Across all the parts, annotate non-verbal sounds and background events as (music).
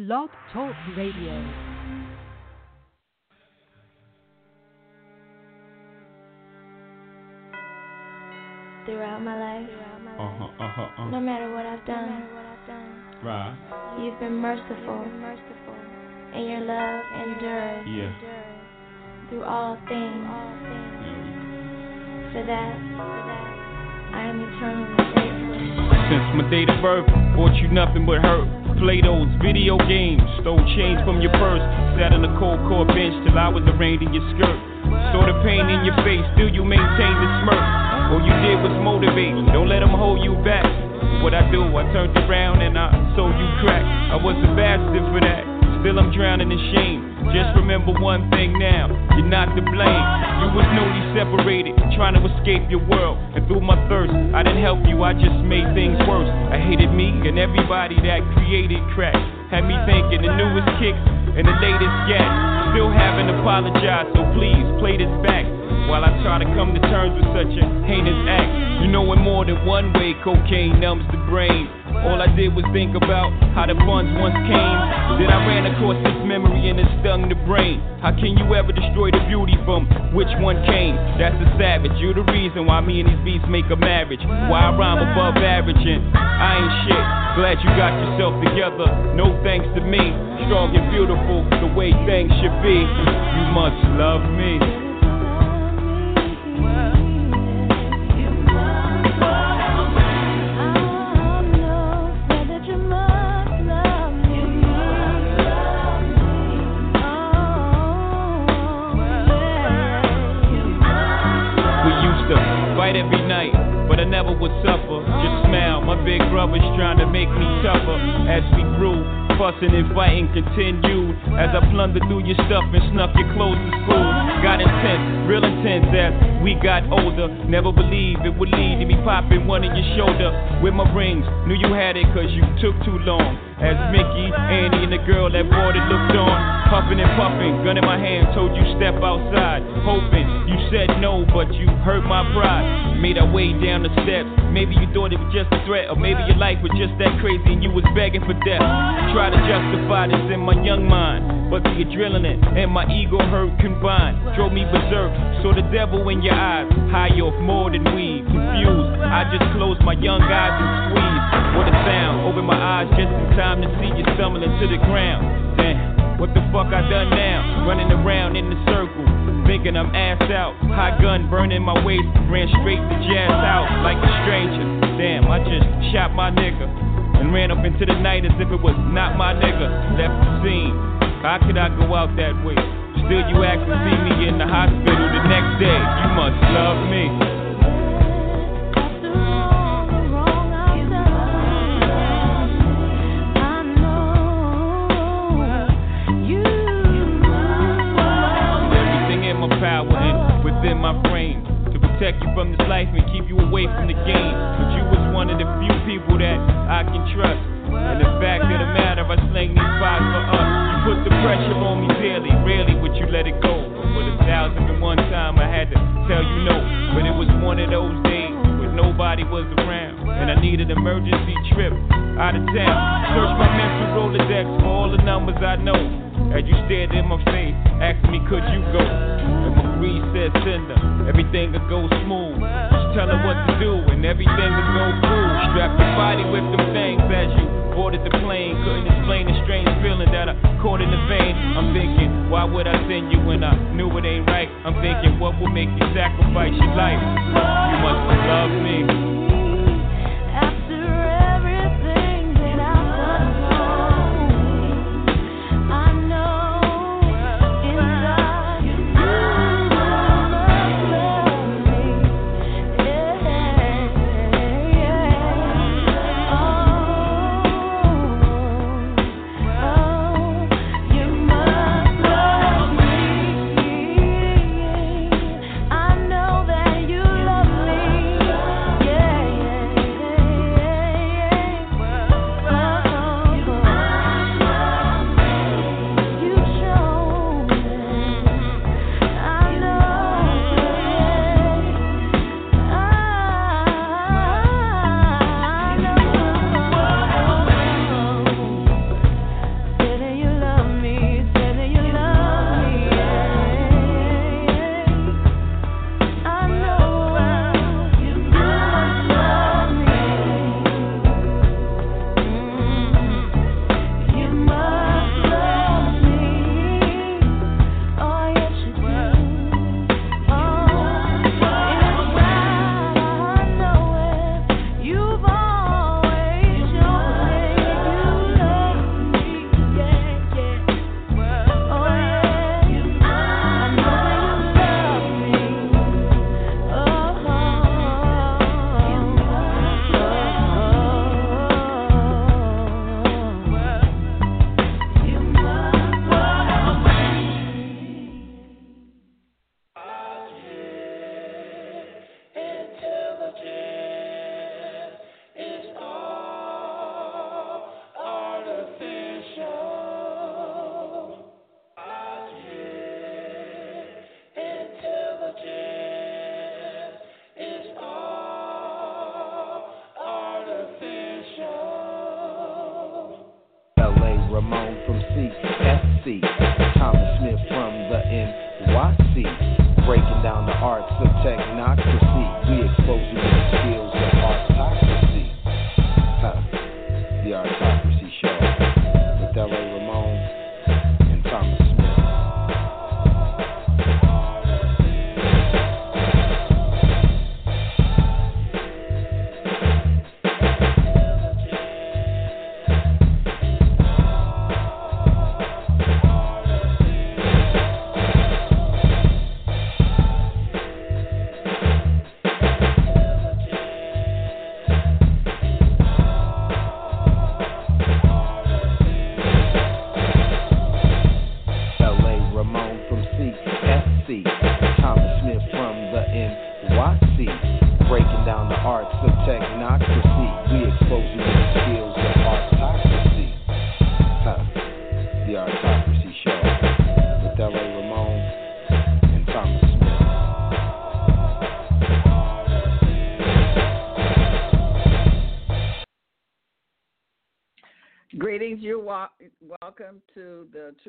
Blog Talk Radio. throughout my life. Uh huh, uh huh, uh. No matter what I've done, Right. you've been merciful, and your love endures Yeah. through all things. For that, I am eternally grateful. Since my date of birth, brought you nothing but hurt. Play those video games, stole change from your purse. Sat on the cold core bench till I was arraigned in your skirt. Saw the pain in your face, still you maintain the smirk. All you did was motivate, don't let them hold you back. What I do, I turned around and I sold you crack. I was a bastard for that, still I'm drowning in shame. Just remember one thing now, you're not to blame. You was newly separated, trying to escape your world. And through my thirst, I didn't help you, I just made things worse. I hated me and everybody that created crack. Had me thinking the newest kicks and the latest gas. Still haven't apologized, so please play this back. While I try to come to terms with such a heinous act. You know, in more than one way, cocaine numbs the brain. All I did was think about how the funds once came. Then I ran across this memory and it stung the brain. How can you ever destroy the beauty from which one came? That's a savage. You're the reason why me and these beats make a marriage. Why I rhyme above average and I ain't shit. Glad you got yourself together. No thanks to me. Strong and beautiful, the way things should be. You must love me. Fight every night, but I never would suffer. Just smile, my big brother's trying to make me tougher. As we grew, fussing and fighting continued. As I plundered through your stuff and snuck your clothes to school. Got intense, real intense as we got older. Never believed it would lead to me popping one in your shoulder with my rings. Knew you had it cause you took too long. As Mickey, Annie, and the girl that bought it looked on, puffing and puffing, gun in my hand, told you step outside. Hoping you said no, but you hurt my pride. Made our way down the steps. Maybe you thought it was just a threat, or maybe your life was just that crazy and you was begging for death. Try to justify this in my young mind, but the adrenaline and my ego hurt combined drove me berserk. Saw the devil in your eyes, high off more than weed. Confused, I just closed my young eyes and squeezed. What a sound! Open my eyes just in time to see you stumbling to the ground. Damn, what the fuck I done now? Running around in the circle, thinking I'm ass out. Hot gun burning my waist, ran straight to jazz out like a stranger. Damn, I just shot my nigga and ran up into the night as if it was not my nigga. Left the scene. How could I go out that way? Still, you ask to see me in the hospital the next day. You must love me. My frame to protect you from this life and keep you away from the game. But you was one of the few people that I can trust. And the fact of the matter, I slang these vibes for us. You put the pressure on me daily, rarely would you let it go. But for the thousand and one time, I had to tell you no. But it was one of those days where nobody was around. And I needed an emergency trip out of town. Search my mental Rolodex for all the numbers I know. As you stared in my face, asked me, could you go? And my breeze said, send her. Everything will go smooth. Just tell her what to do, and everything will go cool. Strap your body with them things as you boarded the plane. Couldn't explain the strange feeling that I caught in the vein. I'm thinking, why would I send you when I knew it ain't right? I'm thinking, what will make you sacrifice your life? You must love me.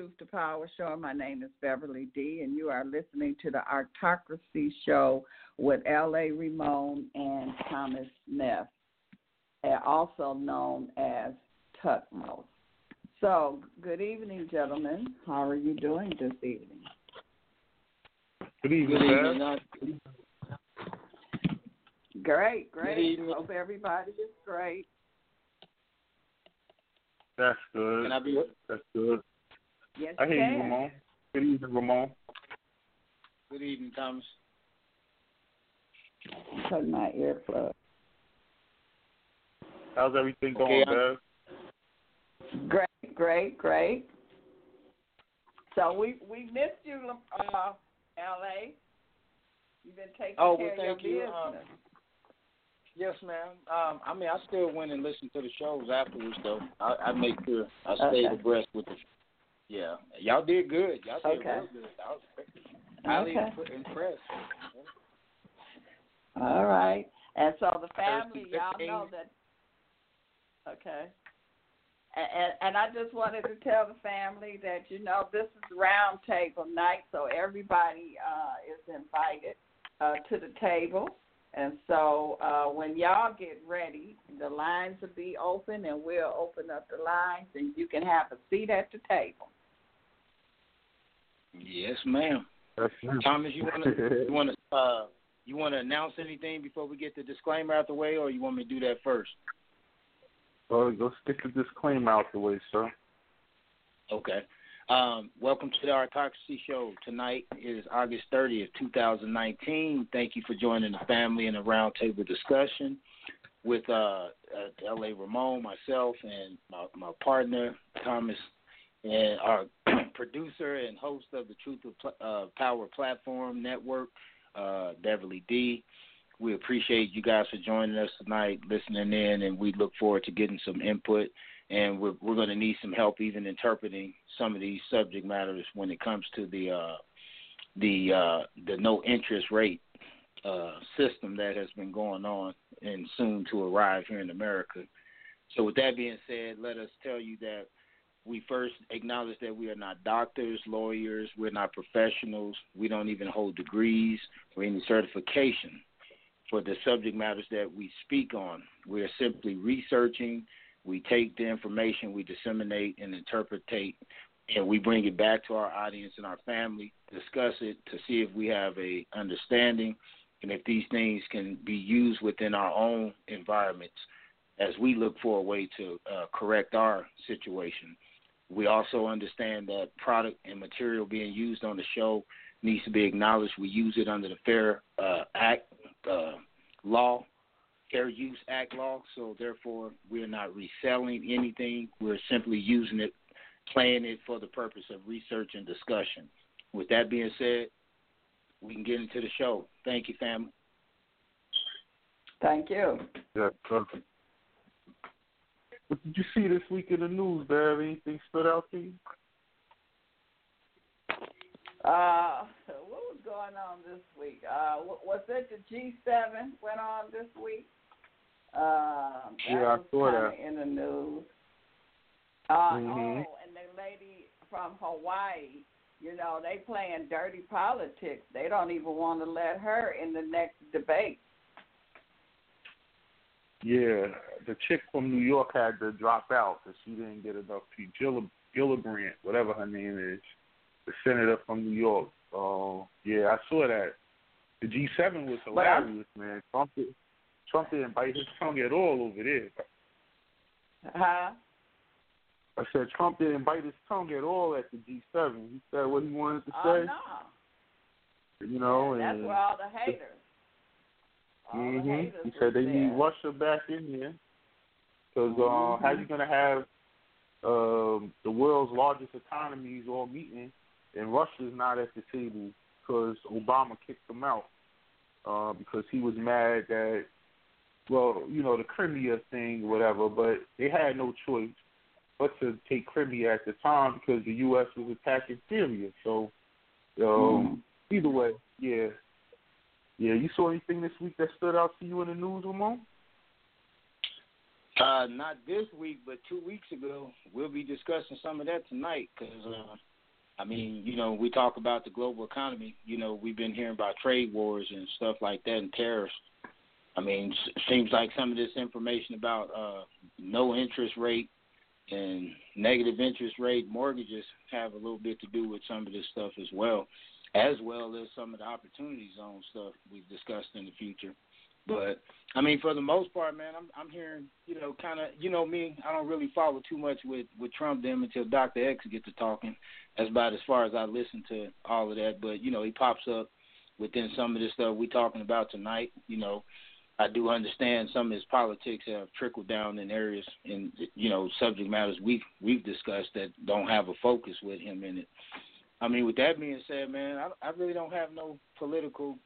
Truth to Power show. My name is Beverly D, and you are listening to the Artocracy show with L.A. Ramon and Thomas Smith, uh, also known as Tutmos. So, good evening, gentlemen. How are you doing this evening? Good evening, Good Bev. evening. Great, great. evening. Hope everybody is great. That's good. Can I be? That's good. Yes, I hear you. Ramon. Good evening, Ramon. Good evening, Thomas. I'm my earplug. How's everything Okay, going, I'm- Bev? Great, great, great. So we we missed you, uh, L.A. You've been taking Oh, care well, of your you. Um, business. Yes, ma'am. Um, I mean, I still went and listened to the shows afterwards, though. I, I make sure I stayed Okay. abreast with the. Yeah, y'all did good. Y'all did Okay. real good. I was highly Okay. impressed. All right. And so the family, y'all know that. Okay. And, and and I just wanted to tell the family that you know this is round table night, so everybody uh, is invited uh, to the table. And so uh, when y'all get ready, the lines will be open, and we'll open up the lines, and you can have a seat at the table. Yes, ma'am. Thomas, you want to (laughs) you want to uh you want to announce anything before we get the disclaimer out the way, or you want me to do that first? well, go stick the disclaimer out the way, sir. Okay. Um, welcome to the Artocracy Show. Tonight is August 30th, 2019. Thank you for joining the family in a roundtable discussion with uh, uh, L.A. Ramon, myself, and my, my partner, Thomas, and our (clears throat) producer and host of the Truth of uh, Power Platform Network, uh, Beverly D. We appreciate you guys for joining us tonight, listening in, and we look forward to getting some input and we're we're going to need some help even interpreting some of these subject matters when it comes to the uh, the uh, the no interest rate uh, system that has been going on and soon to arrive here in America. So with that being said, let us tell you that we first acknowledge that we are not doctors, lawyers, we're not professionals, we don't even hold degrees or any certification for the subject matters that we speak on. We are simply researching we take the information, we disseminate and interpretate, and we bring it back to our audience and our family, discuss it to see if we have a understanding and if these things can be used within our own environments as we look for a way to uh, correct our situation. We also understand that product and material being used on the show needs to be acknowledged. We use it under the Fair uh, Act uh, law Fair Use Act law, so therefore we're not reselling anything. We're simply using it, playing it for the purpose of research and discussion. With that being said, we can get into the show. Thank you, family. Thank you. Yeah, perfect. What did you see this week in the news, Bev? Anything stood out to you? Uh, what was going on this week? Uh, was it the G7 went on this week? That Yeah, I saw that. in the news. Uh, Mhm. Oh, and the lady from Hawaii, you know, they playing dirty politics. They don't even want to let her in the next debate. Yeah, the chick from New York had to drop out because she didn't get enough people. Gilla, Gillibrand, whatever her name is, the senator from New York. Oh, uh, yeah, I saw that. The G7 was hilarious, man. Trump, did, Trump didn't bite his tongue at all over there. Huh? I said Trump didn't bite his tongue at all at the G7. He said what he wanted to oh, say. No. You know, yeah, and that's where all the haters. Mm-hmm. he said they there. need Russia back in there because uh, mm-hmm. how you gonna have um, the world's largest economies all meeting and Russia's not at the table because Obama kicked them out uh, because he was mad that well, you know, the Crimea thing, whatever, but they had no choice but to take Crimea at the time because the U.S. was attacking Syria. So, um, mm. either way, yeah. Yeah, you saw anything this week that stood out to you in the news, Ramon? Uh, not this week, but two weeks ago. We'll be discussing some of that tonight because, uh, I mean, you know, we talk about the global economy. You know, we've been hearing about trade wars and stuff like that and tariffs. I mean, seems like some of this information about uh, no interest rate and negative interest rate mortgages have a little bit to do with some of this stuff as well, as well as some of the opportunity zone stuff we've discussed in the future. But I mean, for the most part, man, I'm I'm hearing, you know, kind of, you know, me, I don't really follow too much with with Trump them until Dr. X gets to talking. That's about as far as I listen to all of that. But you know, he pops up within some of the stuff we're talking about tonight. You know, I do understand some of his politics have trickled down in areas in you know subject matters we've we've discussed that don't have a focus with him in it. I mean, with that being said, man, I, I really don't have no political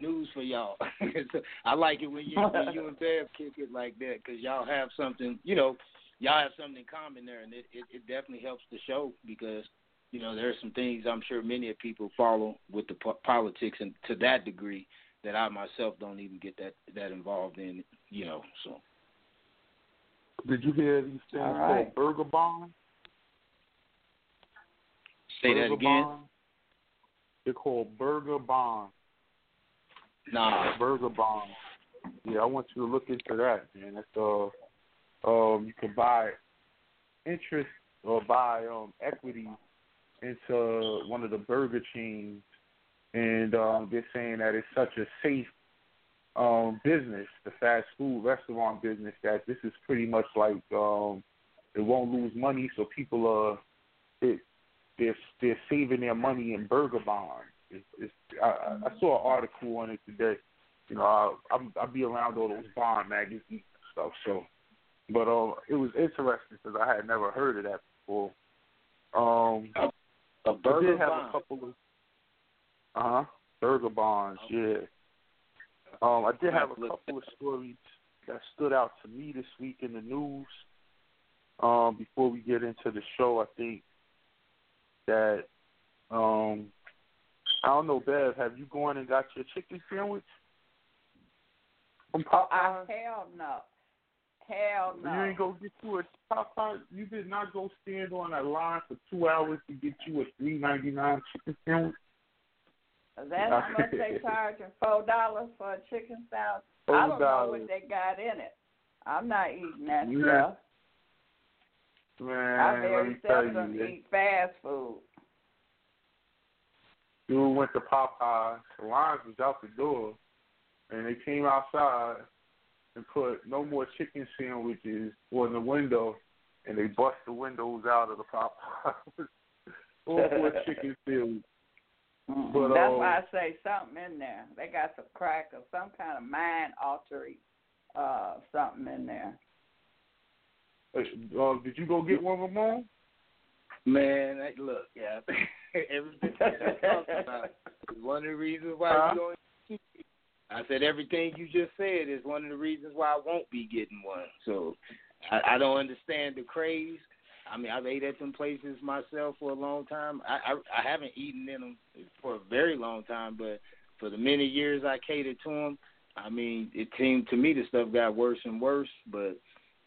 news for y'all. (laughs) I like it when you when you and Bev kick it like that because y'all have something, you know, y'all have something in common there, and it, it it definitely helps the show because you know there are some things I'm sure many of people follow with the po- politics and to that degree that I myself don't even get that that involved in, you know. So. Did you hear these things right. called burger bonds? Say burger that again. Bonds? They're called burger bonds. Nah. Burger bonds. Yeah, I want you to look into that, man. That's uh, um, you can buy interest or buy um equity into one of the burger chains and um, they're saying that it's such a safe um, business, the fast food restaurant business, that this is pretty much like um, it won't lose money, so people are it, they're they're saving their money in burger bonds. It's, it's, I, I saw an article on it today. You know, I I'm, I'll be around all those bond magazines and stuff. So, but um, it was interesting because I had never heard of that before. Um, a burger I did have bond. a couple of uh huh. Burger bonds, yeah. Um, I did have a couple of stories that stood out to me this week in the news. Um, before we get into the show, I think that um, I don't know, Bev. Have you gone and got your chicken sandwich from Popeyes? I, hell no. Hell no. You ain't go get you a Popeyes. You did not go stand on a line for two hours to get you a three ninety nine chicken sandwich. That's how much they (laughs) charging four dollars for a chicken sandwich. I don't know what they got in it. I'm not eating that Yeah. stuff. Man, I let very me tell you, seldom eat fast food. Dude went to Popeyes. The lines was out the door, and they came outside and put no more chicken sandwiches on the window, and they bust the windows out of the Popeyes. (laughs) For a (laughs) chicken sandwich. Mm-mm. But, That's uh, why I say something in there. They got some crack or some kind of mind altering uh something in there. Uh, did you go get one, Ramon? Man, that- look, yeah, (laughs) everything just talked about is one of the reasons why Huh? you don't. I said everything you just said is one of the reasons why I won't be getting one. So I, I don't understand the craze. I mean, I've ate at some places myself for a long time. I, I I haven't eaten in them for a very long time, but for the many years I catered to them, I mean, it seemed to me the stuff got worse and worse. But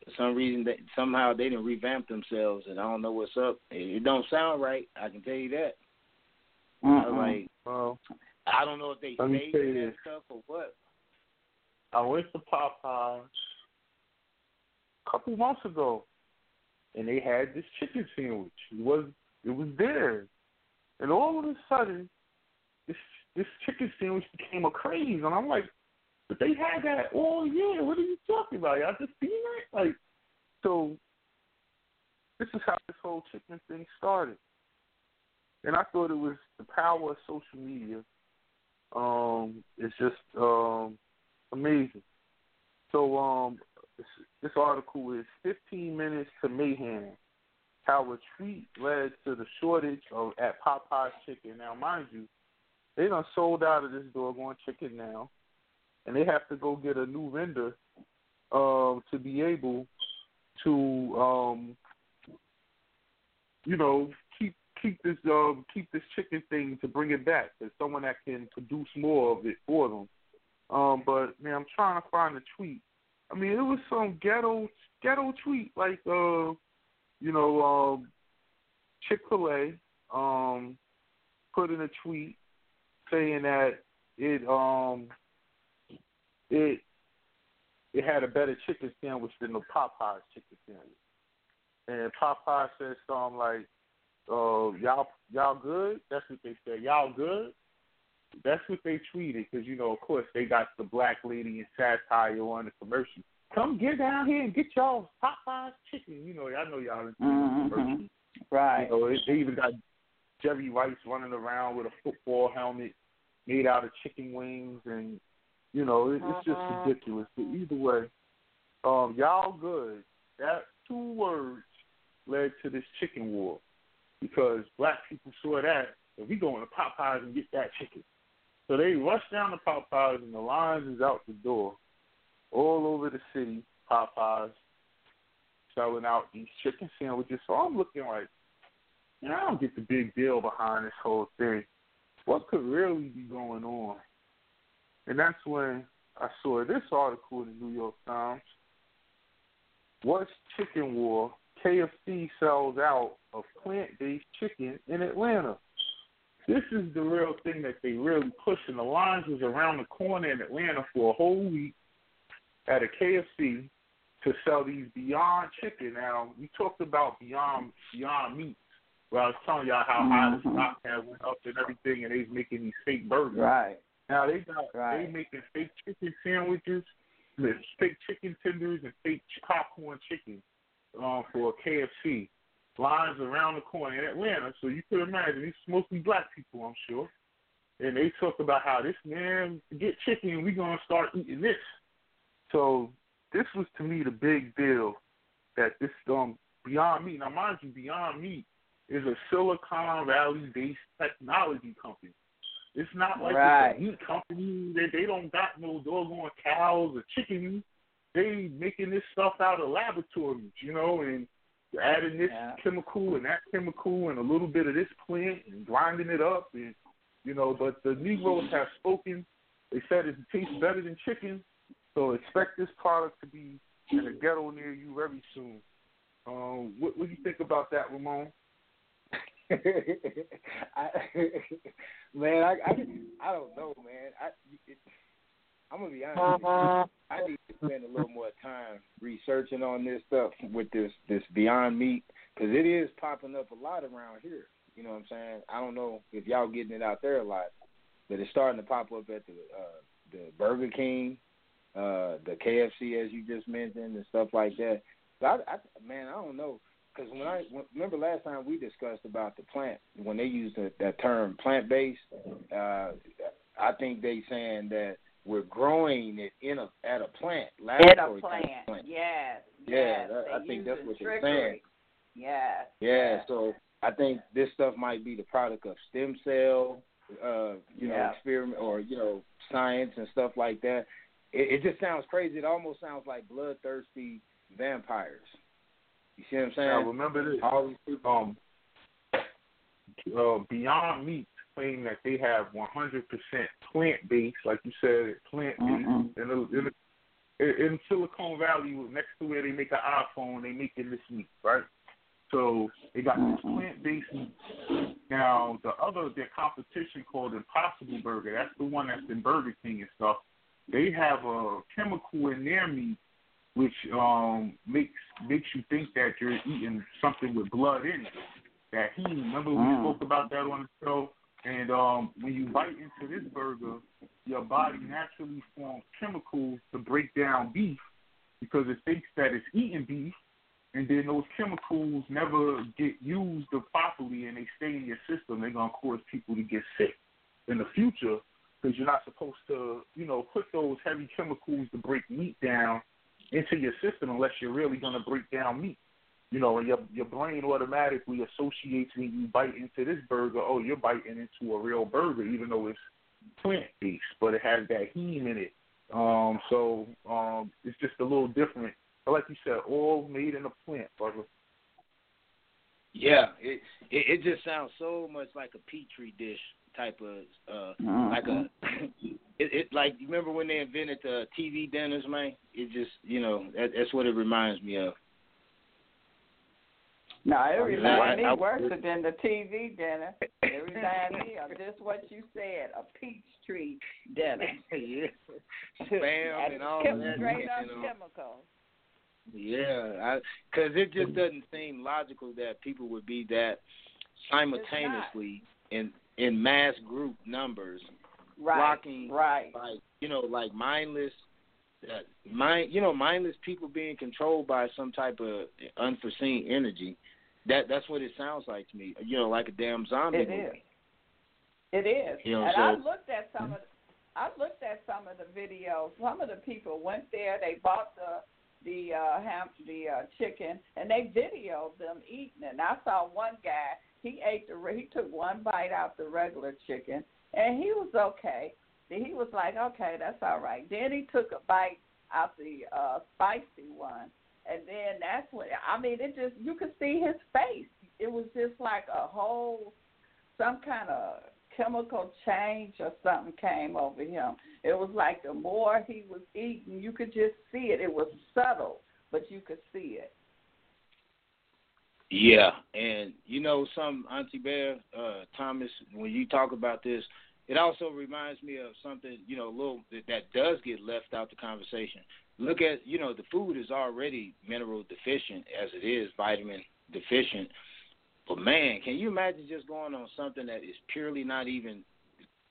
For some reason, that somehow they didn't revamp themselves, and I don't know what's up. It, it don't sound right. I can tell you that. I was Mm-mm. like, Well, I don't know if they Let staged that this. stuff or what. I went to Popeyes a couple months ago, and they had this chicken sandwich. It was it was there, and all of a sudden, this this chicken sandwich became a craze, and I'm like, but they had that all year. What are you talking about? Y'all just seen it? Like, so this is how this whole chicken thing started, and I thought it was the power of social media. Um, it's just um amazing. So um, this, article is 15 minutes to mayhem. How a tweet led to the shortage of at Popeye's chicken. Now, mind you, they done sold out of this doggone chicken now, and they have to go get a new vendor um, to be able to, um, you know, keep keep this um, keep this chicken thing to bring it back. There's someone that can produce more of it for them. Um, but man, I'm trying to find a tweet. I mean, it was some ghetto ghetto tweet like uh, you know, um, Chick Fil A um put in a tweet saying that it um it it had a better chicken sandwich than the Popeyes chicken sandwich. And Popeye said something like, "Uh, y'all y'all good?" That's what they said. Y'all good? That's what they tweeted because you know, of course, they got the black lady in satire on the commercial. Come get down here and get y'all Popeyes chicken. You know, I know y'all in Mhm. commercial. Right. You know, they, they even got Jerry Rice running around with a football helmet made out of chicken wings, and you know, it, it's just ridiculous. But either way, um, y'all good. That two words led to this chicken war because black people saw that and we going to Popeyes and get that chicken. So they rush down to Popeyes and the lines is out the door all over the city. Popeyes selling out these chicken sandwiches. So I'm looking like, know, I don't get the big deal behind this whole thing. What could really be going on? And that's when I saw this article in the New York Times. What's chicken war? KFC sells out of plant-based chicken in Atlanta. This is the real thing that they really pushing. The lines was around the corner in Atlanta for a whole week at a KFC to sell these Beyond Chicken. Now we talked about Beyond Beyond Meat. Well, I was telling y'all how high the Mhm. stock had went up and everything, and they was making these fake burgers. Right. Now they got Right. they making fake chicken sandwiches, with fake chicken tenders, and fake popcorn chicken um, for KFC. Lines around the corner in Atlanta, so you could imagine it's mostly black people, I'm sure. And they talk about how this man get chicken, we gonna start eating this. So this was to me the big deal that this um Beyond Meat. Now mind you, Beyond Meat is a Silicon Valley based technology company. It's not like Right. it's a meat company. They they don't got no doggone cows or chickens. They making this stuff out of laboratories, you know, and adding this Yeah. chemical and that chemical and a little bit of this plant and grinding it up and you know, but the Negroes have spoken. They said it tastes better than chicken. So expect this product to be in a ghetto near you very soon. Um, what, what do you think about that, Ramon? (laughs) I, (laughs) man, I, I I don't know, man. I it, I'm gonna be honest. With you. I need to spend a little more time researching on this stuff with this this Beyond Meat because it is popping up a lot around here. You know what I'm saying? I don't know if y'all getting it out there a lot, but it's starting to pop up at the uh, the Burger King, uh, the KFC as you just mentioned, and stuff like that. But I, I man, I don't know. Because when I remember last time we discussed about the plant when they used the, that term plant based, uh, I think they saying that we're growing it in a at a plant a laboratory type plant. plant. Yes. Yeah, yes. that- I think that's what they're saying. Yes. Yeah, yes. so I think this stuff might be the product of stem cell, uh, you know, Yeah. experiment or you know, science and stuff like that. It, it just sounds crazy. It almost sounds like bloodthirsty vampires. You see what I'm saying? Now remember this. All these people. Um, uh, Beyond Meat claim that they have 100% plant based, like you said, plant based, Mhm. and, it- and it- in Silicon Valley, next to where they make an iPhone, they making this meat, right? So they got this plant based meat. Now the other their competition called Impossible Burger, that's the one that's in Burger King and stuff. They have a chemical in their meat which um makes makes you think that you're eating something with blood in it. That heme. Remember we Mm. spoke about that on the show. And um when you bite into this burger, your body naturally forms chemicals to break down beef because it thinks that it's eating beef, and then those chemicals never get used properly and they stay in your system. They're gonna cause people to get sick in the future because you're not supposed to, you know, put those heavy chemicals to break meat down into your system unless you're really gonna break down meat. You know, and your your brain automatically associates when you bite into this burger, oh, you're biting into a real burger, even though it's plant based, but it has that heme in it. Um, so um, it's just a little different. But like you said, all made in a plant, brother. Yeah, it, it it just sounds so much like a petri dish type of uh like a it, it like you remember when they invented the TV dinners, man? It just you know that, that's what it reminds me of. No, it reminds me I- I- worse than the TV dinner. It (laughs) reminds me of just what you said, a peach tree dinner. (laughs) yeah, spam and all Chem- that. Straight up you know. chemicals. Yeah, because it just doesn't seem logical that people would be that simultaneously in in mass group numbers, Right. flocking Right. like you know like mindless, uh, mind you know mindless people being controlled by some type of unforeseen energy. That that's what it sounds like to me. You know, like a damn zombie It movie. is. It is. You know, and so- I looked at some of I looked at some of the videos. Some of the people went there, they bought the the uh ham the uh chicken and they videoed them eating it. And I saw one guy, he ate the he took one bite out the regular chicken and he was okay. He was like, Okay, that's all right. Then he took a bite out the uh spicy one and then that's when I mean it just you could see his face. It was just like a whole some kind of chemical change or something came over him. It was like the more he was eating, you could just see it. It was subtle, but you could see it. Yeah, and you know, some Auntie Bev, uh, Thomas, when you talk about this, it also reminds me of something, you know, a little that, that does get left out the conversation. Look at, you know, the food is already mineral deficient as it is, vitamin deficient. But man, can you imagine just going on something that is purely not even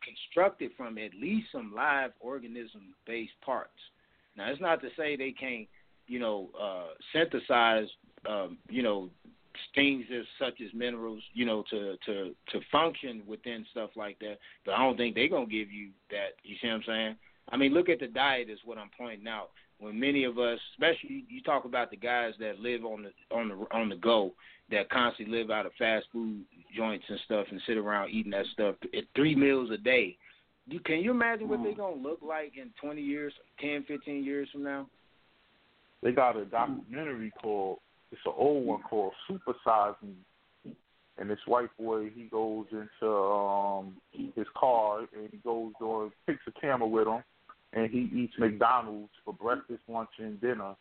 constructed from at least some live organism based parts? Now, it's not to say they can't, you know, uh, synthesize, um, you know, things as such as minerals, you know, to to to function within stuff like that. But I don't think they're gonna give you that. You see what I'm saying? I mean, look at the diet is what I'm pointing out. When many of us, especially you talk about the guys that live on the on the on the go, that constantly live out of fast food joints and stuff, and sit around eating that stuff at three meals a day. You can you imagine what they're mm. gonna look like in 20 years, 10, 15 years from now? They got a documentary called it's an old one called Super Size Me. And this white boy, he goes into um his car and he goes on takes a camera with him and he eats McDonald's for breakfast, lunch and dinner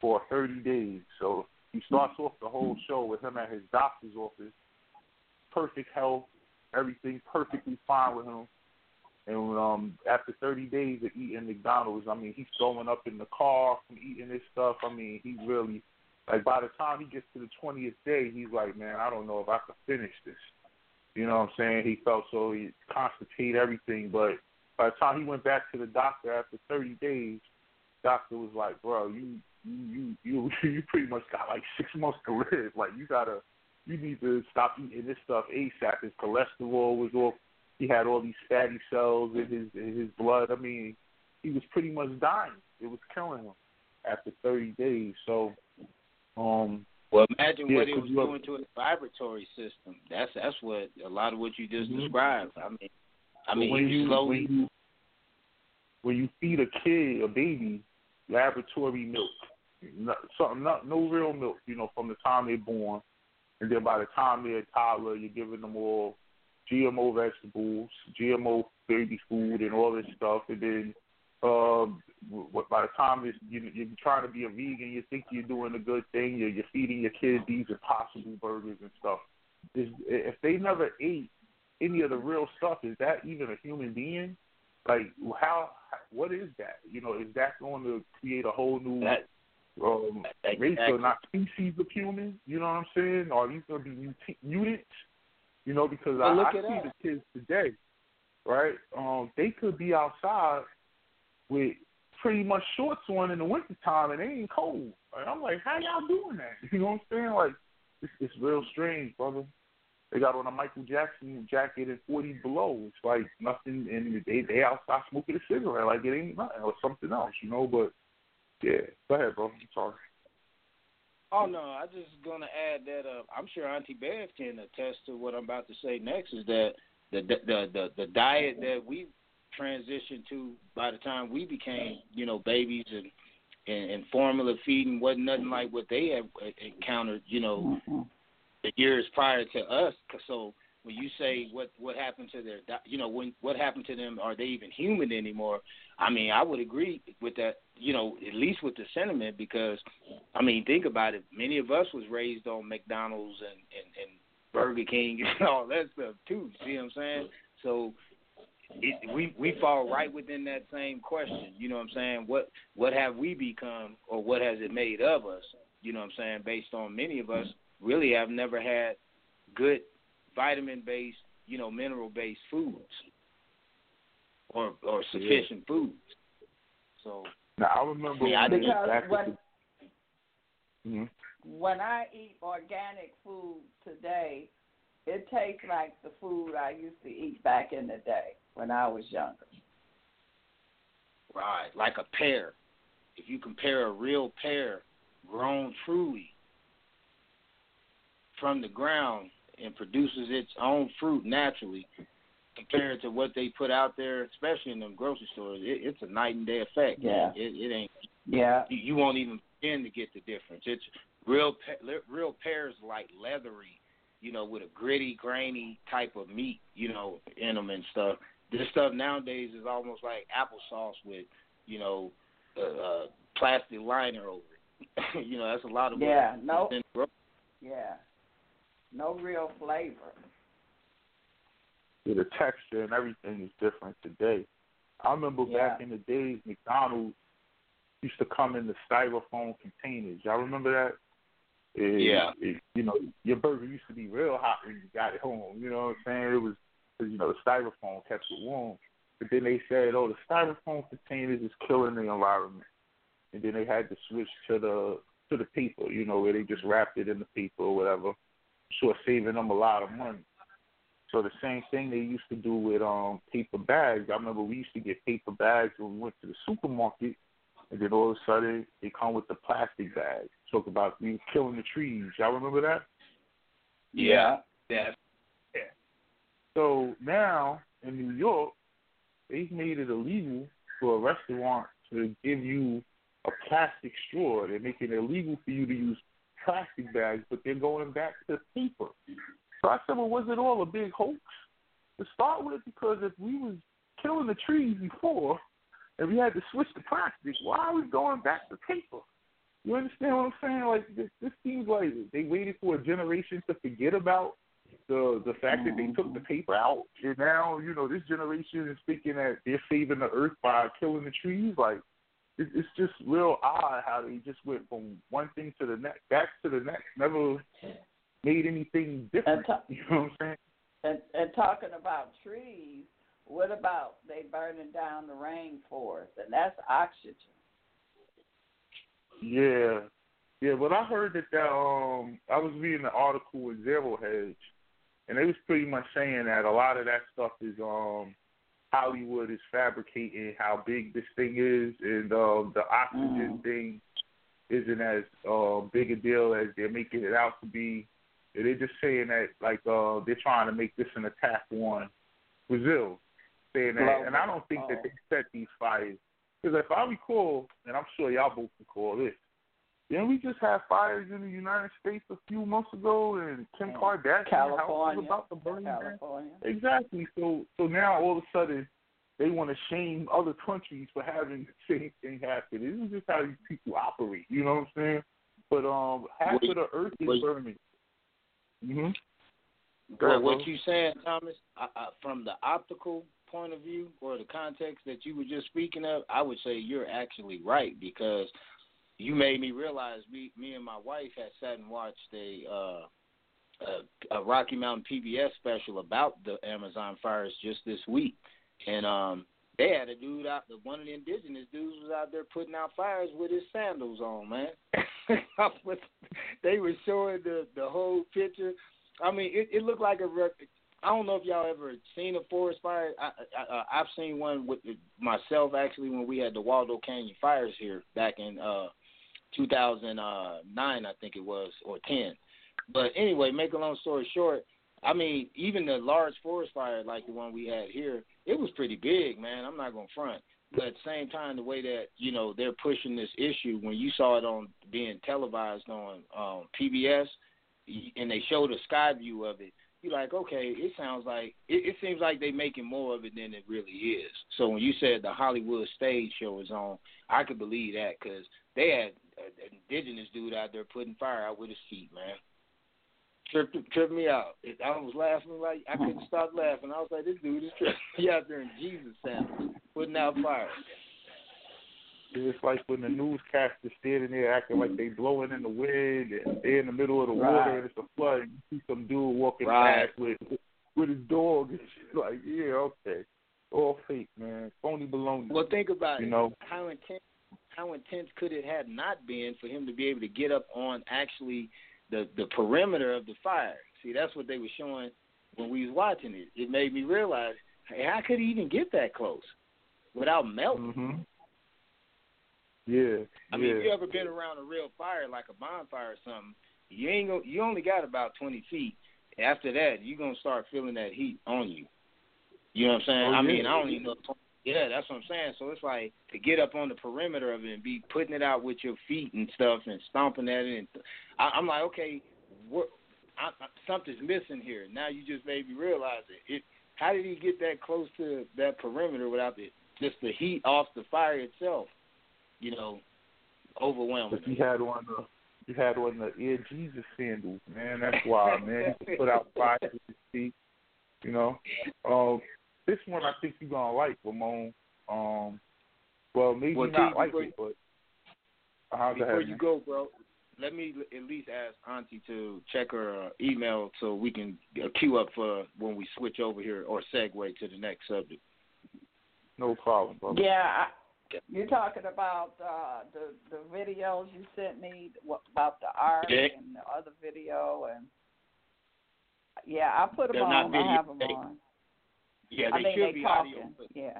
for thirty days. So he starts off the whole show with him at his doctor's office, perfect health, everything perfectly fine with him. And um after 30 days of eating McDonald's, I mean, he's throwing up in the car from eating this stuff. I mean, he really, like, by the time he gets to the 20th day, he's like, man, I don't know if I can finish this. You know what I'm saying? He felt so he constipated everything, but by the time he went back to the doctor after 30 days, doctor was like, bro, you you you you (laughs) you pretty much got like six months to live. Like you gotta, you need to stop eating this stuff ASAP. His cholesterol was off. He had all these fatty cells in his in his blood. I mean, he was pretty much dying. It was killing him after 30 days. So, um, Well, imagine Yeah, what it was doing to his vibratory system. That's that's what a lot of what you just Mhm. described. I mean, I mean, when you slowly. when you when you feed a kid a baby laboratory milk, no, something not no real milk, you know, from the time they're born, and then by the time they're a toddler, you're giving them all GMO vegetables, GMO baby food, and all this stuff, and then Um, by the time it's, you, you're trying to be a vegan, you think you're doing a good thing. You're, you're feeding your kids these impossible burgers and stuff. Is, if they never ate any of the real stuff, is that even a human being? Like, how? What is that? You know, is that going to create a whole new that, um, race or not species of humans? You know what I'm saying? Are these going to be muta- mutants? You know, because I, I see that. the kids today, right? Um, they could be outside with pretty much shorts on in the wintertime and it ain't cold. And I'm like, how y'all doing that? (laughs) You know what I'm saying? Like, it's, it's real strange, brother. They got on a Michael Jackson jacket at 40 below. It's like nothing, and they they outside smoking a cigarette like it ain't nothing or something else, you know. But yeah, go ahead, bro. I'm sorry. Oh no, I just gonna add that uh, I'm sure Auntie Bev can attest to what I'm about to say next. Is that the the the the diet that we transitioned to by the time we became you know babies and and, and formula feeding wasn't nothing like what they had encountered you know Mm-hmm. the years prior to us. So when you say what what happened to their you know when what happened to them are they even human anymore? I mean I would agree with that you know at least with the sentiment because I mean think about it many of us was raised on McDonald's and and, and Burger King and (laughs) all that stuff too. See what I'm saying? So it, we we fall right within that same question. You know what I'm saying? What what have we become, or what has it made of us? You know what I'm saying? Based on many of us really have never had good vitamin based, you know, mineral based foods, or or sufficient yeah. foods. So now I remember yeah, when because when, the, mm-hmm. when I eat organic food today, it tastes like the food I used to eat back in the day when I was younger. Right, like a pear. If you compare a real pear grown truly from the ground and produces its own fruit naturally, compared to what they put out there, especially in them grocery stores, it, it's a night and day effect. Yeah, it, it ain't. Yeah, you, you won't even begin to get the difference. It's real. Real pears like leathery, you know, with a gritty, grainy type of meat, you know, in them and stuff. This stuff nowadays is almost like applesauce with, you know, a, a plastic liner over it. (laughs) you know, that's a lot of yeah, no, what yeah, no real flavor. Yeah, the texture and everything is different today. I remember yeah. back in the days, McDonald's used to come in the styrofoam containers. Y'all remember that? It, yeah. It, you know, your burger used to be real hot when you got it home. You know what I'm saying? It was, you know, the styrofoam kept it warm. But then they said, oh, the styrofoam containers is killing the environment. And then they had to switch to the to the paper, you know, where they just wrapped it in the paper or whatever. Sure, saving them a lot of money. So the same thing they used to do with um paper bags. I remember we used to get paper bags when we went to the supermarket, and then all of a sudden they come with the plastic bags. Talk about we killing the trees. Y'all remember that? Yeah. Yeah. So now in New York, they've made it illegal for a restaurant to give you a plastic straw. They're making it illegal for you to use plastic bags, but they're going back to paper. So I said, well, was it all a big hoax to start with? Because if we was killing the trees before and we had to switch to plastic, why are we going back to paper? You understand what I'm saying? Like this, this seems like they waited for a generation to forget about the the fact that they took the paper out, and now you know this generation is thinking that they're saving the earth by killing the trees. Like it, it's just real odd how they just went from one thing to the next, back to the next, never made anything different. ta- (laughs) you know what I'm saying? And, and talking about trees, what about they burning down the rainforest, and that's oxygen. Yeah, yeah. But I heard that that um, I was reading an article with Zero Hedge, and they was pretty much saying that a lot of that stuff is um, Hollywood is fabricating how big this thing is, and um, the oxygen Mm. thing isn't as uh, big a deal as they're making it out to be. And They're just saying that like uh, they're trying to make this an attack on Brazil, saying that, and I don't think that they set these fires because if I recall, and I'm sure y'all both recall this, didn't we just have fires in the United States a few months ago, and Kim Yeah. Kardashian house California. was about to burn down? California. Exactly. So so now all of a sudden they want to shame other countries for having the same thing happen. This is just how these people operate. You know what I'm saying? But um, half Wait, of the earth is wait. burning. hmm Well, what you saying, Thomas, I, I, from the optical point of view or the context that you were just speaking of, I would say you're actually right because you made me realize we, me and my wife had sat and watched a uh, a, a Rocky Mountain PBS special about the Amazon fires just this week, and um, they had a dude out, the one of the indigenous dudes was out there putting out fires with his sandals on, man. (laughs) they were showing the the whole picture. I mean, it, it looked like a. I don't know if y'all ever seen a forest fire. I, I I've seen one with myself actually when we had the Waldo Canyon fires here back in uh 2009, I think it was, or 10. But anyway, make a long story short, I mean, even the large forest fire like the one we had here, it was pretty big, man. I'm not gonna front. But at the same time, the way that you know they're pushing this issue, when you saw it on being televised on um, PBS, and they showed a sky view of it, you're like, okay, it sounds like it, it seems like they're making more of it than it really is. So when you said the Hollywood stage show is on, I could believe that because they had an indigenous dude out there putting fire out with his feet, man. Tripped tripped me out. I was laughing like I couldn't (laughs) stop laughing. I was like, this dude is tripping me out there in Jesus sandals, putting out fire. It's like when the newscasters standing there acting like they blowing in the wind and they're in the middle of the water and it's a flood and you see some dude walking Right. past with with his dog and shit. Like, yeah, okay. All fake, man. Phony baloney. Well, think about it, You it. know. how intense how intense could it have not been for him to be able to get up on actually the the perimeter of the fire? See, that's what they were showing when we was watching it. It made me realize, hey, how could he even get that close without melting? hmm Yeah. I yeah. mean, if you ever been around a real fire, like a bonfire or something, you ain't go, you only got about twenty feet. After that, you're gonna start feeling that heat on you. You know what I'm saying? Oh, I yeah. mean, I don't even know. Yeah, that's what I'm saying. So it's like to get up on the perimeter of it and be putting it out with your feet and stuff and stomping at it. And I, I'm like, okay, what? I, I, something's missing here. Now you just made me realize it. it. How did he get that close to that perimeter without the just the heat off the fire itself? You know, overwhelming. But you had on the you had on the Air Jesus sandals, man. That's why, man. You put out fire with your feet. You know. (laughs) Um this one I think you're gonna like, Ramon. Um well maybe Well, not T, like before it, but uh, Before ahead, you man. go, bro, let me at least ask Auntie to check her uh, email so we can uh, queue up for when we switch over here or segue to the next subject. No problem, brother. Yeah, I, you're talking about uh, the the videos you sent me what, about the art Yeah. and the other video and yeah, I put them They're not on. video, I have them they- on. Yeah, I they should they be talking. audio clips. Yeah,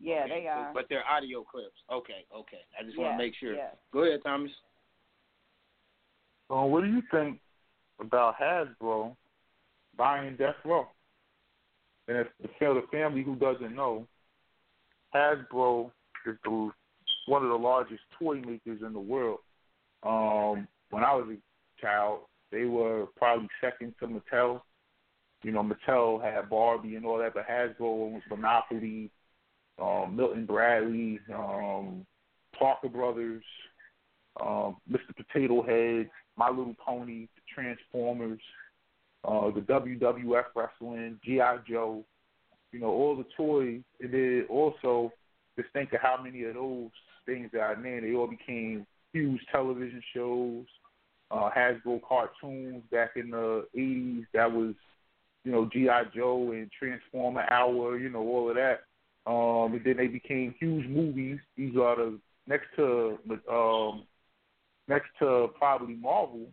yeah, Okay, they are. But they're audio clips. Okay, okay. I just want to make sure. yeah. Go ahead, Thomas. Uh, what do you think about Hasbro buying Death Row? And if the fa- the family who doesn't know, Hasbro is the one of the largest toy makers in the world. Um, when I was a child, they were probably second to Mattel. You know, Mattel had Barbie and all that, but Hasbro was Monopoly, um, Milton Bradley, um, Parker Brothers, um, Mr. Potato Head, My Little Pony, the Transformers, uh, the WWF wrestling, GI Joe, you know, all the toys. And then also just think of how many of those things that I named, they all became huge television shows. Uh, Hasbro cartoons back in the '80s. That was, you know, GI Joe and Transformer Hour. You know, all of that. Um, and then they became huge movies. These are the next to um, next to probably Marvel,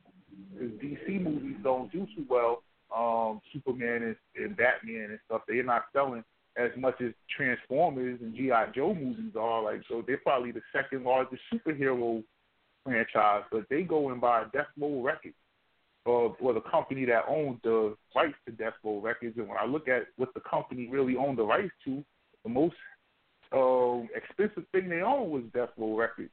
because DC movies don't do too well. Um, Superman and, and Batman and stuff, they're not selling as much as Transformers and GI Joe movies are. Like, so they're probably the second largest superhero franchise, but they go and buy Death Row Records, or or the company that owned the rights to Death Row Records. And when I look at what the company really owned the rights to, the most uh, expensive thing they owned was Death Row Records.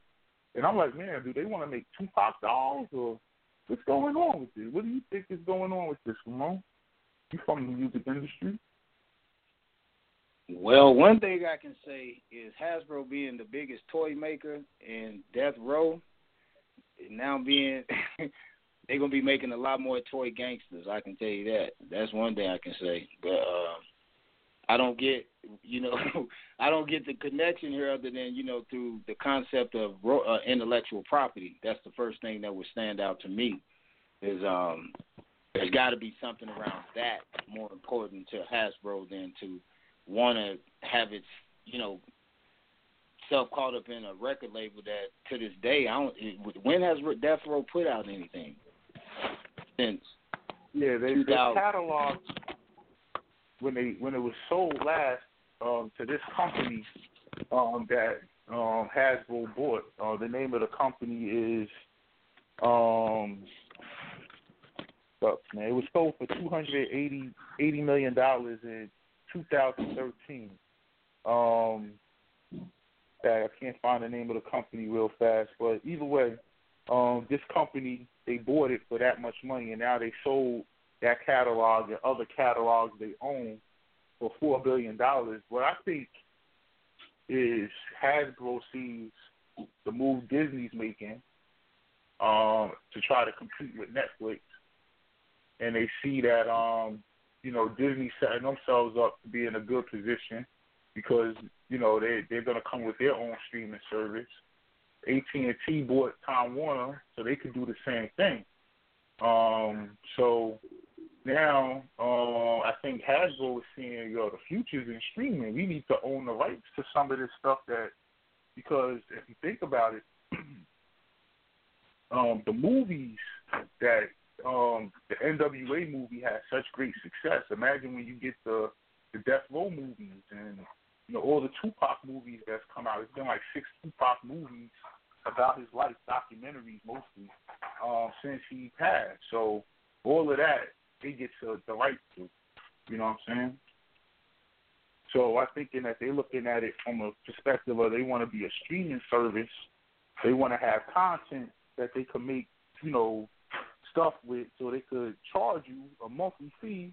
And I'm like, man, do they want to make Tupac dolls or what's going on with this? What do you think is going on with this, Ramon? You from the music industry? Well, one thing I can say is Hasbro being the biggest toy maker in Death Row, now being (laughs) they're gonna be making a lot more toy gangsters. I can tell you that. That's one thing I can say. But uh, I don't get, you know, (laughs) I don't get the connection here other than you know through the concept of uh, intellectual property. That's the first thing that would stand out to me. Is um, there's got to be something around that more important to Hasbro than to want to have its, you know, self caught up in a record label that to this day I don't. When has Death Row put out anything since? Yeah, they, they catalog when they when it was sold last um, to this company um, that um, Hasbro bought. Uh, the name of the company is um, man. It was sold for two hundred eighty eighty million dollars in 2013. Um, I can't find the name of the company real fast, but either way, um, this company they bought it for that much money, and now they sold that catalog and other catalogs they own for four billion dollars. What I think is Hasbro sees the move Disney's making um, to try to compete with Netflix, and they see that um, you know Disney setting themselves up to be in a good position because you know they they're going to come with their own streaming service. AT and T bought Time Warner, so they could do the same thing. Um, so now uh, I think Hasbro is seeing, yo, the future's in streaming. We need to own the rights to some of this stuff that, because if you think about it, (clears throat) um, the movies that um, the NWA movie had such great success. Imagine when you get the the Death Row movies and you know all the Tupac movies that's come out. It's been like six Tupac movies about his life, documentaries mostly, uh, since he passed. So all of that they get to the right to. You know what I'm saying? So I thinking that they're looking at it from a perspective of they want to be a streaming service. They want to have content that they can make, you know, stuff with, so they could charge you a monthly fee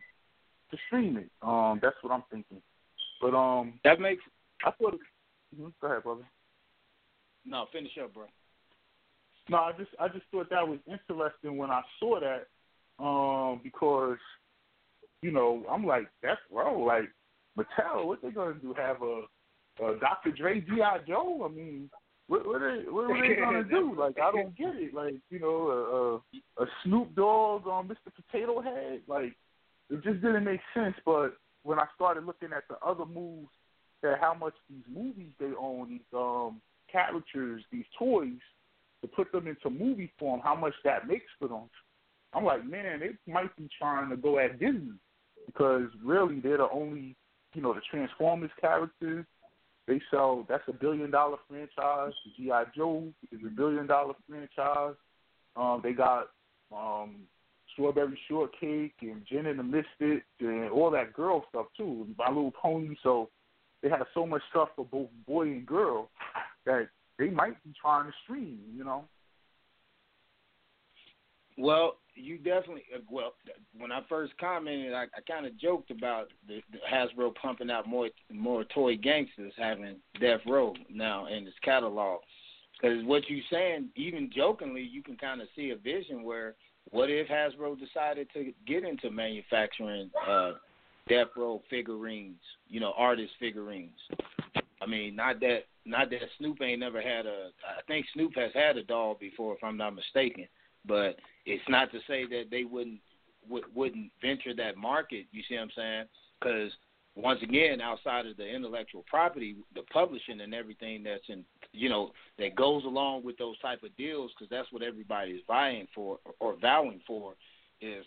to stream it. Um, that's what I'm thinking. But um, that makes. I thought. Mm-hmm. Go ahead, brother. No, finish up, bro. No, I just I just thought that was interesting when I saw that um, because you know I'm like that's wrong. Like Mattel, what they gonna do? Have a, a Dr. Dre GI Joe? I mean, what what are, what are they gonna do? (laughs) Like I don't get it. Like you know a, a, a Snoop Dogg on Mr. Potato Head. Like it just didn't make sense. But when I started looking at the other moves, that how much these movies they own, these um characters, these toys, to put them into movie form, how much that makes for them. I'm like, man, they might be trying to go at Disney because really they're the only, you know, the Transformers characters. They sell. That's a billion dollar franchise. GI Joe is a billion dollar franchise. Um, they got um, Strawberry Shortcake and Jem and the Misfits and all that girl stuff too. My Little Pony. So they have so much stuff for both boy and girl that they might be trying to stream. You know. Well, you definitely uh, well. When I first commented, I, I kind of joked about the, the Hasbro pumping out more more toy gangsters having Death Row now in its catalog. Because what you're saying, even jokingly, you can kind of see a vision where what if Hasbro decided to get into manufacturing uh, Death Row figurines, you know, artist figurines. I mean, not that not that Snoop ain't never had a. I think Snoop has had a doll before, if I'm not mistaken. But it's not to say that they wouldn't w- wouldn't venture that market. You see what I'm saying? Because once again, outside of the intellectual property, the publishing and everything that's in, you know, that goes along with those type of deals, because that's what everybody is vying for or vowing for, is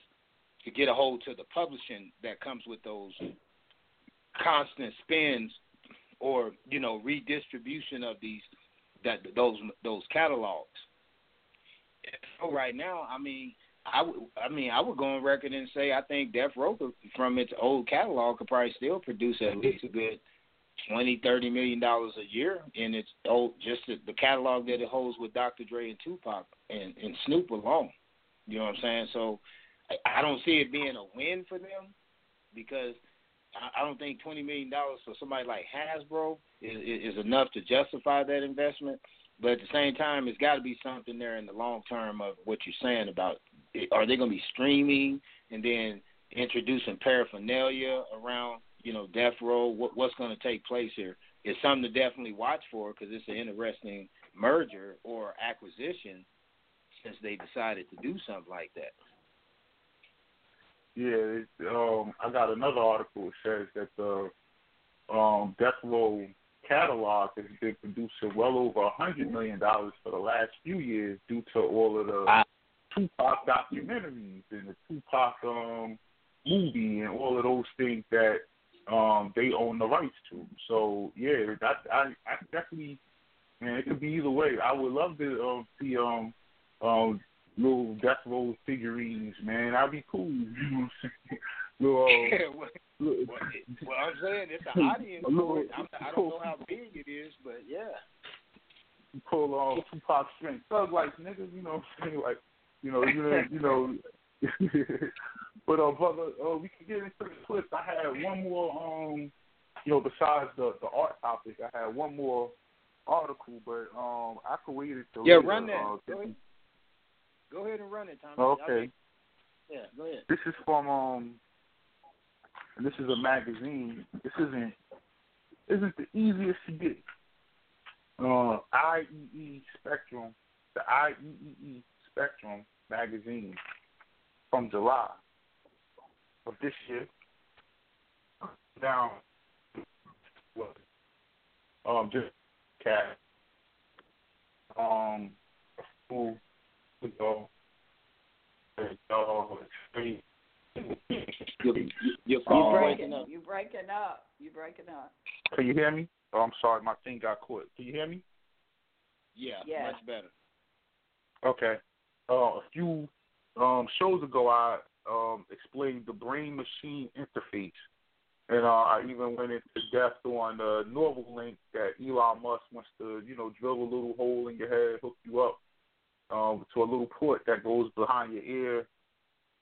to get a hold to the publishing that comes with those constant spins or you know redistribution of these that those those catalogs so right now, I mean, I would, I mean, I would go on record and say I think Death Row from its old catalog could probably still produce at least a good twenty, thirty million dollars a year in its old just the, the catalog that it holds with Dr. Dre and Tupac and, and Snoop alone. You know what I'm saying? So I, I don't see it being a win for them because I, don't think twenty million dollars for somebody like Hasbro is is enough to justify that investment. But at the same time, it's got to be something there in the long term of what you're saying about are they going to be streaming and then introducing paraphernalia around you know death row? What, what's going to take place here? It's something to definitely watch for because it's an interesting merger or acquisition since they decided to do something like that. Yeah, it, um, I got another article that says that the um, Death Row catalog has been producing well over a hundred million dollars for the last few years due to all of the I, Tupac documentaries and the Tupac um, movie and all of those things that um, they own the rights to. So yeah, that I, I definitely man, it could be either way. I would love to um, see um, um, little Death Row figurines, man. That'd be cool. (laughs) (laughs) You know what I'm saying? (laughs) little, uh, well, well, I'm saying it's an audience. Little, I'm, I don't know how big it is, but yeah. Pull on uh, Tupac strength, thug like niggas. You know, what I'm saying like, you know, you know, you know. but uh, brother, uh, we can get into the clips. I had one more. Um, you know, besides the the art topic, I had one more article, but um, I could wait until yeah, later. run that. Uh, go, ahead. and run it, Tommy. Okay. Yeah, go ahead. This is from um this is a magazine. This isn't isn't the easiest to get. Uh, IEE Spectrum, the IEEE Spectrum magazine from July of this year. Now? Um, just cat. Um, who, uh, uh, you're, you're You breaking breaking up. You breaking up. You breaking up. Can you hear me? Oh, I'm sorry, my thing got caught. Can you hear me? Yeah, Yeah. much better. Okay. Uh, a few um, shows ago, I um, explained the brain machine interface. And uh, I even went into depth on the Neuralink that Elon Musk wants to, you know, drill a little hole in your head, hook you up um, to a little port that goes behind your ear.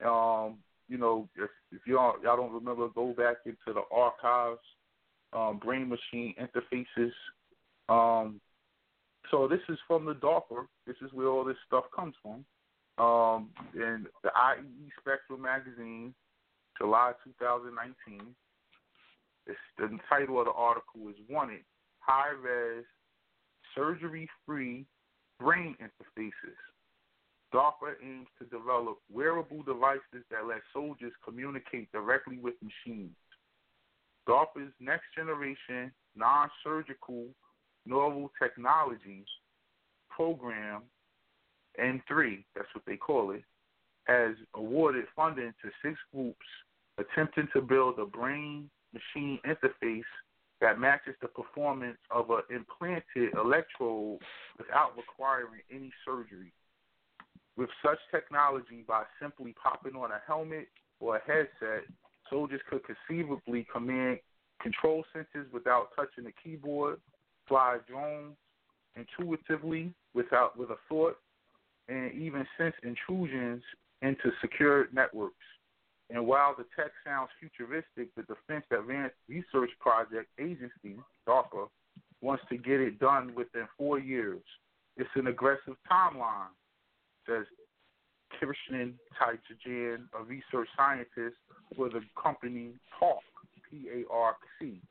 Um, you know, if, if y'all y'all don't remember, go back into the archives, um, brain machine interfaces. Um, so this is from the DARPA. This is where all this stuff comes from. Um, in the IEEE Spectrum magazine, July 2019. It's, the title of the article is "Wanted: High Res, Surgery-Free Brain Interfaces." DARPA aims to develop wearable devices that let soldiers communicate directly with machines. DARPA's next generation non surgical novel technologies program, N3, that's what they call it, has awarded funding to six groups attempting to build a brain machine interface that matches the performance of an implanted electrode without requiring any surgery. With such technology, by simply popping on a helmet or a headset, soldiers could conceivably command control centers without touching the keyboard, fly drones intuitively without with a thought, and even sense intrusions into secure networks. And while the tech sounds futuristic, the Defense Advanced Research Project Agency, DARPA, wants to get it done within four years. It's an aggressive timeline, says Krishnan Thyagarajan, a research scientist for the company PARC, P-A-R-C,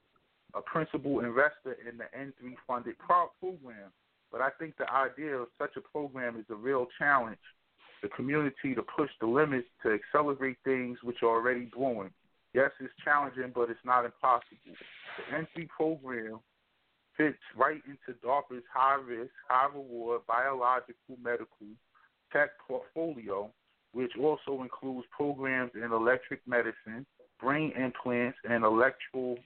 a principal investor in the N3 funded pro- program. But I think the idea of such a program is a real challenge. The community to push the limits to accelerate things which are already brewing. Yes, it's challenging, but it's not impossible. The N3 program fits right into DARPA's high risk, high reward biological medical tech portfolio, which also includes programs in electric medicine, brain implants, and electrical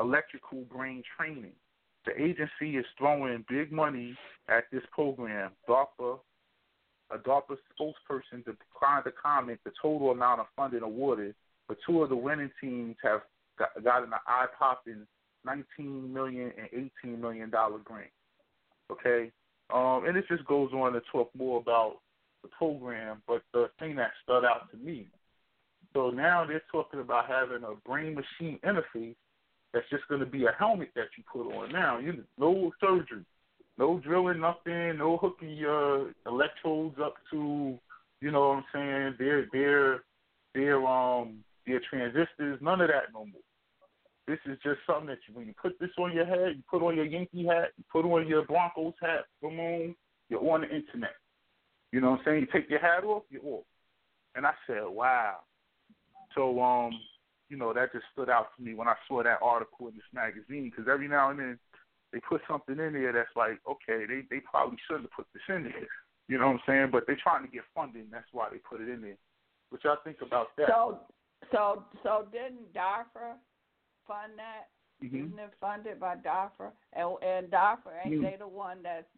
electrical brain training. The agency is throwing big money at this program. DARPA, a DARPA spokesperson declined to comment the total amount of funding awarded, but two of the winning teams have got, got an eye-popping 19 million and 18 million dollar grant. Okay, um, and it just goes on to talk more about the program. But the thing that stood out to me So now they're talking about having a brain machine interface that's just going to be a helmet that you put on. Now, you no surgery, no drilling nothing, no hooking your electrodes up to, you know what I'm saying, their their their um their transistors, none of that no more. This is just something that you, when you put this on your head, you put on your Yankee hat, you put on your Broncos hat, boom, on, you're on the internet. You know what I'm saying? You take your hat off, you're off. And I said, wow. So, um, you know, that just stood out to me when I saw that article in this magazine because every now and then they put something in there that's like, okay, they they probably shouldn't have put this in there. You know what I'm saying? But they're trying to get funding. That's why they put it in there. What y'all think about that? So, so, so didn't DARPA fund that? Mm-hmm. Isn't it funded by DARPA? And and DARPA ain't Mhm. they the one that's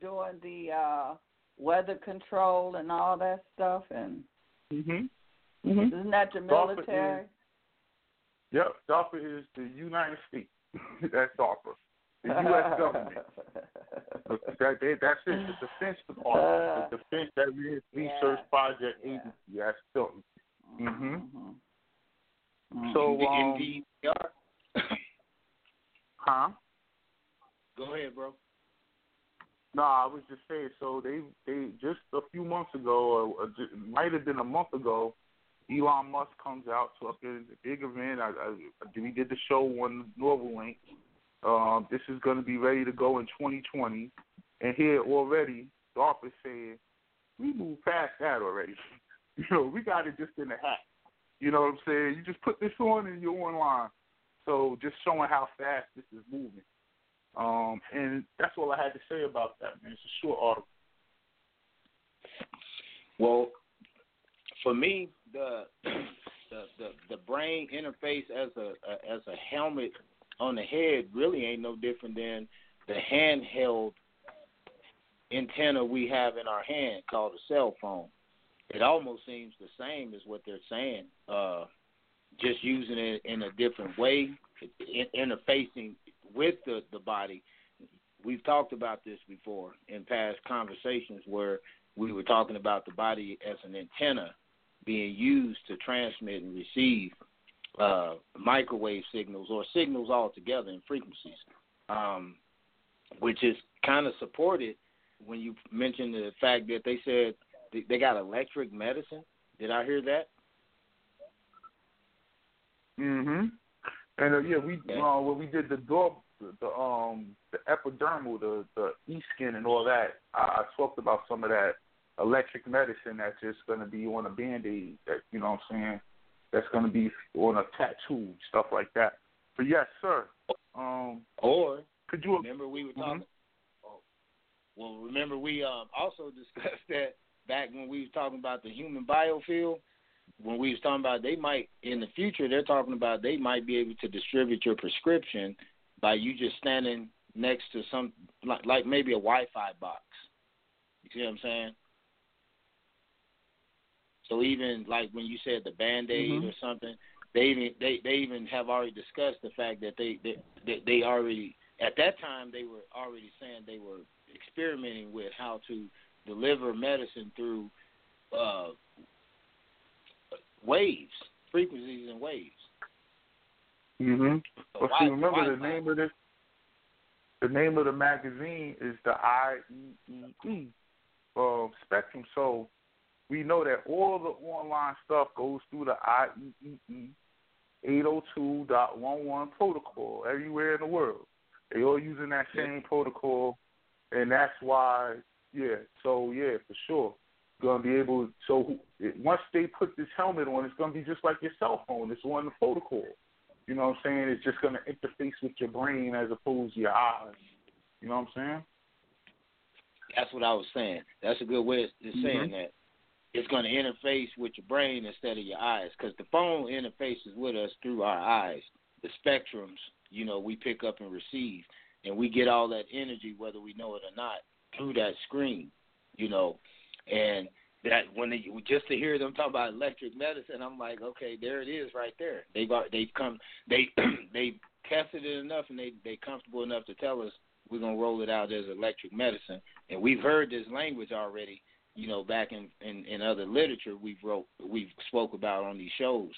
doing the uh weather control and all that stuff? And Mhm. Mhm. isn't that the DARPA military? Yep. DARPA is the United States. (laughs) that's DARPA. The U.S. government. (laughs) That, they, that's it. The Defense Department. The Defense that Re- Research Yeah. Project. Agency. That's them. Mhm. Mhm. So, The um, huh? Go ahead, bro. No, I was just saying. So they they just a few months ago, or, or ju- might have been a month ago, Elon Musk comes out to a big event. I, I, we did the show on Neuralink. Um, this is going to be ready to go in 2020, and here already, DARPA is saying we moved past that already. (laughs) you know, we got it just in the hat. You know what I'm saying? You just put this on and you're online. So just showing how fast this is moving. Um, and that's all I had to say about that, man. It's a short article. Well, for me, the (clears throat) the the, the brain interface as a, a as a helmet on the head really ain't no different than the handheld antenna we have in our hand called a cell phone. It almost seems the same as what they're saying, uh, just using it in a different way, in, interfacing with the, the body. We've talked about this before in past conversations where we were talking about the body as an antenna being used to transmit and receive uh, microwave signals or signals altogether in frequencies, um, which is kind of supported when you mentioned the fact that they said they- they got electric medicine. Did I hear that? Mhm. And uh, yeah, we uh, when we did the door, the, the um the epidermal, the the e skin and all that. I, I talked about some of that electric medicine that's just going to be on a band aid. That you know what I'm saying. That's going to be on a tattoo, stuff like that. But yes, sir. Um, Or could you? remember we were talking? Oh, well, remember we um, also (laughs) discussed that back when we was talking about the human biofield. When we was talking about they might in the future, they're talking about they might be able to distribute your prescription by you just standing next to some like, like maybe a Wi-Fi box. You see what I'm saying? So even like when you said the band aid Mhm. or something, they even they they even have already discussed the fact that they they they, they already at that time they were already saying they were experimenting with how to deliver medicine through uh, waves, frequencies and waves. Mhm. So Well, see, remember the name of this. The name of the magazine is the IEEE uh, Spectrum. So we know that all the online stuff goes through the IEEE 802.11 protocol everywhere in the world. They all using that same protocol, and that's why, yeah. So yeah, for sure, gonna be able. to. So once they put this helmet on, it's gonna be just like your cell phone. It's on the protocol. You know what I'm saying? It's just gonna interface with your brain as opposed to your eyes. You know what I'm saying? That's what I was saying. That's a good way of saying Mhm. that. It's going to interface with your brain instead of your eyes because the phone interfaces with us through our eyes. The spectrums, you know, we pick up and receive, and we get all that energy, whether we know it or not, through that screen, you know. And that when they just to hear them talk about electric medicine, I'm like, okay, there it is, right there. They've they've come they (clears throat) they tested it enough, and they they comfortable enough to tell us we're gonna roll it out as electric medicine, and we've heard this language already you know, back in, in in other literature we've wrote we've spoke about on these shows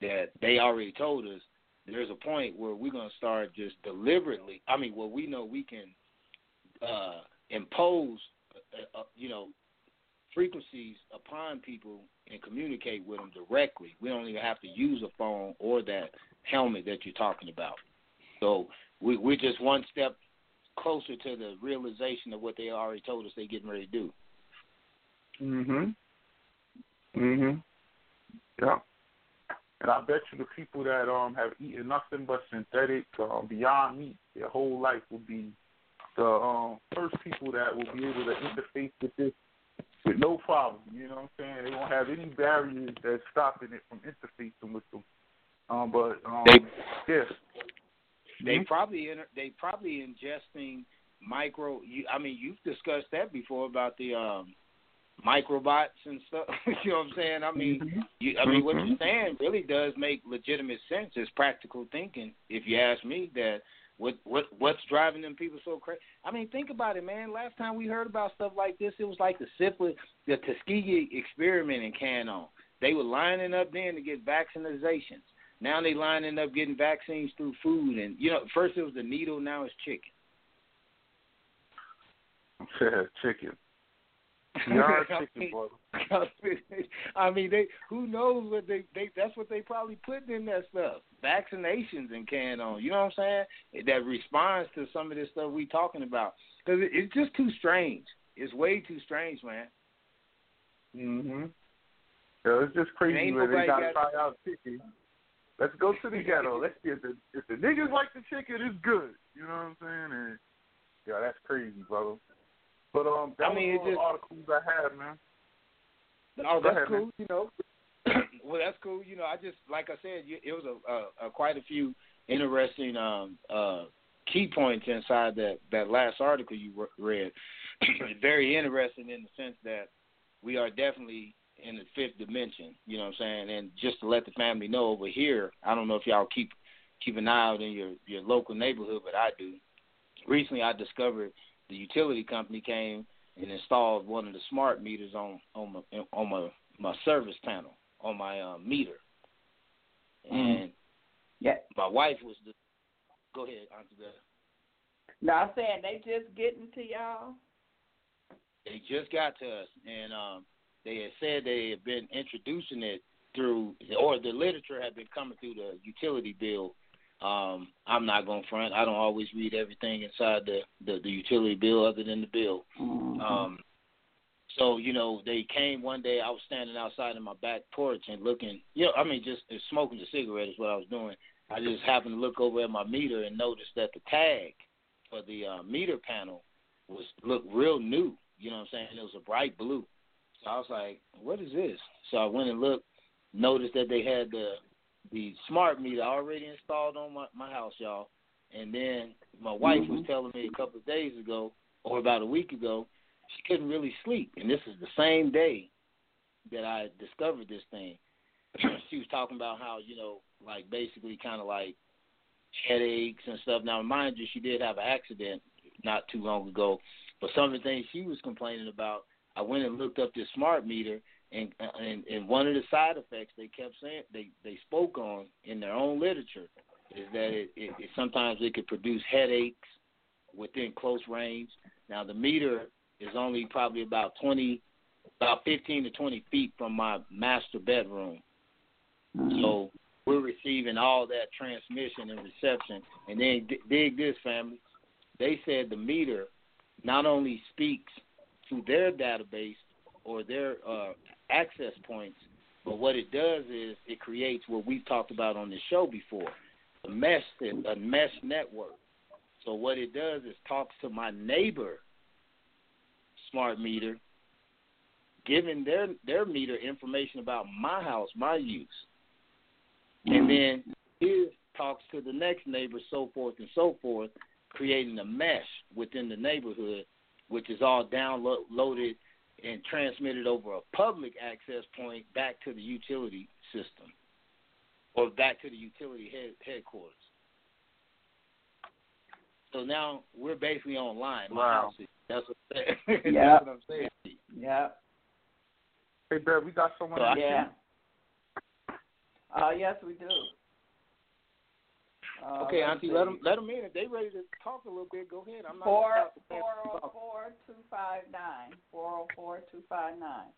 that they already told us there's a point where we're gonna start just deliberately. I mean, where we know we can uh, impose, uh, uh, you know, frequencies upon people and communicate with them directly. We don't even have to use a phone or that helmet that you're talking about. So we, we're just one step closer to the realization of what they already told us they're getting ready to do. Mhm. Mhm. Yeah. And I bet you the people that um have eaten nothing but synthetic um, Beyond Meat their whole life will be the um first people that will be able to interface with this with no problem. You know what I'm saying? They won't have any barriers that's stopping it from interfacing with them. Um, but um, they, yeah, they Mhm. probably inter- they probably ingesting micro. You, I mean, you've discussed that before about the um microbots and stuff. (laughs) you know what I'm saying? I mean, Mhm. you, I mean, what Mhm. you're saying really does make legitimate sense. It's practical thinking, if you ask me. That what what what's driving them people so crazy? I mean, think about it, man. Last time we heard about stuff like this, it was like the syphilis, the Tuskegee experiment in Canon. They were lining up then to get vaccinations. Now they lining up getting vaccines through food, and you know, first it was the needle, now it's chicken. (laughs) chicken. Beyond chicken, brother. I mean, they who knows what they they that's what they probably putting in that stuff. Vaccinations and can on. You know what I'm saying? That responds to some of this stuff we talking about because it, it's just too strange. It's way too strange, man. Mhm. Yeah, it's just crazy Ain't where they gotta got- try out chicken. Let's go to the (laughs) ghetto. Let's get the if the niggas like the chicken, it's good. You know what I'm saying? And yeah, that's crazy, brother. But um, that I mean, was it just- articles I had, man. Oh, that's ahead, cool. man. You know, (clears throat) well, that's cool. You know, I just like I said, it was a, a, a quite a few interesting um, uh, key points inside that that last article you read. (clears throat) Very interesting in the sense that we are definitely in the fifth dimension. You know what I'm saying? And just to let the family know over here, I don't know if y'all keep keep an eye out in your your local neighborhood, but I do. Recently, I discovered the utility company came and installed one of the smart meters on on my on my my service panel on my uh, meter. And Yeah. my wife was the. Go ahead, Auntie Bev. No, I'm saying they just getting to y'all. They just got to us, and um, they had said they had been introducing it through, or the literature had been coming through the utility bill. Um, I'm not going to front. I don't always read everything inside the, the the utility bill other than the bill. Mhm. Um, so you know, they came one day. I was standing outside in my back porch and looking. You know, I mean, just smoking a cigarette is what I was doing. I just happened to look over at my meter and noticed that the tag for the uh, meter panel was looked real new. You know what I'm saying? It was a bright blue. So I was like, "What is this?" So I went and looked, noticed that they had the the smart meter already installed on my my house, y'all. And then my wife was mm-hmm. telling me a couple of days ago, or about a week ago, she couldn't really sleep. And this is the same day that I discovered this thing. (clears throat) she was talking about how, you know, like basically kind of like headaches and stuff. Now, mind you, she did have an accident not too long ago. But some of the things she was complaining about, I went and looked up this smart meter, and and, and one of the side effects they kept saying they they spoke on in their own literature is that it, it, it sometimes it could produce headaches within close range. Now the meter is only probably about twenty, about fifteen to twenty feet from my master bedroom. So we're receiving all that transmission and reception. And then d- dig this, family. They said the meter not only speaks to their database or their uh, access points, but what it does is it creates what we've talked about on this show before, a mesh a mesh network. So what it does is talks to my neighbor smart meter, giving their their meter information about my house, my use, and mm-hmm. then his talks to the next neighbor, so forth and so forth, creating a mesh within the neighborhood, which is all downloaded and transmitted over a public access point back to the utility system or back to the utility head, headquarters. So now we're basically online. Wow. house is- That's what, (laughs) that's Yeah. what I'm saying. Yeah. Hey, Bear, we got someone. So Yeah. Uh, yes, we do. Uh, Okay, Auntie, see. let them let them in. If they ready to talk a little bit, go ahead. I'm not Four gonna stop the four family oh talk. four two five nine. Four oh four two five nine.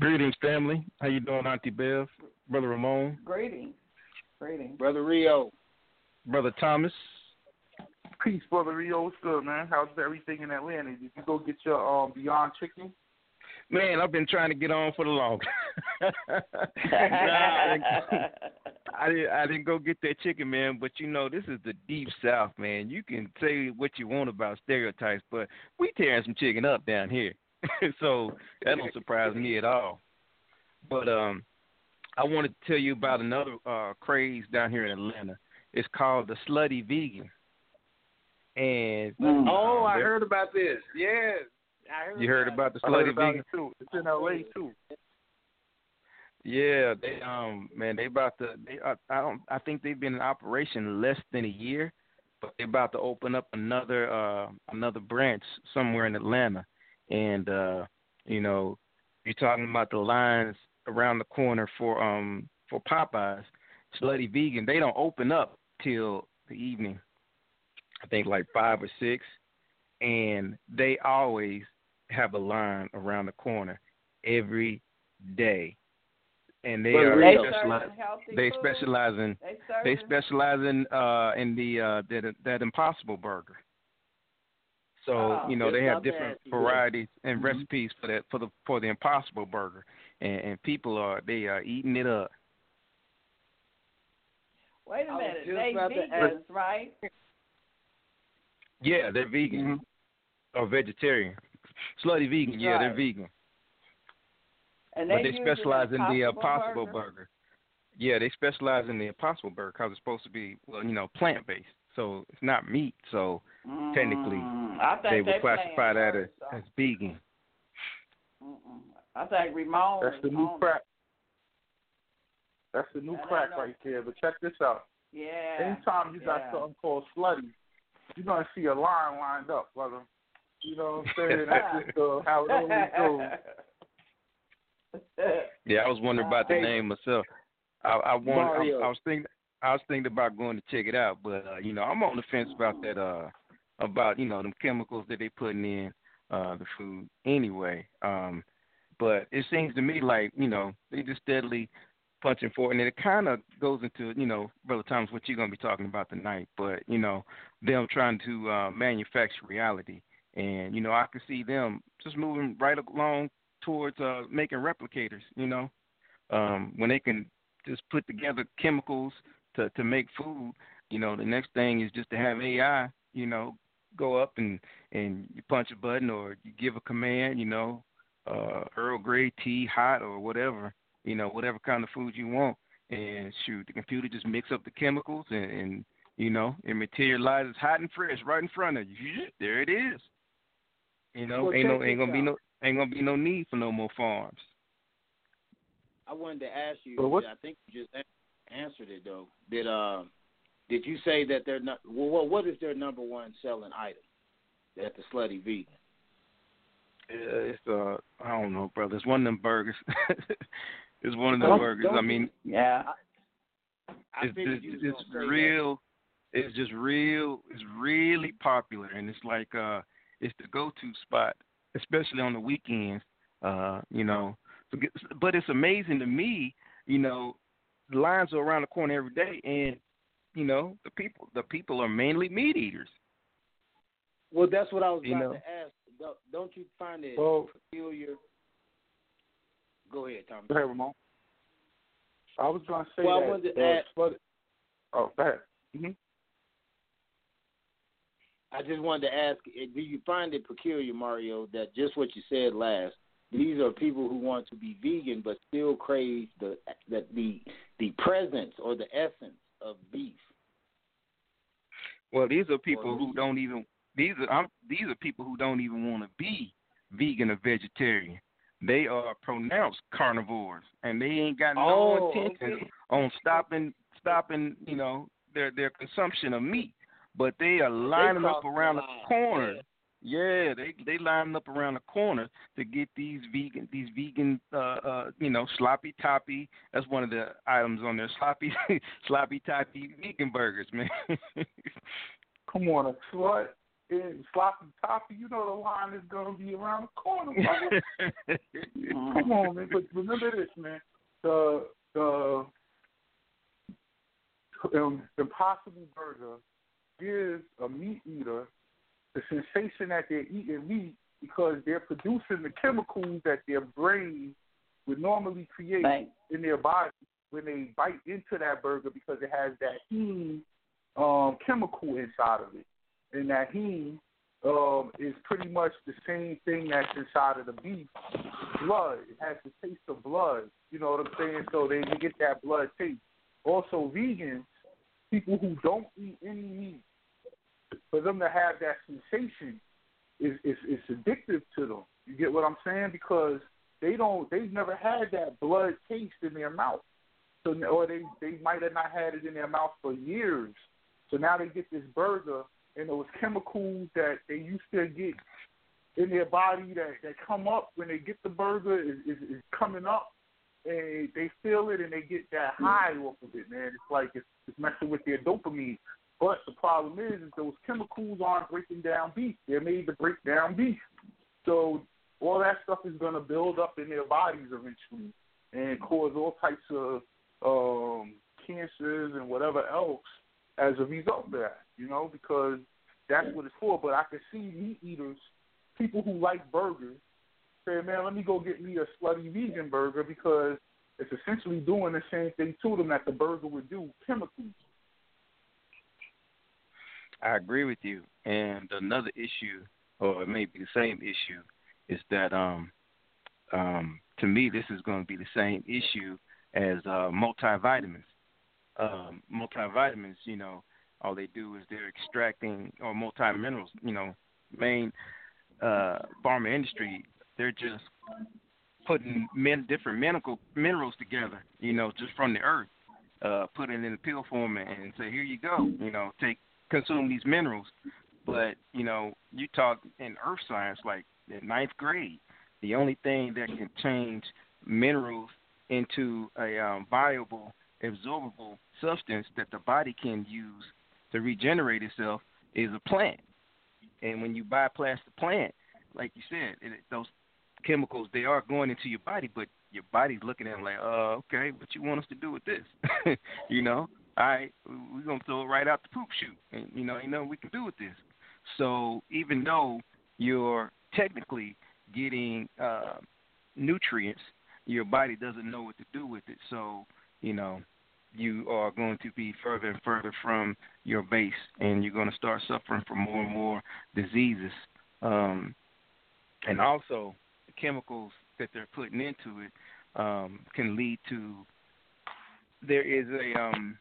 Greetings, family. How you doing, Auntie Bev, Brother Ramon, Greetings. Greetings. Brother Rio. Brother Thomas? Peace, brother Rio. What's good, man? How's everything in Atlanta? Did you go get your um Beyond Chicken? Man, I've been trying to get on for the longest. nah, I, didn't, I didn't. I didn't go get that chicken, man. But you know, this is the deep South, man. You can say what you want about stereotypes, but we tearing some chicken up down here, (laughs) so that don't surprise me at all. But um, I wanted to tell you about another uh craze down here in Atlanta. It's called the Slutty Vegan, and. Oh, I heard about this. Yes, I heard. You heard about about the I heard Slutty about Vegan? it too. It's in LA too. Yeah, they um man, they about to they uh, I don't I think they've been in operation less than a year, but they're about to open up another uh another branch somewhere in Atlanta. And uh you know, you're talking about the lines around the corner for um for Popeyes, Slutty Vegan, they don't open up till the evening. I think like 5 or 6 and they always have a line around the corner every day and they But are They Rio- specialize. They food. specialize in They they specialize in uh in the uh that that Impossible Burger. So Oh. you know they have different ask you, varieties and Mhm. recipes for that for the for the Impossible Burger, and, and people are they are eating it up. Wait a minute. just They about to vegans, right? Yeah, they're vegan or vegetarian. Slutty vegan, yeah, they're vegan, And but they, they specialize in the Impossible Impossible Burger. Yeah, they specialize in the Impossible Burger because it's supposed to be well, you know, plant based, so it's not meat. So technically, Mm, I think they would playing classify that as, words, though. as vegan. Mm-mm. I think Ramon That's the new on crack. That's the new That crack no- right there. But check this out. Yeah. Anytime you got yeah. something called slutty, you're gonna see a line lined up, brother. You know what I'm (laughs) saying? That's just uh, how it always goes. Yeah, I was wondering about the name myself. I, I want. I, I was thinking. I was thinking about going to check it out, but uh, you know, I'm on the fence about that. Uh, about you know them chemicals that they putting in uh the food anyway. Um, but it seems to me like you know they just steadily punching forward, and it kind of goes into you know, brother Thomas, what you're gonna be talking about tonight. But you know, them trying to uh, manufacture reality, and you know, I can see them just moving right along towards uh, making replicators. You know, um, when they can just put together chemicals to to make food. You know, the next thing is just to have AI. You know, go up and and you punch a button or you give a command. You know, uh, Earl Grey tea, hot or whatever. You know, whatever kind of food you want, and shoot, the computer just mix up the chemicals and, and you know, it materializes hot and fresh right in front of you. There it is. You know, Well, ain't no ain't gonna be no ain't gonna be no need for no more farms. I wanted to ask you. But what- I think you just answered it though. Did uh, did you say that they're not? Well, what what is their number one selling item at the Slutty Vegan? Yeah, it's uh, I don't know, brother. It's one of them burgers. (laughs) it's one of them burgers. I don't- mean, yeah. I it's figured it's, you was it's gonna real. It's just real. It's really popular, and it's like uh, it's the go-to spot, especially on the weekends. Uh, you know, So but it's amazing to me. You know, the lines are around the corner every day, and you know, the people the people are mainly meat eaters. Well, that's what I was You about know. to ask. Don't- Don't you find it Well, peculiar? Go ahead, Tom. go ahead, Ramon. I was gonna say Well, I that. wanted to uh, add- Oh, go ahead. hmm I just wanted to ask: eh, Do you find it peculiar, Mario, that just what you said last? These are people who want to be vegan but still crave the that the the presence or the essence of beef. Well, these are people who don't even these are I'm, these are people who don't even want to be vegan or vegetarian. They are pronounced carnivores, and they ain't got no Oh, intention okay. on stopping stopping you know their their consumption of meat. But they are lining up crossed the around the corner. yeah. Yeah, they they lining up around the corner to get these vegan these vegan uh uh you know sloppy toppy. That's one of the items on there. (laughs) Sloppy sloppy toppy vegan burgers, man. (laughs) Come on, a slut and sloppy toppy. You know the line is gonna be around the corner. (laughs) Come on, man. But remember this, man. The the um, Impossible Burger gives a meat eater the sensation that they're eating meat because they're producing the chemicals that their brain would normally create Right. in their body when they bite into that burger because it has that heme um, chemical inside of it. And that heme um, is pretty much the same thing that's inside of the beef blood. It has the taste of blood. You know what I'm saying? So they, they get that blood taste. Also, vegans, people who don't eat any meat, for them to have that sensation is is, is addictive to them. You get what I'm saying? Because they don't, they've never had that blood taste in their mouth. So, or they they might have not had it in their mouth for years. So now they get this burger and those chemicals that they used to get in their body that that come up when they get the burger is is, is coming up and they feel it and they get that high off of it, man. It's like it's, it's messing with their dopamine. But the problem is, is those chemicals aren't breaking down beef. They're made to break down beef. So all that stuff is going to build up in their bodies eventually and cause all types of um, cancers and whatever else as a result of that. You know, because that's what it's for. But I can see meat eaters, people who like burgers, say, man, let me go get me a slutty vegan burger because it's essentially doing the same thing to them that the burger would do, chemicals. I agree with you. And another issue, or maybe the same issue, is that um, um, to me this is going to be the same issue as uh, multivitamins. Um, multivitamins, you know, all they do is they're extracting or multi minerals. You know, main uh, pharma industry, they're just putting different mineral minerals together. You know, just from the earth, uh, put it in a pill form and, and say, here you go. You know, take consume these minerals. But you know, you talk in earth science, like in ninth grade, the only thing that can change minerals into a um, viable, absorbable substance that the body can use to regenerate itself is a plant. And when you bypass the plant, like you said, it, those chemicals they are going into your body, but your body's looking at it like, uh, okay, what you want us to do with this? (laughs) you know, all right, we're gonna throw it right out the poop chute, and you know, ain't nothing we can do with this. So even though you're technically getting uh, nutrients, your body doesn't know what to do with it. So you know, you are going to be further and further from your base, and you're going to start suffering from more and more diseases. Um, and also, chemicals that they're putting into it um, can lead to. There is a um,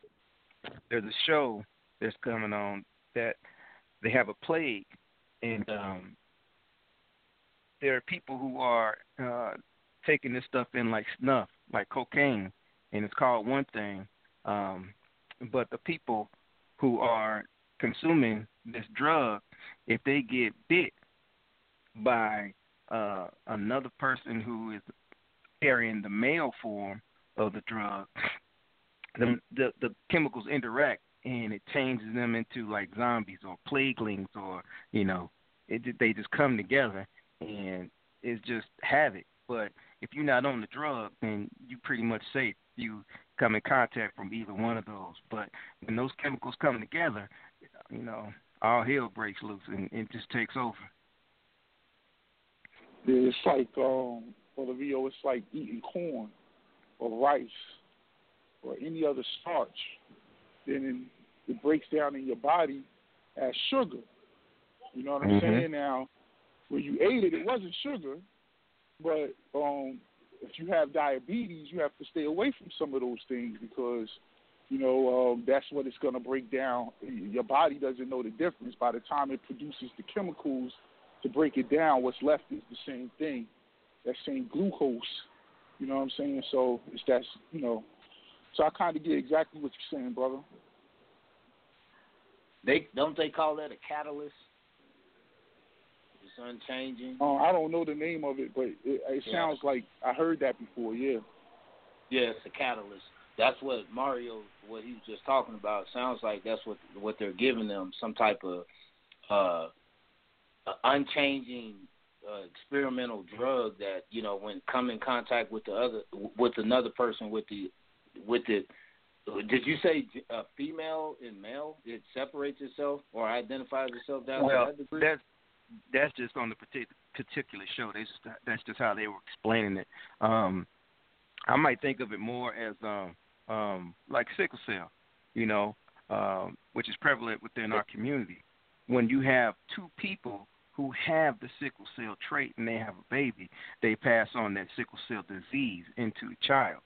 there's a show that's coming on that they have a plague, and um, there are people who are uh, taking this stuff in like snuff, like cocaine, and it's called one thing. Um, but the people who are consuming this drug, if they get bit by uh, another person who is carrying the male form of the drug, the, the the chemicals interact and it changes them into like zombies or plaguelings or you know it they just come together and it's just havoc. But if you're not on the drug, then you pretty much safe. You come in contact from either one of those. But when those chemicals come together, you know, all hell breaks loose and it just takes over. It's like um for the VO, it's like eating corn or rice or any other starch. Then it breaks down in your body as sugar. You know what I'm Mhm. saying? Now, when you ate it, it wasn't sugar, but um, if you have diabetes, you have to stay away from some of those things because you know um, that's what it's going to break down. Your body doesn't know the difference. By the time it produces the chemicals to break it down, what's left is the same thing, that same glucose. You know what I'm saying? So it's that's you know. So I kind of get exactly what you're saying, brother. They don't they call that a catalyst? It's unchanging. Uh, I don't know the name of it, but it, it Yeah. sounds like I heard that before. Yeah. Yeah, it's a catalyst. That's what Mario, what he was just talking about. Sounds like that's what what they're giving them, some type of uh, uh, unchanging uh, experimental drug that you know when come in contact with the other with another person with the with the. Did you say uh, female and male? It separates itself or identifies itself down well, that degree. that's that's just on the particular particular show. They just, that's just how they were explaining it. Um, I might think of it more as um, um, like sickle cell, you know, um, which is prevalent within our community. When you have two people who have the sickle cell trait and they have a baby, they pass on that sickle cell disease into the child.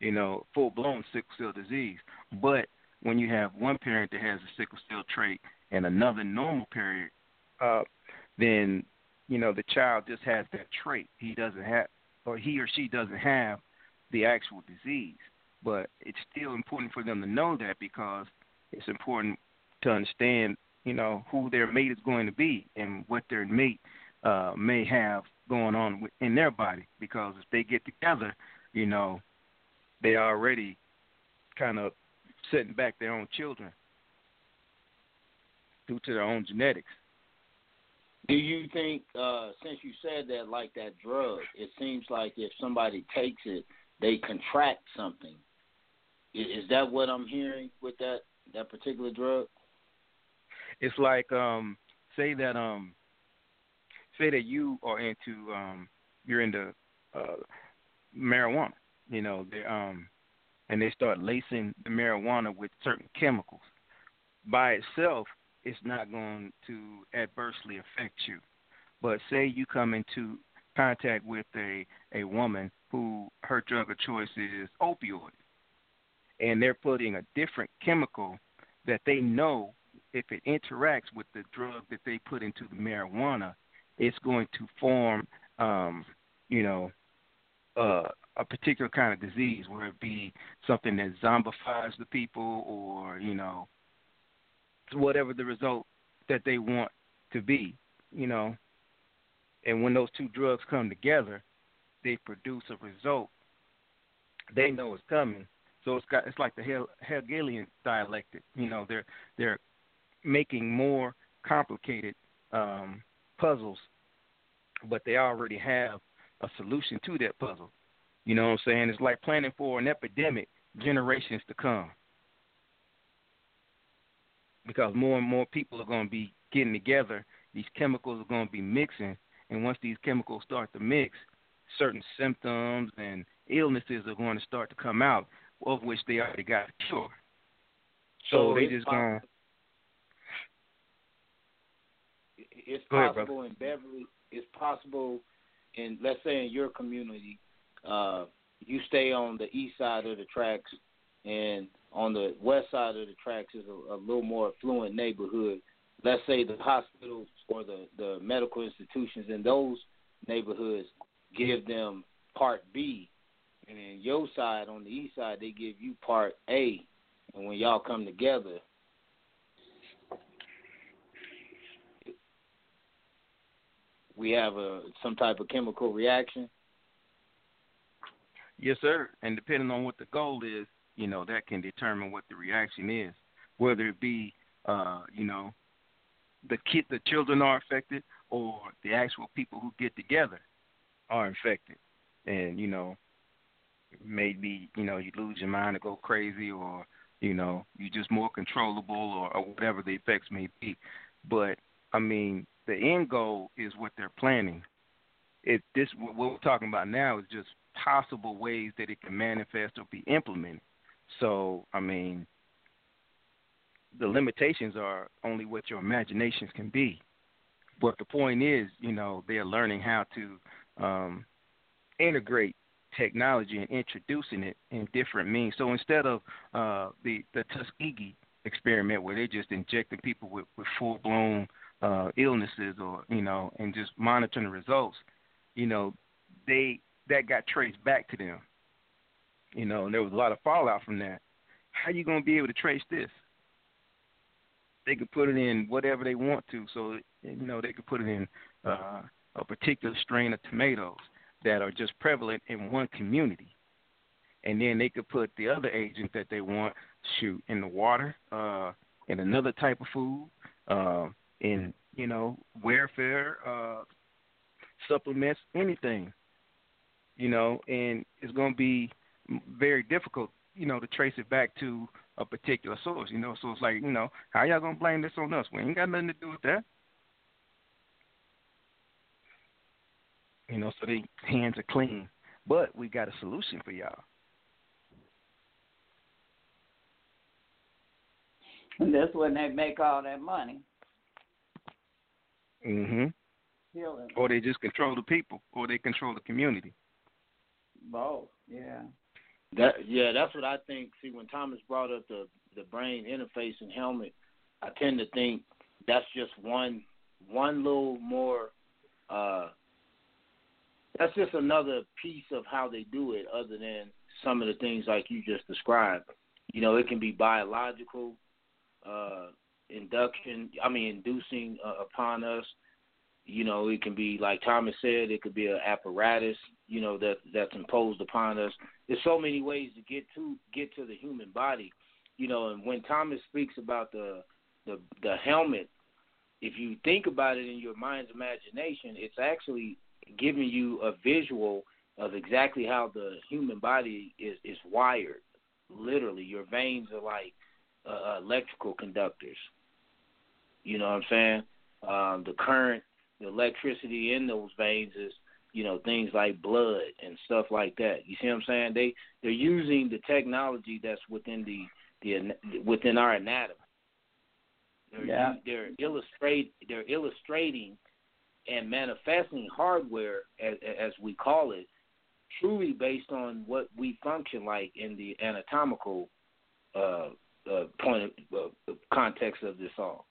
You know, full blown sickle cell disease. But when you have one parent that has a sickle cell trait and another normal parent, uh, then you know the child just has that trait. He doesn't have, or he or she doesn't have the actual disease. But it's still important for them to know that because it's important to understand, you know, who their mate is going to be and what their mate uh, may have going on in their body. Because if they get together, you know, they already kind of setting back their own children due to their own genetics. Do you think, uh, since you said that, like that drug, it seems like if somebody takes it, they contract something. Is, is that what I'm hearing with that that particular drug? It's like um say that um say that you are into um you're into uh marijuana, you know, they um and they start lacing the marijuana with certain chemicals. By itself it's not going to adversely affect you. But say you come into contact with a, a woman who her drug of choice is opioid and they're putting a different chemical that they know if it interacts with the drug that they put into the marijuana, it's going to form, um, you know, uh, a particular kind of disease, where it be something that zombifies the people, or you know, whatever the result that they want to be, you know. And when those two drugs come together, they produce a result. They know it's coming, so it's got it's like the Hegelian dialectic. You know, they're they're making more complicated um, puzzles, but they already have a solution to that puzzle. You know what I'm saying? It's like planning for an epidemic generations to come. Because more and more people are going to be getting together, these chemicals are going to be mixing, and once these chemicals start to mix, certain symptoms and illnesses are going to start to come out, of which they already got a cure. So, they just going. It's ahead, possible in Beverly. It's possible in let's say in your community, uh, you stay on the east side of the tracks, and on the west side of the tracks is a, a little more affluent neighborhood. Let's say the hospitals or the the medical institutions in those neighborhoods give them Part B, and then your side on the east side they give you Part A, and when y'all come together, we have a some type of chemical reaction. Yes, sir. And depending on what the goal is, you know, that can determine what the reaction is. Whether it be, uh, you know, the kid, the children are affected, or the actual people who get together are infected. And you know, maybe you know you lose your mind and go crazy, or you know you're just more controllable, or, or whatever the effects may be. But I mean, the end goal is what they're planning. It this what we're talking about now is just possible ways that it can manifest or be implemented. So I mean, the limitations are only what your imaginations can be. But the point is, you know, they're learning how to um, integrate technology and introducing it in different means. So instead of uh, the the Tuskegee experiment where they're just injecting people with, with full blown uh, illnesses or you know and just monitoring the results, you know, they that got traced back to them. You know, and there was a lot of fallout from that. How you gonna be able to trace this? They could put it in whatever they want to, so you know they could put it in uh, a particular strain of tomatoes that are just prevalent in one community. And then they could put the other agent that they want, shoot, in the water, uh, in another type of food, uh, in you know welfare uh, supplements, anything. You know, and it's going to be very difficult, you know, to trace it back to a particular source. You know, so it's like, you know, how y'all gonna blame this on us? We ain't got nothing to do with that. You know, so their hands are clean. But we got a solution for y'all. And that's when they make all that money. Mhm. Healing. Or they just control the people, or they control the community. Both, yeah. That yeah, that's what I think. See, when Thomas brought up the the brain interface and helmet, I tend to think that's just one one little more. uh That's just another piece of how they do it, other than some of the things like you just described. You know, it can be biological uh induction. I mean, inducing uh, upon us. You know, it can be like Thomas said. It could be an apparatus. You know that that's imposed upon us. There's so many ways to get to get to the human body. You know, and when Thomas speaks about the the the helmet, if you think about it in your mind's imagination, it's actually giving you a visual of exactly how the human body is is wired. Literally, your veins are like uh, electrical conductors. You know what I'm saying? Um, the current, the electricity in those veins is, you know, things like blood and stuff like that. You see what I'm saying? They they're using the technology that's within the the within our anatomy. They're Yeah. they're illustrate they're illustrating and manifesting hardware as, as we call it, truly based on what we function like in the anatomical uh, uh, point of uh, context of this all.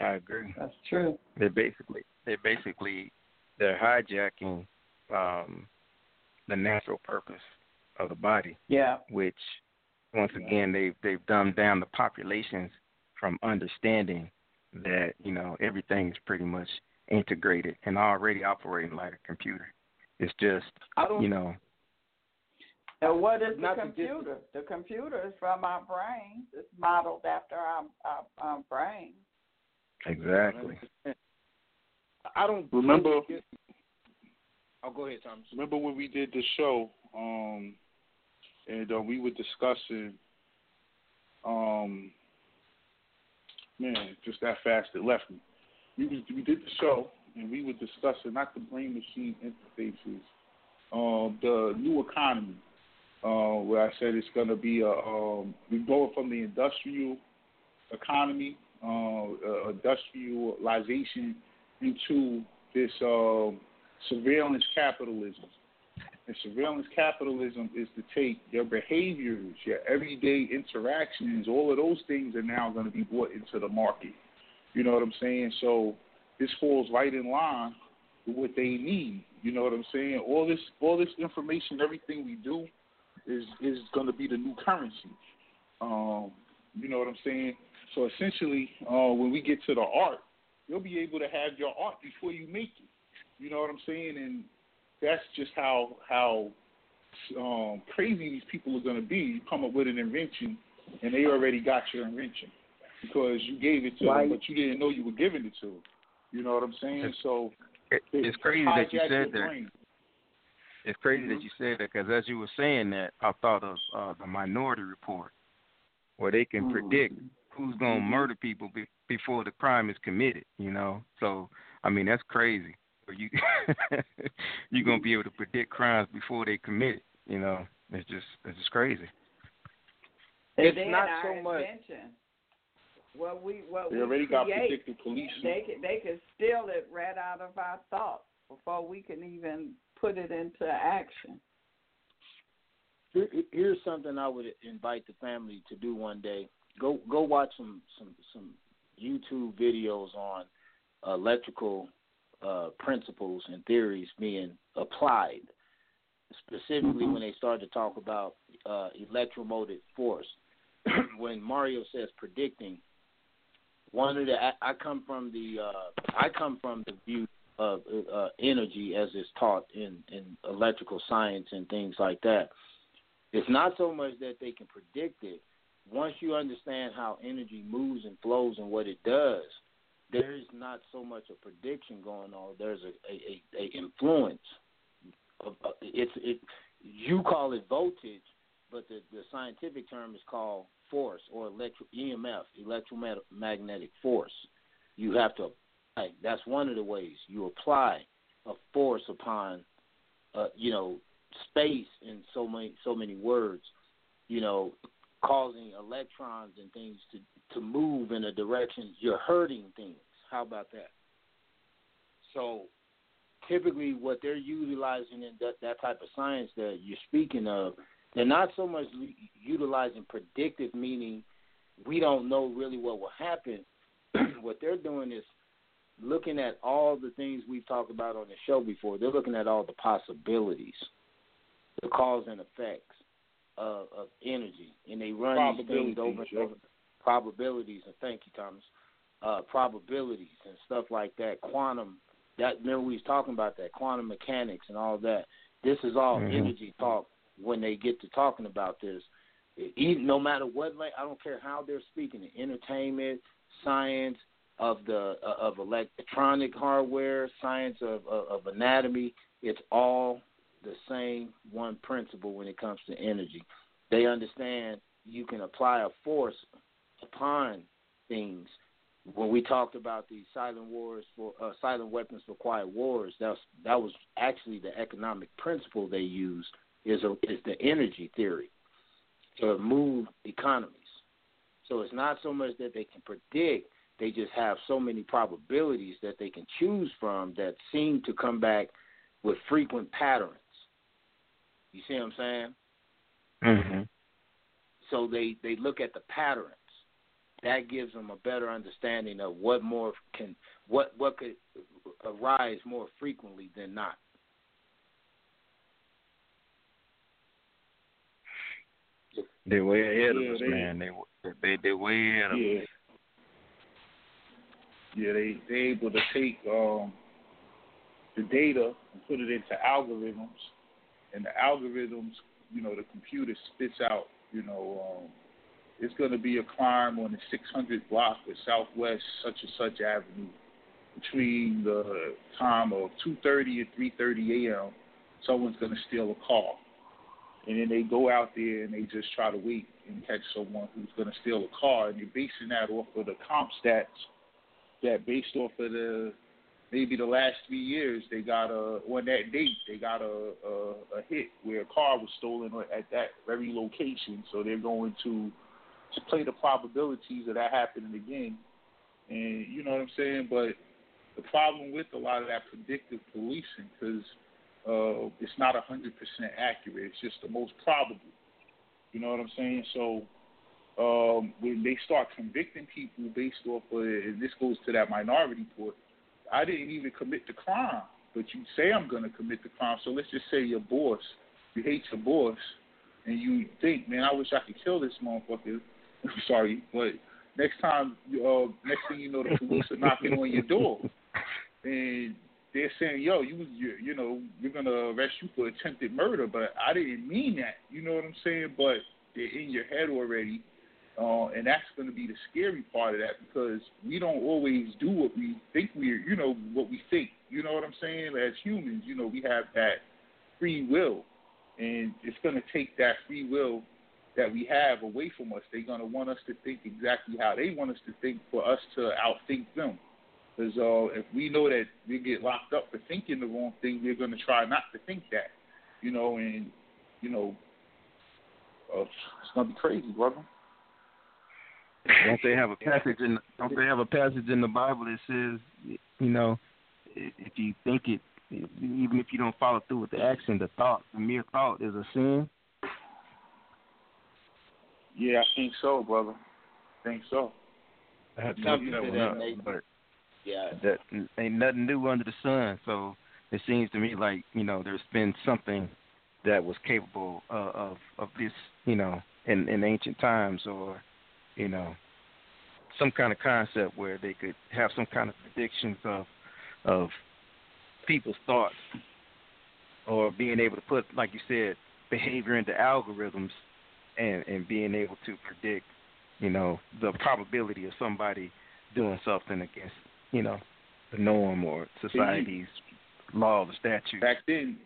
I agree. That's true. They're basically they're basically they're hijacking um, the natural purpose of the body, Yeah. which once again they've they've dumbed down the populations from understanding that you know everything is pretty much integrated and already operating like a computer. It's just I don't you know And what is the computer? The computer is from our brains. It's modeled after our, our, our brain. Exactly. (laughs) I don't Remember- totally get- Oh, go ahead, Thomas. Remember when we did the show, um, and uh, we were discussing, um, man, just that fast it left me. We was, we did the show, and we were discussing not the brain machine interfaces, um, the new economy, uh, where I said it's going to be a um, we going from the industrial economy, uh, uh, industrialization into this um, surveillance capitalism. And surveillance capitalism is to take your behaviors, your everyday interactions, all of those things are now going to be brought into the market. You know what I'm saying? So this falls right in line with what they need. You know what I'm saying? All this, all this information, everything we do, is is going to be the new currency. Um, you know what I'm saying? So essentially, uh, when we get to the art, you'll be able to have your art before you make it. You know what I'm saying? And that's just how how um, crazy these people are going to be. You come up with an invention, and they already got your invention because you gave it to Right. them, but you didn't know you were giving it to them. You know what I'm saying? So It, it's crazy that you said that. brain. It's crazy Mhm. that you said that because as you were saying that, I thought of uh, the Minority Report, where they can predict who's going to mm-hmm. murder people be- before the crime is committed. You know, so I mean that's crazy. Where you (laughs) you're gonna be able to predict crimes before they commit. it? You know, it's just it's just crazy. And It's then not our so much- invention. What we what They we already got create, predictive policing. they can they can steal it right out of our thoughts before we can even put it into action. Here- Here's something I would invite the family to do one day. Go go watch some some some YouTube videos on electrical uh, principles and theories being applied. Specifically, when they start to talk about uh, electromotive force, (clears throat) when Mario says predicting, one of the I, I come from the uh, I come from the view of uh, energy as it's taught in in electrical science and things like that. It's not so much that they can predict it. Once you understand how energy moves and flows and what it does, there is not so much a prediction going on. There's a a, a, a influence. Uh, it's it. You call it voltage, but the the scientific term is called force or electro EMF, electromagnetic force. You have to. That's one of the ways you apply a force upon, uh, you know, space in so many so many words. You know, causing electrons and things to to move in a direction. You're hurting things. How about that? So typically what they're utilizing in that, that type of science that you're speaking of they're not so much utilizing predictive, meaning we don't know really what will happen. (clears throat) what they're doing is looking at all the things we've talked about on the show before. They're looking at all the possibilities, the cause and effects of, of energy, and they run these things over and over. Probabilities, and thank you, Thomas. Uh, probabilities and stuff like that. Quantum. That remember we was talking about that quantum mechanics and all that. This is all mm-hmm. energy talk when they get to talking about this. Even, no matter what, I don't care how they're speaking, entertainment, science of the uh, of electronic hardware, science of, of of anatomy, it's all the same one principle when it comes to energy. They understand you can apply a force upon things. When we talked about the silent wars for uh, silent weapons for quiet wars, that was, that was actually the economic principle they used is a, is the energy theory to move economies. So it's not so much that they can predict; they just have so many probabilities that they can choose from that seem to come back with frequent patterns. You see what I'm saying? Mm-hmm. So they they look at the patterns. That gives them a better understanding of what more can what what could arise more frequently than not. They're way ahead yeah, of us, they, man. They they they way ahead of yeah. us. Yeah, they they able to take um, the data and put it into algorithms, and the algorithms, you know, the computer spits out, you know, um, it's going to be a crime on the 600 block of Southwest such and such Avenue between the time of 2:30 and 3:30 a.m. Someone's going to steal a car and then they go out there and they just try to wait and catch someone who's going to steal a car, and they're basing that off of the comp stats that based off of the maybe the last three years they got a on that date they got a, a a hit where a car was stolen at that very location, so they're going to play the probabilities of that happening again, and you know what I'm saying, but the problem with a lot of that predictive policing because uh, it's not 100% accurate. It's just the most probable. You know what I'm saying? So um, when they start convicting people based off of, and this goes to that minority report, I didn't even commit the crime, but you say I'm going to commit the crime. So let's just say your boss, you hate your boss, and you think, man, I wish I could kill this motherfucker. (laughs) I'm sorry, but next time, uh, next thing you know, the police are knocking on your door, and they're saying, "Yo, you you you know you're gonna arrest you for attempted murder," but I didn't mean that. You know what I'm saying? But they're in your head already, uh, and that's going to be the scary part of that because we don't always do what we think we're, you know, what we think. You know what I'm saying? As humans, you know, we have that free will, and it's going to take that free will that we have away from us. They're going to want us to think exactly how they want us to think for us to outthink them. Because uh, if we know that we get locked up for thinking the wrong thing, we're going to try not to think that, you know, and you know, uh, it's going to be crazy, brother. Don't they have a passage in? Don't they have a passage in the Bible that says, you know, if you think it, even if you don't follow through with the action, the thought, the mere thought is a sin. Yeah, I think so, brother. I think so. I have something to that, but yeah. That ain't nothing new under the sun. So it seems to me like you know there's been something that was capable uh, of of this you know in in ancient times or you know some kind of concept where they could have some kind of predictions of of people's thoughts or being able to put, like you said, behavior into algorithms and and being able to predict, you know, the probability of somebody doing something against, you know, the norm or society's law or statute. Back then,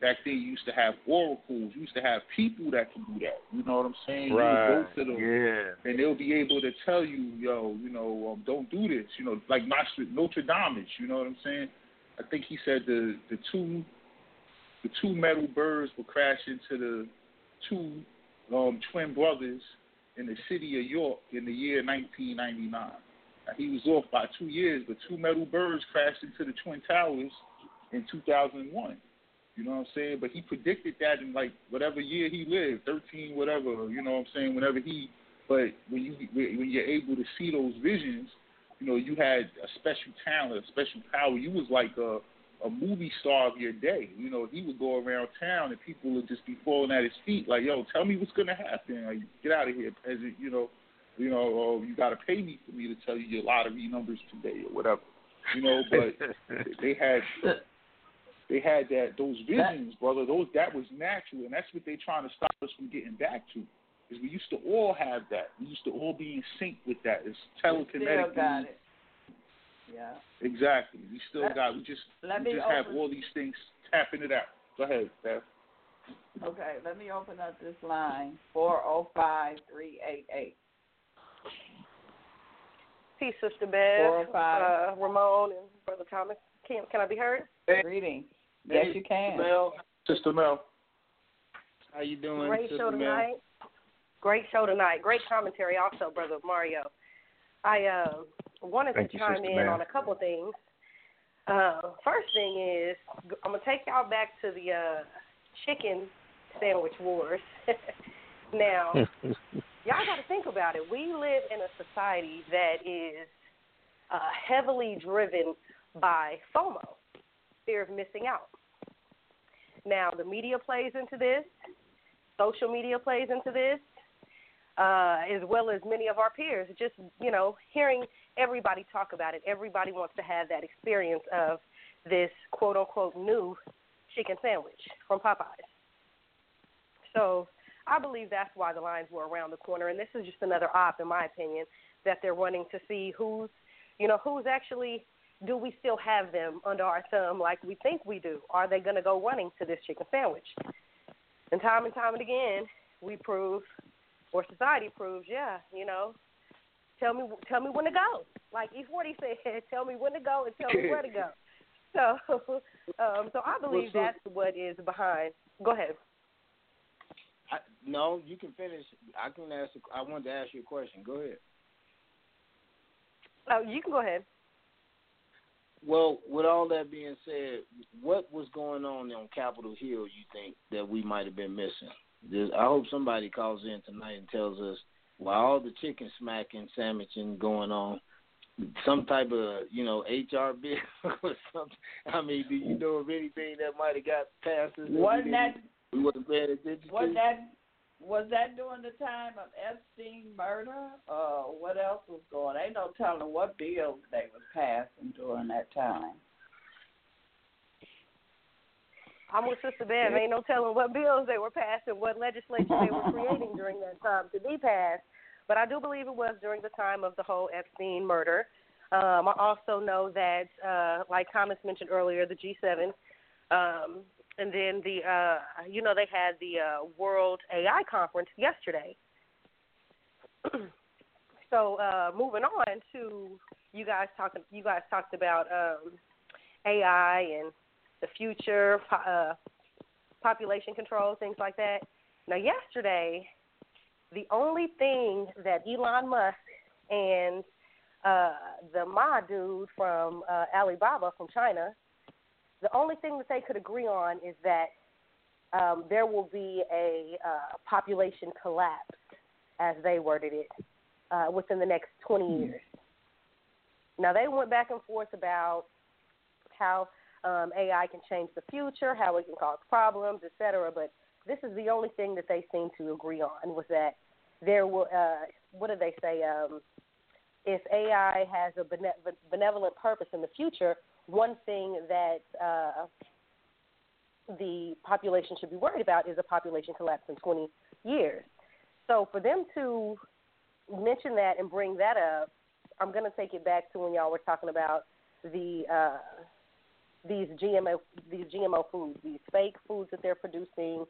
back then you used to have oracles. You used to have people that could do that. You know what I'm saying? Right. You go to them, Yeah. and they'll be able to tell you, yo, you know, um, don't do this. You know, like Nostr- Notre Dame. You know what I'm saying? I think he said the the two the two metal birds will crash into the two um, twin brothers in the city of York in the year 1999. Now, he was off by two years, but two metal birds crashed into the twin towers in 2001. You know what I'm saying? But he predicted that in like whatever year he lived, 13, whatever. You know what I'm saying? Whenever he, but when you when you're able to see those visions, you know you had a special talent, a special power. You was like a a movie star of your day. You know, he would go around town and people would just be falling at his feet, like, "Yo, tell me what's gonna happen. Like, get out of here, peasant." You know, you know, oh, you got to pay me for me to tell you your lottery numbers today or whatever. You know, but (laughs) they had they had that those visions, brother. Those that was natural, and that's what they're trying to stop us from getting back to. Is we used to all have that. We used to all be in sync with that. It's telekinetic. Still got it. Yeah. Exactly. We still Let- got. We just let we me just have open- all these things tapping it out. Go ahead, Bev. Okay, let me open up this line four zero five three eight eight. Peace, Sister Bev, Four uh, Ramon, and Brother Thomas. Can can I be heard? Greetings. Yes, you can. Mel, Sister Mel. how you doing, Great Sister show Mel? tonight. Great show tonight. Great commentary, also, Brother Mario. I uh, wanted Thank to you, chime Sister in Mel. on a couple of things. Uh, first thing is, I'm gonna take y'all back to the uh, chicken sandwich wars. (laughs) now, (laughs) y'all got to think about it. We live in a society that is uh, heavily driven by FOMO, fear of missing out. Now, the media plays into this, social media plays into this, uh, as well as many of our peers. Just, you know, hearing everybody talk about it, everybody wants to have that experience of this quote unquote new chicken sandwich from Popeyes. So I believe that's why the lines were around the corner, and this is just another op, in my opinion, that they're wanting to see who's, you know, who's actually. Do we still have them under our thumb like we think we do? Are they going to go running to this chicken sandwich? And time and time and again, we prove, or society proves, yeah, you know, tell me, tell me when to go. Like E40 (laughs) said, tell me when to go and tell me where to go. (laughs) So, (laughs) um, so I believe so- that's what is behind. Go ahead. I, no, you can finish. I can ask. I wanted to ask you a question. Go ahead. Oh, you can go ahead. Well, with all that being said, what was going on on Capitol Hill? You think that we might have been missing? There's, I hope somebody calls in tonight and tells us why all the chicken smacking, sandwiching going on, some type of you know HR bill (laughs) or something. I mean, do you know of anything that might have got passed? us Wasn't that we wasn't paying attention was to? that was that during the time of Epstein murder? Uh, what else was going? Ain't no telling what bills they was passing during that time. I'm with Sister Bev. Ain't no telling what bills they were passing, what legislation they were creating during that time to be passed. But I do believe it was during the time of the whole Epstein murder. Um, I also know that, uh, like Thomas mentioned earlier, the G7, um, and then the, uh, you know, they had the uh, World AI Conference yesterday. (clears throat) so uh, moving on to you guys talking, you guys talked about um, AI and the future, uh, population control, things like that. Now, yesterday, the only thing that Elon Musk and uh, the Ma dude from uh, Alibaba from China, the only thing that they could agree on is that um, there will be a uh, population collapse, as they worded it, uh, within the next 20 years. Now, they went back and forth about how um, AI can change the future, how it can cause problems, et cetera. But this is the only thing that they seem to agree on was that there will, uh, what did they say? Um, if AI has a benevolent purpose in the future, one thing that uh, the population should be worried about is a population collapse in 20 years. So for them to mention that and bring that up, I'm going to take it back to when y'all were talking about the uh, these GMO these GMO foods, these fake foods that they're producing,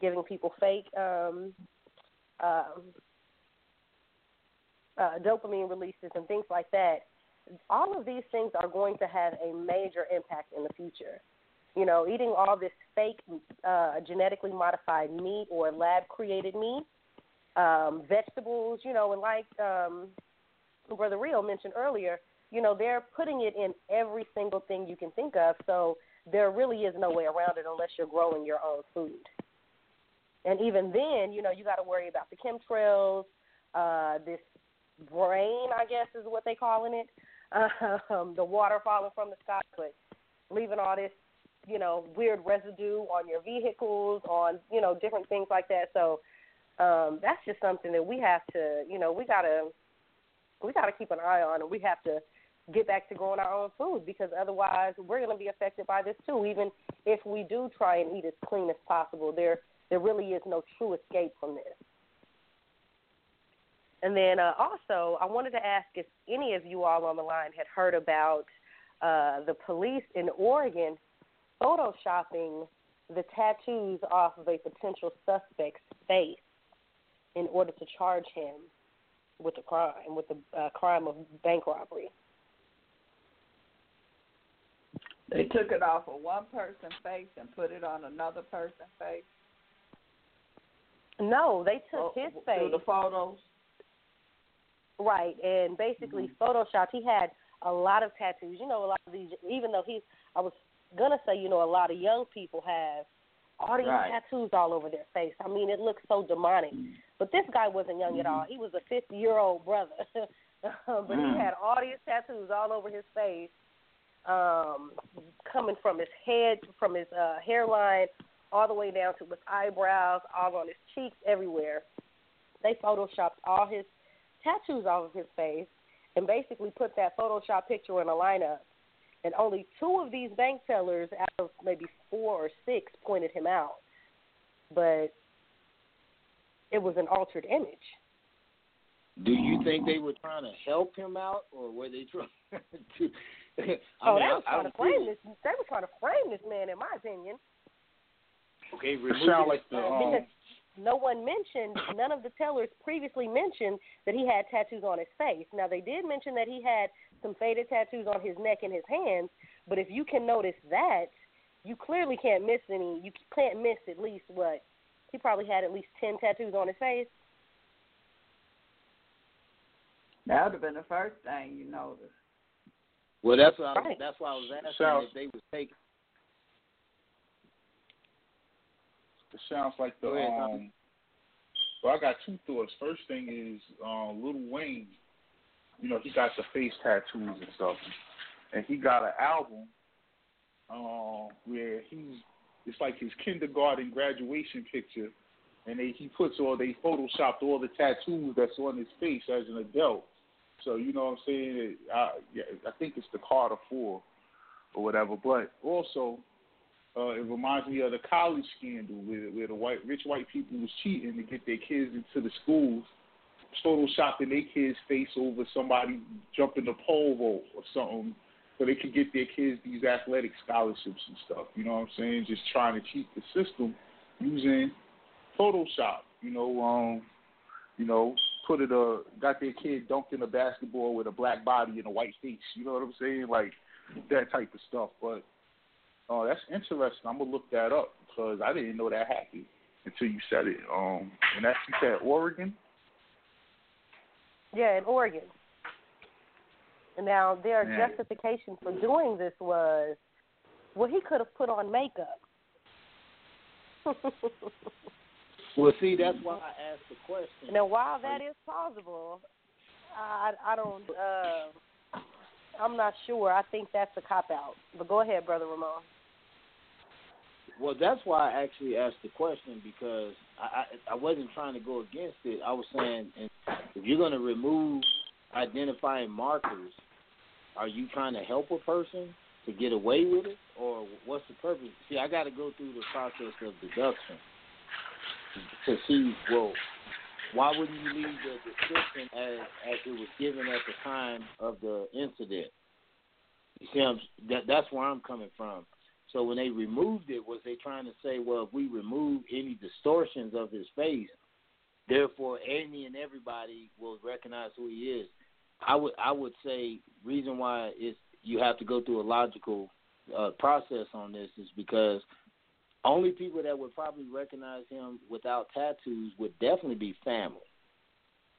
giving people fake um, um, uh, dopamine releases and things like that. All of these things are going to have a major impact in the future. You know, eating all this fake uh, genetically modified meat or lab created meat, um, vegetables, you know, and like um, Brother Rio mentioned earlier, you know, they're putting it in every single thing you can think of. So there really is no way around it unless you're growing your own food. And even then, you know, you got to worry about the chemtrails, uh, this brain, I guess is what they calling it, (laughs) um, the water falling from the sky, but leaving all this, you know, weird residue on your vehicles, on you know, different things like that. So um, that's just something that we have to, you know, we gotta we gotta keep an eye on, and we have to get back to growing our own food because otherwise we're going to be affected by this too. Even if we do try and eat as clean as possible, there there really is no true escape from this. And then uh, also, I wanted to ask if any of you all on the line had heard about uh, the police in Oregon photoshopping the tattoos off of a potential suspect's face in order to charge him with a crime, with the uh, crime of bank robbery. They took it off of one person's face and put it on another person's face. No, they took oh, his face. Through the photos. Right, and basically mm-hmm. photoshopped. He had a lot of tattoos. You know, a lot of these. Even though he's, I was gonna say, you know, a lot of young people have all these right. tattoos all over their face. I mean, it looks so demonic. Mm-hmm. But this guy wasn't young mm-hmm. at all. He was a 50 year old brother, (laughs) but mm. he had all these tattoos all over his face, um, coming from his head, from his uh, hairline, all the way down to his eyebrows, all on his cheeks, everywhere. They photoshopped all his tattoos off of his face and basically put that Photoshop picture in a lineup. And only two of these bank tellers out of maybe four or six pointed him out. But it was an altered image. Do you think they were trying to help him out, or were they trying (laughs) to? (laughs) I oh, mean, they were trying to frame this. They were trying to frame this man, in my opinion. Okay, remove it sound like the um, no one mentioned, (coughs) none of the tellers previously mentioned that he had tattoos on his face. Now, they did mention that he had some faded tattoos on his neck and his hands, but if you can notice that, you clearly can't miss any. You can't miss at least what? He probably had at least 10 tattoos on his face. That would have been the first thing you noticed. Well, that's why I, right. that's why I was asking so, if they was taking sounds like the um. Well, I got two thoughts. First thing is um, Lil Wayne. You know, he got the face tattoos and stuff, and he got an album um, where he's it's like his kindergarten graduation picture, and they, he puts all they photoshopped all the tattoos that's on his face as an adult. So you know what I'm saying? I, yeah, I think it's the Carter Four or whatever. But also, uh, it reminds me of the college scandal where, where the white rich white people was cheating to get their kids into the schools, photoshopping their kids' face over somebody jumping the pole vault or something, so they could get their kids these athletic scholarships and stuff. You know what I'm saying? Just trying to cheat the system using Photoshop. You know, um, you know, put it uh got their kid dunked in a basketball with a black body and a white face. You know what I'm saying? Like that type of stuff. But Oh, that's interesting. I'm gonna look that up because I didn't know that happened until you said it. Um, and that's you said Oregon. Yeah, in Oregon. And now their Man. justification for doing this was, well, he could have put on makeup. (laughs) well, see, that's why I asked the question. Now, while that is plausible, I I don't. Uh, I'm not sure. I think that's a cop out. But go ahead, brother Ramon. Well, that's why I actually asked the question because I I, I wasn't trying to go against it. I was saying if you're going to remove identifying markers, are you trying to help a person to get away with it, or what's the purpose? See, I got to go through the process of deduction to see well why wouldn't you leave the description as as it was given at the time of the incident? You see, I'm, that that's where I'm coming from. So when they removed it, was they trying to say, well, if we remove any distortions of his face, therefore any and everybody will recognize who he is? I would I would say reason why is you have to go through a logical uh, process on this is because only people that would probably recognize him without tattoos would definitely be family.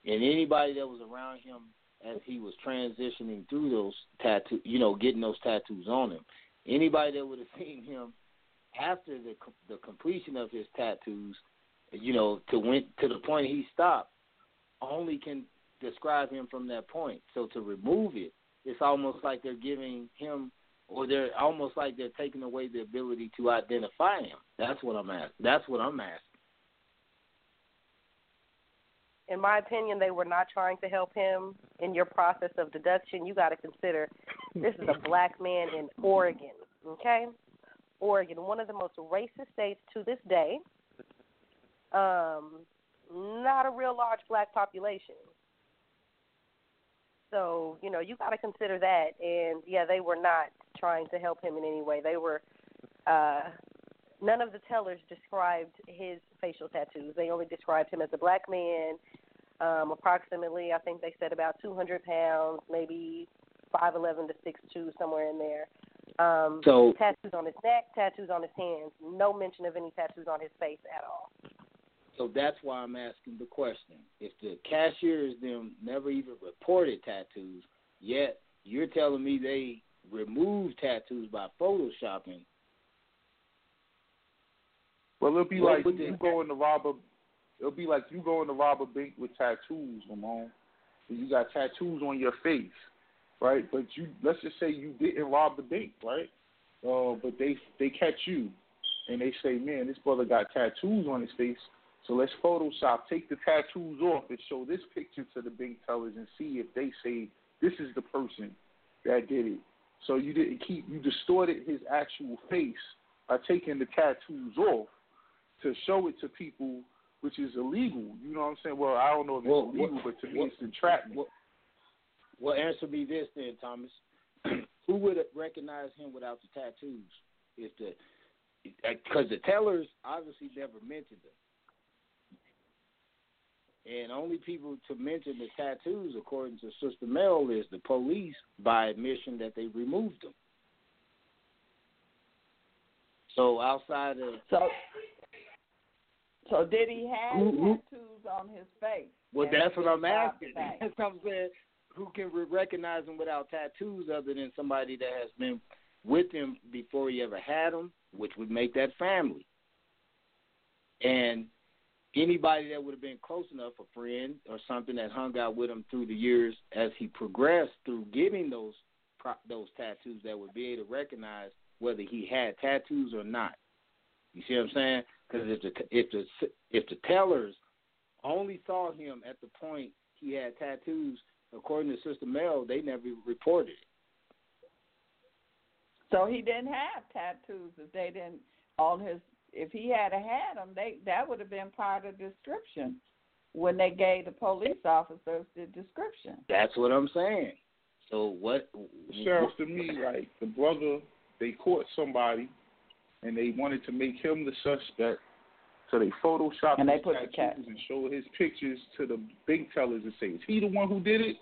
And anybody that was around him as he was transitioning through those tattoos, you know, getting those tattoos on him. Anybody that would have (laughs) seen him after the the completion of his tattoos, you know, to went to the point he stopped, only can describe him from that point. So to remove it, it's almost like they're giving him or they're almost like they're taking away the ability to identify him. That's what I'm asking. That's what I'm asking. In my opinion, they were not trying to help him in your process of deduction. You got to consider this is a black man in Oregon, okay? Oregon, one of the most racist states to this day. Um, not a real large black population. So, you know, you got to consider that. And yeah, they were not trying to help him in any way. They were, uh, none of the tellers described his facial tattoos. They only described him as a black man, um, approximately, I think they said about 200 pounds, maybe 5'11 to 6'2, somewhere in there. Um, so tattoos on his neck, tattoos on his hands. No mention of any tattoos on his face at all. So that's why I'm asking the question. If the cashiers them never even reported tattoos, yet you're telling me they removed tattoos by photoshopping. Well, it'll be like you going to rob a. It'll be like you going to rob a bank with tattoos, Ramon. You got tattoos on your face, right? But you let's just say you didn't rob the bank, right? Uh, but they they catch you, and they say, man, this brother got tattoos on his face. So let's Photoshop, take the tattoos off, and show this picture to the bank tellers and see if they say this is the person that did it. So you didn't keep you distorted his actual face by taking the tattoos off to show it to people, which is illegal. You know what I'm saying? Well, I don't know if it's well, illegal, what, but to me what, it's entrapment. Well, well, answer me this then, Thomas. (clears throat) Who would recognize him without the tattoos? If the because the tellers obviously never mentioned them. And only people to mention the tattoos, according to Sister Mel, is the police by admission that they removed them. So outside of so, so did he have Mm-hmm. tattoos on his face? well, And that's what I'm asking. (laughs) That's what I'm saying. Who can recognize him without tattoos, other than somebody that has been with him before he ever had them, which would make that family. And anybody that would have been close enough, a friend or something that hung out with him through the years as he progressed through getting those those tattoos, that would be able to recognize whether he had tattoos or not. You see what I'm saying? Because if the if the if the tellers only saw him at the point he had tattoos, according to Sister Mel, they never reported it. So he didn't have tattoos if they didn't on his. If he had a had them, they that would have been part of the description when they gave the police officers the description. That's what I'm saying. So what? Sheriff, to me, like the brother, they caught somebody, and they wanted to make him the suspect. So they photoshopped And they his put the cat- tattoos and showed his pictures to the bank tellers and say, "Is he the one who did it?"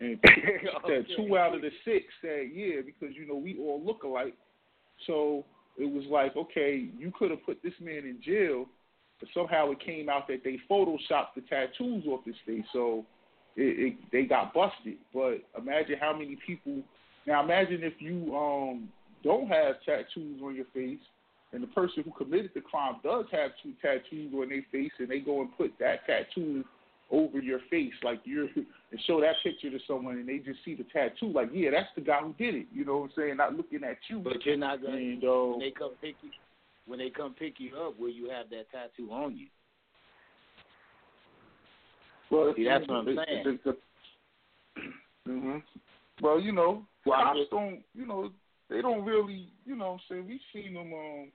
And (laughs) said two out of the six said, "Yeah," because you know we all look alike. So it was like, okay, you could have put this man in jail, but somehow it came out that they photoshopped the tattoos off his face. So it, it they got busted. But imagine how many people. Now imagine if you um don't have tattoos on your face, and the person who committed the crime does have two tattoos on their face, and they go and put that tattoo over your face, like you're, (laughs) and show that picture to someone, and they just see the tattoo, like yeah, that's the guy who did it. You know what I'm saying? Not looking at you. But you're not gonna And, uh, when they come pick you when they come pick you up, will you have that tattoo on you? Well, See, that's what I'm saying. The, the, Mhm. Well, you know, Well, cops it- don't. You know, they don't really. You know, what I'm saying we've seen them um,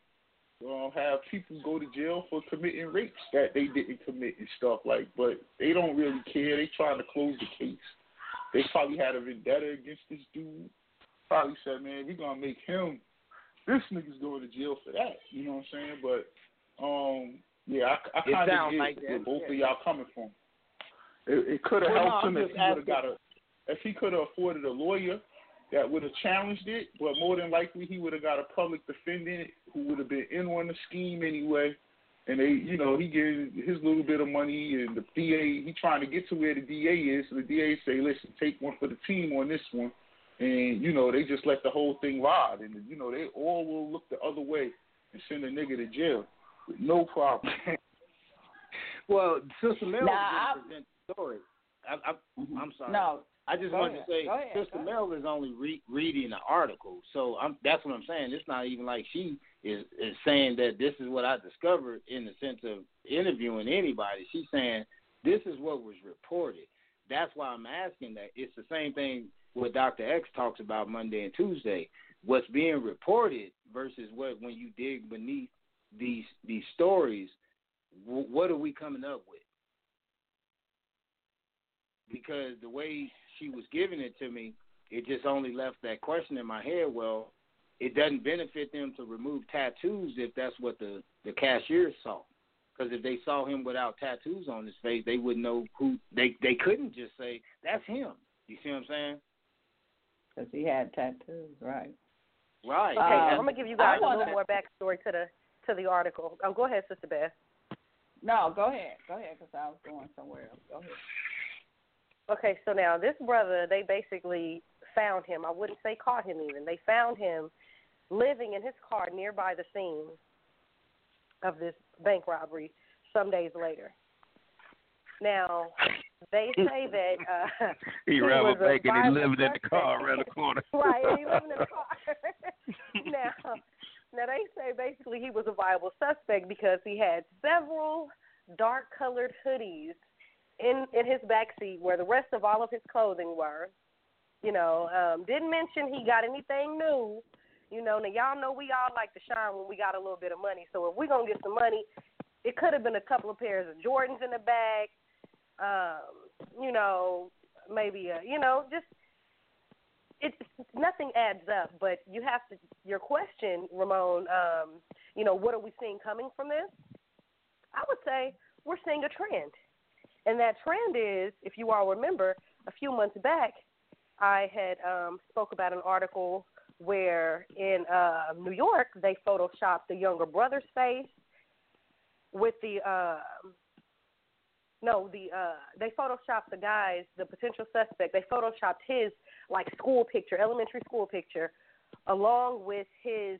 uh, have people go to jail for committing rapes that they didn't commit and stuff like. But they don't really care. They trying to close the case. They probably had a vendetta against this dude. Probably said, man, we gonna make him. This nigga's going to jail for that. You know what I'm saying? But um, yeah, I, I kind of sounds get like where both yeah. of y'all coming from. It, it could have Well, helped I'm him if he would have got a if he could have afforded a lawyer that would have challenged it, but more than likely he would have got a public defendant who would have been in on the scheme anyway. And they, you know, he gave his little bit of money, and the DA, he trying to get to where the DA is. So the DA say, listen, take one for the team on this one, and you know, they just let the whole thing ride, and you know, they all will look the other way and send a nigga to jail with no problem. (laughs) Well, Sister Mel Nah, was I- going to present the story. I, I, mm-hmm. I'm sorry. No, I just Go wanted ahead. to say, ahead. Sister Mel is only re- reading the article, so I'm. That's what I'm saying. It's not even like she is is saying that this is what I discovered in the sense of interviewing anybody. She's saying this is what was reported. That's why I'm asking that. It's the same thing what Dr. X talks about Monday and Tuesday. What's being reported versus what when you dig beneath these these stories, w- what are we coming up with? because the way she was giving it to me, it just only left that question in my head. Well, it doesn't benefit them to remove tattoos if that's what the the cashier saw. Because if they saw him without tattoos on his face, they wouldn't know who. They they couldn't just say that's him. You see what I'm saying? because he had tattoos, right? Right. Okay, Um, I'm gonna give you guys I a little wanna- more backstory to the to the article. Oh, go ahead, Sister Beth. No, go ahead, go ahead, because I was going somewhere else. Go ahead. Okay, so now this brother, they basically found him. I wouldn't say caught him even. They found him living in his car nearby the scene of this bank robbery some days later. Now, they say that uh, (laughs) He he robbed a bank and he lived in the car around the corner. (laughs) right, he lived in the (laughs) car. now, now they say basically he was a viable suspect because he had several dark-colored hoodies in in his back seat where the rest of all of his clothing were. You know, um, didn't mention he got anything new. You know, now y'all know we all like to shine when we got a little bit of money. So if we're gonna get some money, it could have been a couple of pairs of Jordans in the bag. Um, you know, maybe a, you know, just it's nothing adds up. But you have to your question, Ramon. Um, you know, what are we seeing coming from this? I would say we're seeing a trend. And that trend is, if you all remember, a few months back, I had um, spoke about an article where in uh, New York they photoshopped the younger brother's face with the um no the uh they photoshopped the guys the potential suspect. They photoshopped his like school picture elementary school picture along with his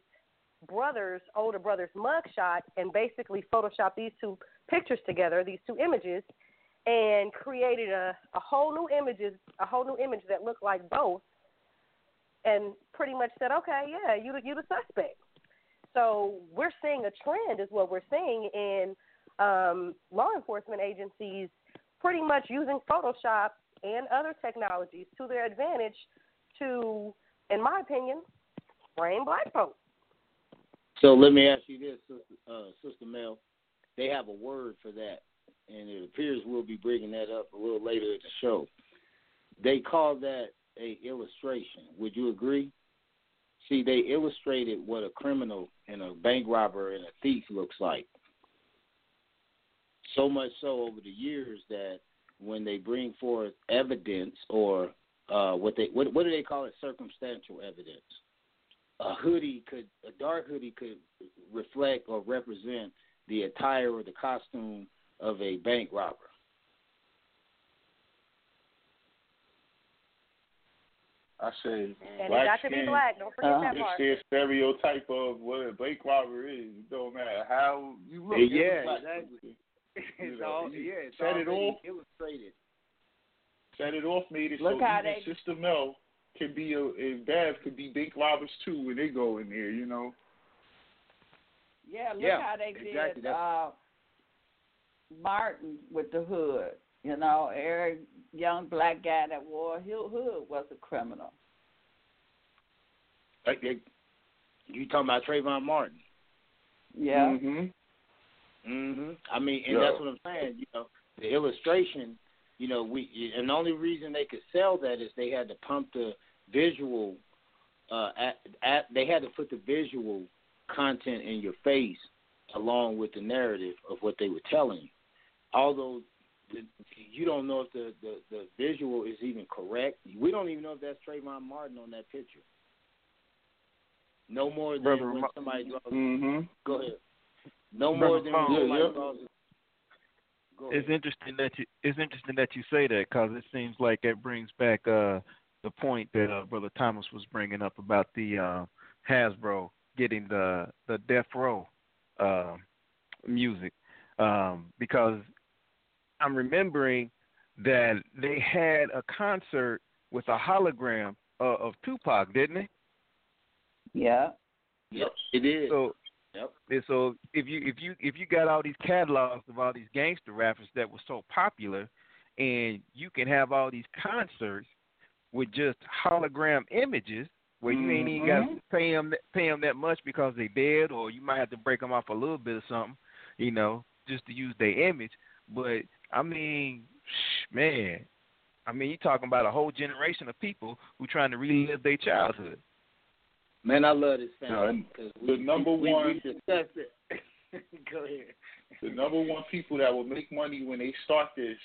brother's older brother's mugshot and basically photoshopped these two pictures together these two images and created a, a whole new images a whole new image that looked like both and pretty much said okay yeah you the you the suspect so we're seeing a trend is what we're seeing in um, law enforcement agencies pretty much using Photoshop and other technologies to their advantage to, in my opinion, frame black folks. So let me ask you this, uh, Sister Mel. They have a word for that, and it appears we'll be bringing that up a little later in the show. They call that a illustration. Would you agree? See, they illustrated what a criminal and a bank robber and a thief looks like. So much so over the years that when they bring forth evidence or uh, what they what what do they call it circumstantial evidence a hoodie could a dark hoodie could reflect or represent the attire or the costume of a bank robber. I say, And it black got to be black. Don't forget Uh, that It's part. their stereotype of what a bank robber is. It don't matter how you look. Yeah, every black exactly. (laughs) person, (laughs) It's know, all you yeah, it's set it already off. illustrated. Set it off, made it Look so how even they- Sister Mel can be a and Bev could be bank robbers too when they go in there. You know. Yeah, look Yeah, how they exactly. did That's- uh, Martin with the hood. You know, every young black guy that wore a hood was a criminal. Like they, you talking about Trayvon Martin? Yeah. Mhm. Mhm. I mean, and Yeah. that's what I'm saying. You know, the illustration. You know, we and the only reason they could sell that is they had to pump the visual. Uh, at, at they had to put the visual content in your face along with the narrative of what they were telling you. Although the, you don't know if the, the the visual is even correct. We don't even know if that's Trayvon Martin on that picture. No more than Brother when Mo- somebody draws. Mhm. Go ahead. No Brother more than when somebody Yeah, yeah. draws. It's interesting that you it's interesting that you say that because it seems like it brings back uh the point that uh, Brother Thomas was bringing up about the uh, Hasbro getting the the Death Row uh, music um, because I'm remembering that they had a concert with a hologram uh, of Tupac, didn't they? Yeah. Yep, it is. So Yep. and so if you if you if you got all these catalogs of all these gangster rappers that were so popular, and you can have all these concerts with just hologram images where you ain't even got to Mhm. pay them pay them that much because they dead, or you might have to break them off a little bit or something, you know, just to use their image. But I mean, man, I mean, you're talking about a whole generation of people who trying to relive their childhood. Man, I love this No, family and because the we, number we, one- we discussed it. (laughs) Go ahead. The number one people that will make money when they start this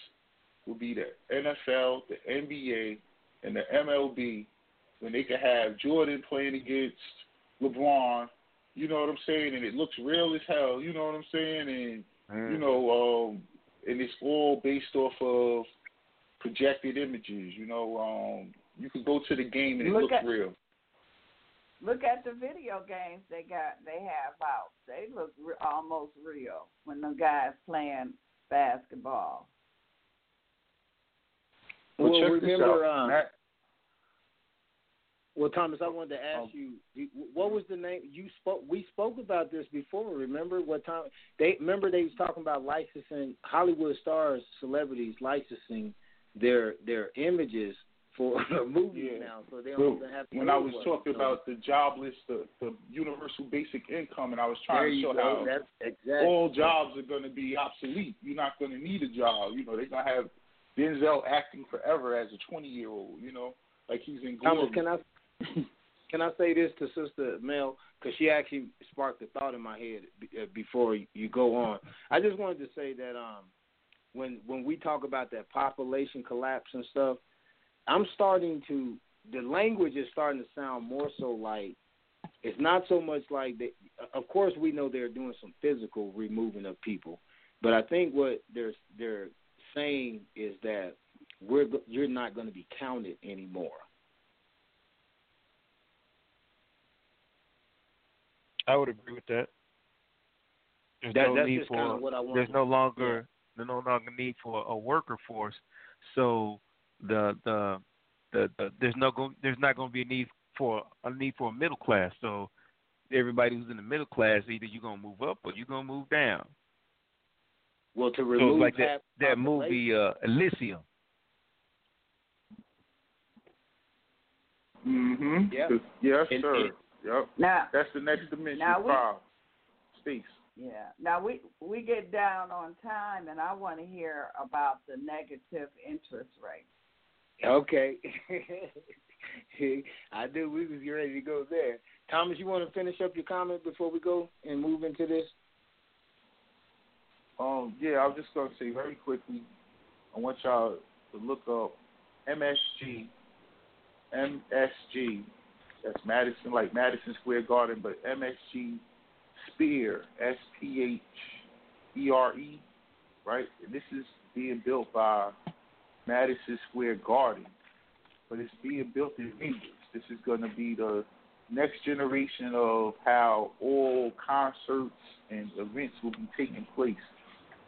will be the NFL, the NBA, and the MLB. When they can have Jordan playing against LeBron, you know what I'm saying, and it looks real as hell. You know what I'm saying, and you know, um, and it's all based off of projected images. You know, um, you can go to the game and it Look looks at- real. Look at the video games they got. They have out. They look re- almost real when the guys playing basketball. Well, well, check this remember, out. um, Matt- well, Thomas, I wanted to ask Um, you, what was the name you spoke? We spoke about this before. Remember what time they? Remember they was talking about licensing Hollywood stars, celebrities licensing their their images for (laughs) movies Yeah. now, so they don't even have to. when I was talking So, about the jobless, the, the universal basic income, and I was there trying to show go. how That's exactly. all jobs are going to be obsolete. You're not going to need a job. You know, they're going to have Denzel acting forever as a 20 year old. You know, like he's in Thomas, can I (laughs) can I say this to Sister Mel because she actually sparked a thought in my head uh, before you go on. I just wanted to say that um, when when we talk about that population collapse and stuff, I'm starting to the language is starting to sound more so like it's not so much like they. Of course, we know they're doing some physical removing of people, but I think what they're they're saying is that we're you're not going to be counted anymore. I would agree with that. There's That- no that's need just for what I there's wanted. no longer there's no longer need for a worker force. So the the the, the there's no go, there's not going to be a need for a need for a middle class. So everybody who's in the middle class either you're going to move up or you're going to move down. Well, to So remove it's like that that movie uh, Elysium. Mm-hmm. Yeah. Yes, And- sir. and- yep. Now, That's the next dimension. Now we- Five. Space. yeah. Now we we get down on time, and I want to hear about the negative interest rate. Okay. (laughs) I knew we was ready to go there. Thomas, you want to finish up your comment before we go and move into this? Um, yeah, I was just gonna say very quickly. I want y'all to look up MSG. MSG. That's Madison, like Madison Square Garden, but MSG Sphere. S P H E R E. Right. And this is being built by Madison Square Garden, but it's being built in English. This is going to be the next generation of how all concerts and events will be taking place.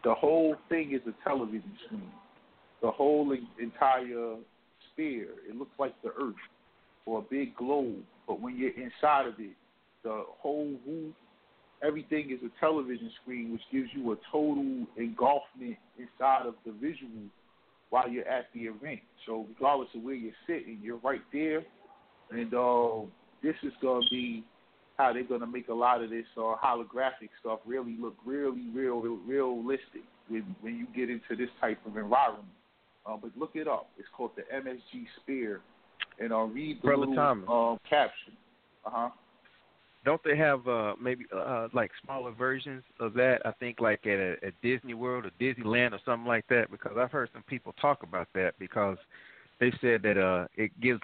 The whole thing is a television screen. The whole entire sphere. It looks like the Earth or a big globe, but when you're inside of it, the whole roof, everything is a television screen, which gives you a total engulfment inside of the visual while you're at the event. So regardless of where you're sitting, you're right there, and uh, this is gonna be how they're gonna make a lot of this uh, holographic stuff really look really real, real realistic when when you get into this type of environment. Uh, but look it up. It's called the MSG Sphere, and uh, read the Brother little Thomas. um, caption. Uh huh. Don't they have uh maybe uh like smaller versions of that? I think like at a, at Disney World or Disneyland or something like that. Because I've heard some people talk about that because they said that uh it gives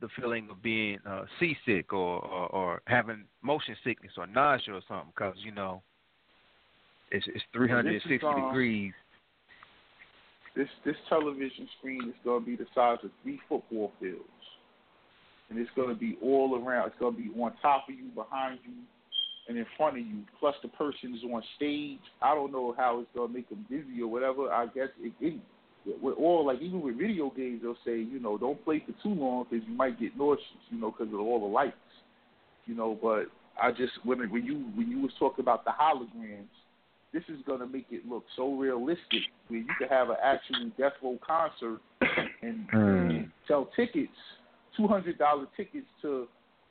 the feeling of being uh seasick or or, or having motion sickness or nausea or something. Because you know it's it's 360 um, degrees. This this television screen is going to be the size of three football fields, and it's going to be all around. It's going to be on top of you, behind you, and in front of you. Plus, the person is on stage. I don't know how it's going to make them dizzy or whatever. I guess it, it with all like even with video games, they'll say you know don't play for too long because you might get nauseous. You know because of all the lights. You know, but I just when when you when you was talking about the holograms this is going to make it look so realistic where you could have an actual Death Row concert (coughs) and, and sell tickets, two hundred dollar tickets to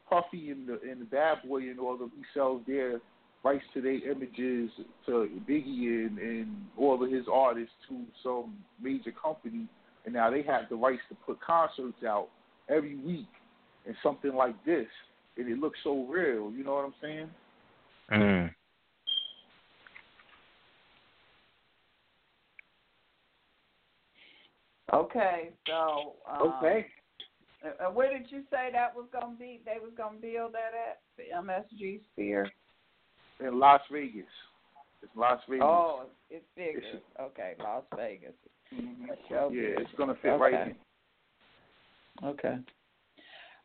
Puffy and the and the Bad Boy and all of them. He sells their rights to their images to Biggie and, and all of his artists to some major company, and now they have the rights to put concerts out every week and something like this, and it looks so real. You know what I'm saying? Mm. Okay, so um, Okay. Uh, where did you say that was gonna be? They was gonna build that at the MSG Sphere. In Las Vegas. It's Las Vegas. Oh, it's bigger. Okay, Las Vegas. Mhm. Yeah, business. it's gonna fit right in. Okay.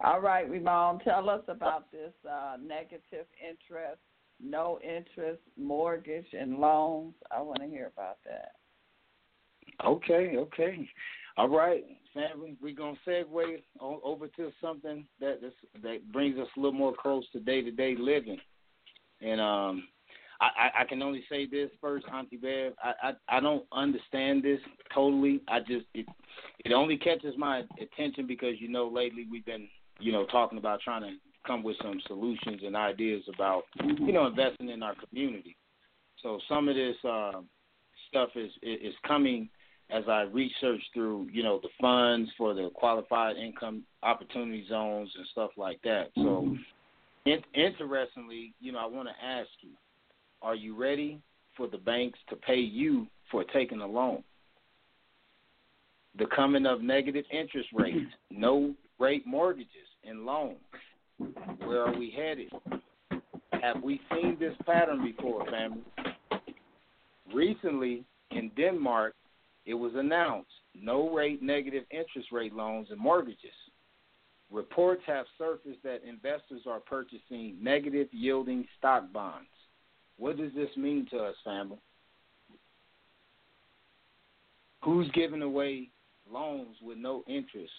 All right, Ramon, tell us about this uh, negative interest, no interest mortgage and loans. I want to hear about that. Okay, okay. All right, family. We're gonna segue over to something that that's, that brings us a little more close to day to day living. And um, I, I, can only say this first, Auntie Bev. I, I I don't understand this totally. I just it it only catches my attention because you know lately we've been you know talking about trying to come with some solutions and ideas about you know investing in our community. So some of this uh, stuff is is coming as I research through, you know, the funds for the qualified income opportunity zones and stuff like that. So, mm-hmm. in- interestingly, you know, I want to ask you, are you ready for the banks to pay you for taking a loan? The coming of negative interest (laughs) rates, no rate mortgages and loans. Where are we headed? Have we seen this pattern before, family? Recently, in Denmark, it was announced no rate negative interest rate loans and mortgages. Reports have surfaced that investors are purchasing negative yielding stock bonds. What does this mean to us, family? Who's giving away loans with no interest?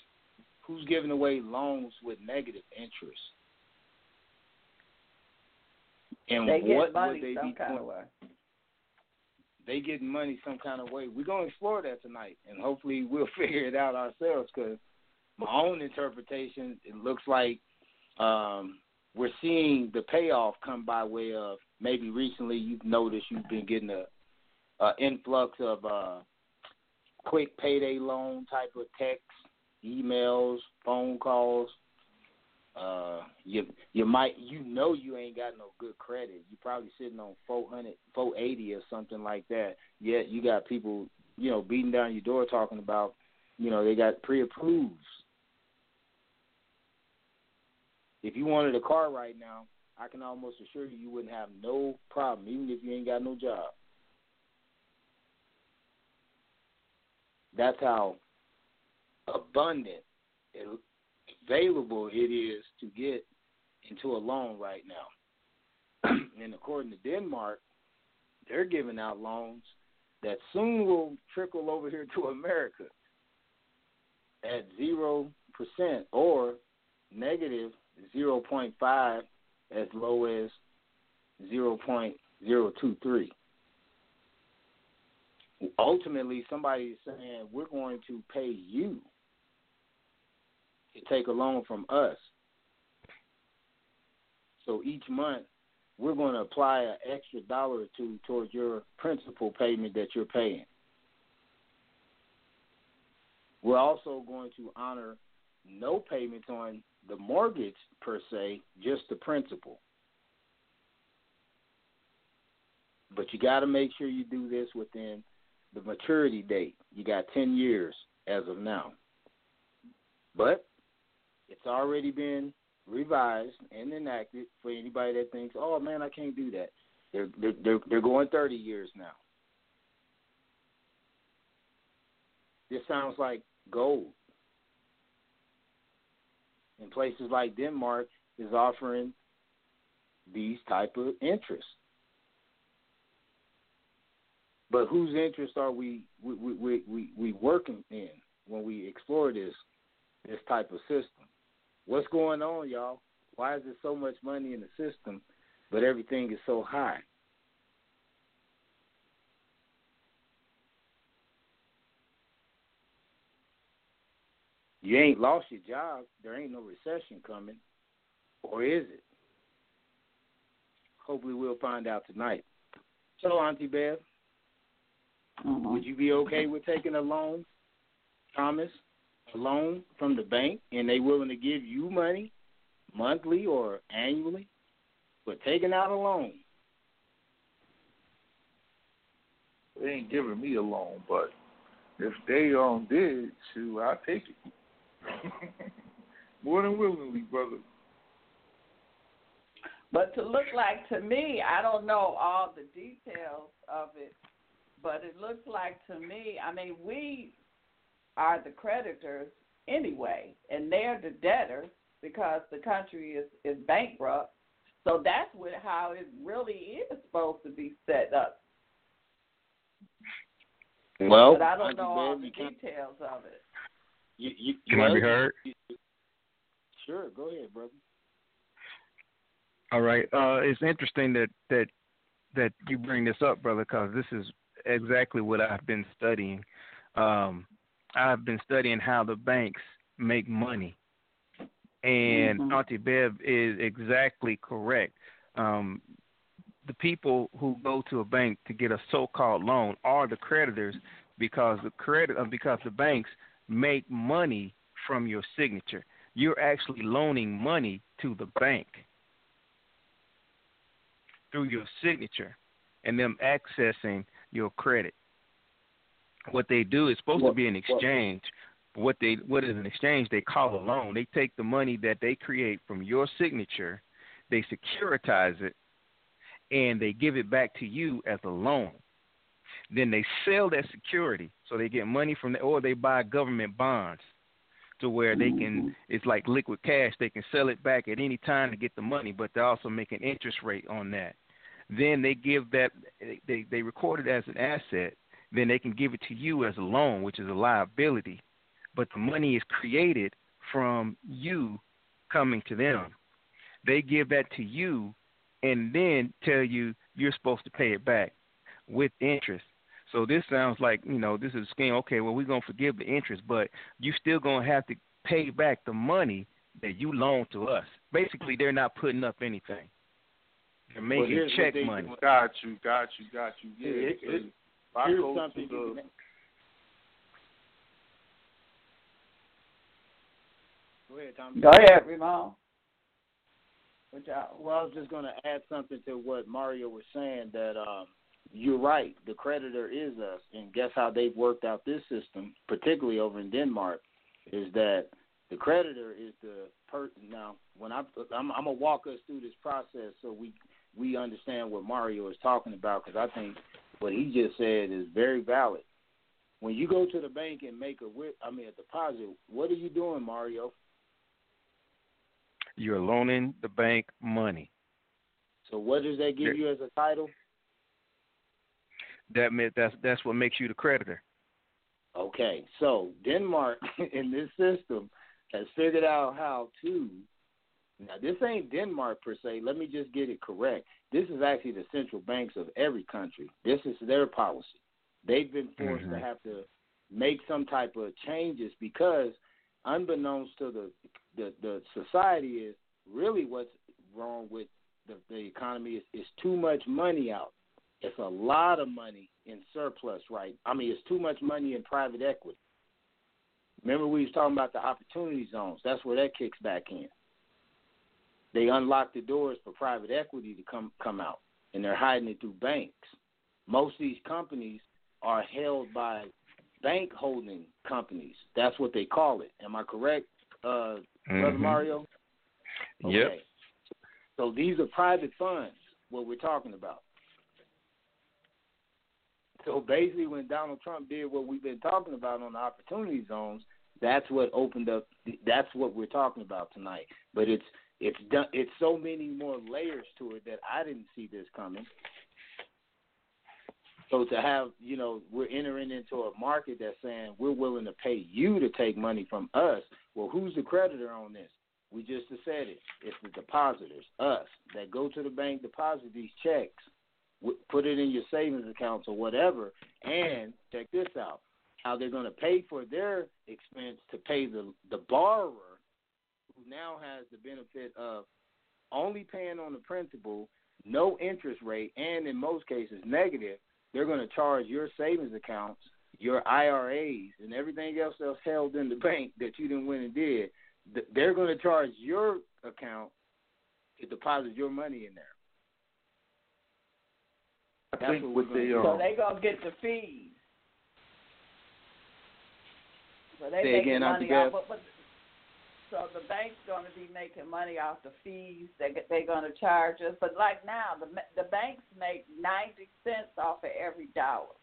Who's giving away loans with negative interest? And what money would they be kind doing? They getting money some kind of way. We're gonna explore that tonight, and hopefully (laughs) we'll figure it out ourselves. Because my own interpretation, it looks like um, we're seeing the payoff come by way of maybe recently you've noticed you've been getting a, a influx of uh, quick payday loan type of texts, emails, phone calls. Uh, you you might you know you ain't got no good credit. You probably sitting on four hundred, four eighty or something like that. Yet you got people you know beating down your door talking about you know they got pre-approved. If you wanted a car right now, I can almost assure you you wouldn't have no problem, even if you ain't got no job. That's how abundant and available it is to get into a loan right now. (clears throat) and according to Denmark, they're giving out loans that soon will trickle over here to America at zero percent or negative zero point five as low as zero point zero two three. ultimately somebody is saying we're going to pay you to take a loan from us. So each month we're going to apply an extra dollar or two towards your principal payment that you're paying. We're also going to honor no payments on the mortgage per se, just the principal. But you got to make sure you do this within the maturity date. You got 10 years as of now. But it's already been revised and enacted for anybody that thinks, "Oh man, I can't do that." They're they're they're, going 30 years now. This sounds like gold. And places like Denmark is offering these type of interests. But whose interest are we we, we, we, we working in when we explore this this type of system? What's going on, y'all? Why is there so much money in the system, but everything is so high? You ain't lost your job. There ain't no recession coming. Or is it? Hopefully we'll find out tonight. So, Auntie Bev, Mhm. would you be okay with taking a loan, Thomas, a loan from the bank, and they willing to give you money monthly or annually, but taking out a loan? They ain't giving me a loan, but if they um did, shoot, I'll take it. (laughs) More than willingly, brother. But to look like to me, I don't know all the details of it, but it looks like to me, I mean, we are the creditors anyway, and they're the debtors because the country is is bankrupt. So that's what how it really is supposed to be set up. Well, but I don't know all the details of it. You, you, Can I well, be heard? Sure, go ahead, brother. All right. Uh, it's interesting that that that you bring this up, brother, because this is exactly what I've been studying. Um, I've been studying how the banks make money, and Mhm. Auntie Bev is exactly correct. Um, the people who go to a bank to get a so-called loan are the creditors because the credit uh, because the banks make money from your signature. You're actually loaning money to the bank through your signature and them accessing your credit. What they do is supposed to be an exchange. What they what is an exchange? They call a loan. They take the money that they create from your signature, they securitize it, and they give it back to you as a loan. Then they sell that security, so they get money from the, or they buy government bonds to where they can mm-hmm. it's like liquid cash they can sell it back at any time to get the money but they also make an interest rate on that then they give that they they record it as an asset then they can give it to you as a loan which is a liability but the money is created from you coming to them they give that to you and then tell you you're supposed to pay it back with interest so this sounds like, you know, this is a scheme. Okay, well, we're going to forgive the interest, but you're still going to have to pay back the money that you loaned to us. Basically, they're not putting up anything. They're making here's what check they money. do. Got you, got you, got you. Yeah, Here- because here- if I here's go something to you the can- Go ahead, Tom. Go ahead, Ramon. What y'all- Well, I was just going to add something to what Mario was saying that um, you're right. The creditor is us, and guess how they've worked out this system, particularly over in Denmark, is that the creditor is the person. Now, when I I'm, I'm gonna walk us through this process so we we understand what Mario is talking about because I think what he just said is very valid. When you go to the bank and make a I mean a deposit, what are you doing, Mario? You're loaning the bank money. So what does that give you as a title? That meant that's that's what makes you the creditor. Okay, so Denmark (laughs) in this system has figured out how to. Now, this ain't Denmark per se. Let me just get it correct. This is actually the central banks of every country. This is their policy. They've been forced Mhm. to have to make some type of changes because, unbeknownst to the the, the society, is really what's wrong with the, the economy is, is too much money out. It's a lot of money in surplus, right? I mean, it's too much money in private equity. Remember, we was talking about the opportunity zones. That's where that kicks back in. They unlock the doors for private equity to come come out, and they're hiding it through banks. Most of these companies are held by bank holding companies. That's what they call it. Am I correct, uh, Brother Mhm. Mario? Yep. So these are private funds, what we're talking about. So basically, when Donald Trump did what we've been talking about on the opportunity zones, that's what opened up. That's what we're talking about tonight. But it's it's done. It's so many more layers to it that I didn't see this coming. So to have, you know, we're entering into a market that's saying we're willing to pay you to take money from us. Well, who's the creditor on this? We just said it. It's the depositors, us, that go to the bank, deposit these checks, put it in your savings accounts or whatever, and check this out: how they're going to pay for their expense to pay the the borrower, who now has the benefit of only paying on the principal, no interest rate, and in most cases negative. They're going to charge your savings accounts, your IRAs, and everything else that's held in the (laughs) bank that you didn't win and did. They're going to charge your account to deposit your money in there. I That's think what what we're gonna So um, they gonna get the fees. So they Say making again, money off, Bev. but, but so the bank's gonna be making money off the fees they they're gonna charge us. But like now, the the banks make ninety cents off of every dollar.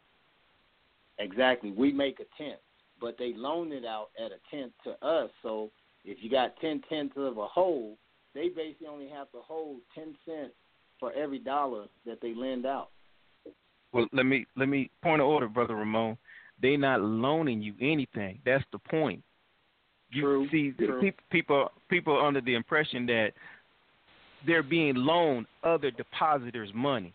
Exactly. We make a tenth, but they loan it out at a tenth to us. So if you got ten tenths of a whole, they basically only have to hold ten cents for every dollar that they lend out. Well, let me let me point of order, brother Ramon. They're not loaning you anything. That's the point. You True, see, true. people people are under the impression that they're being loaned other depositors' money,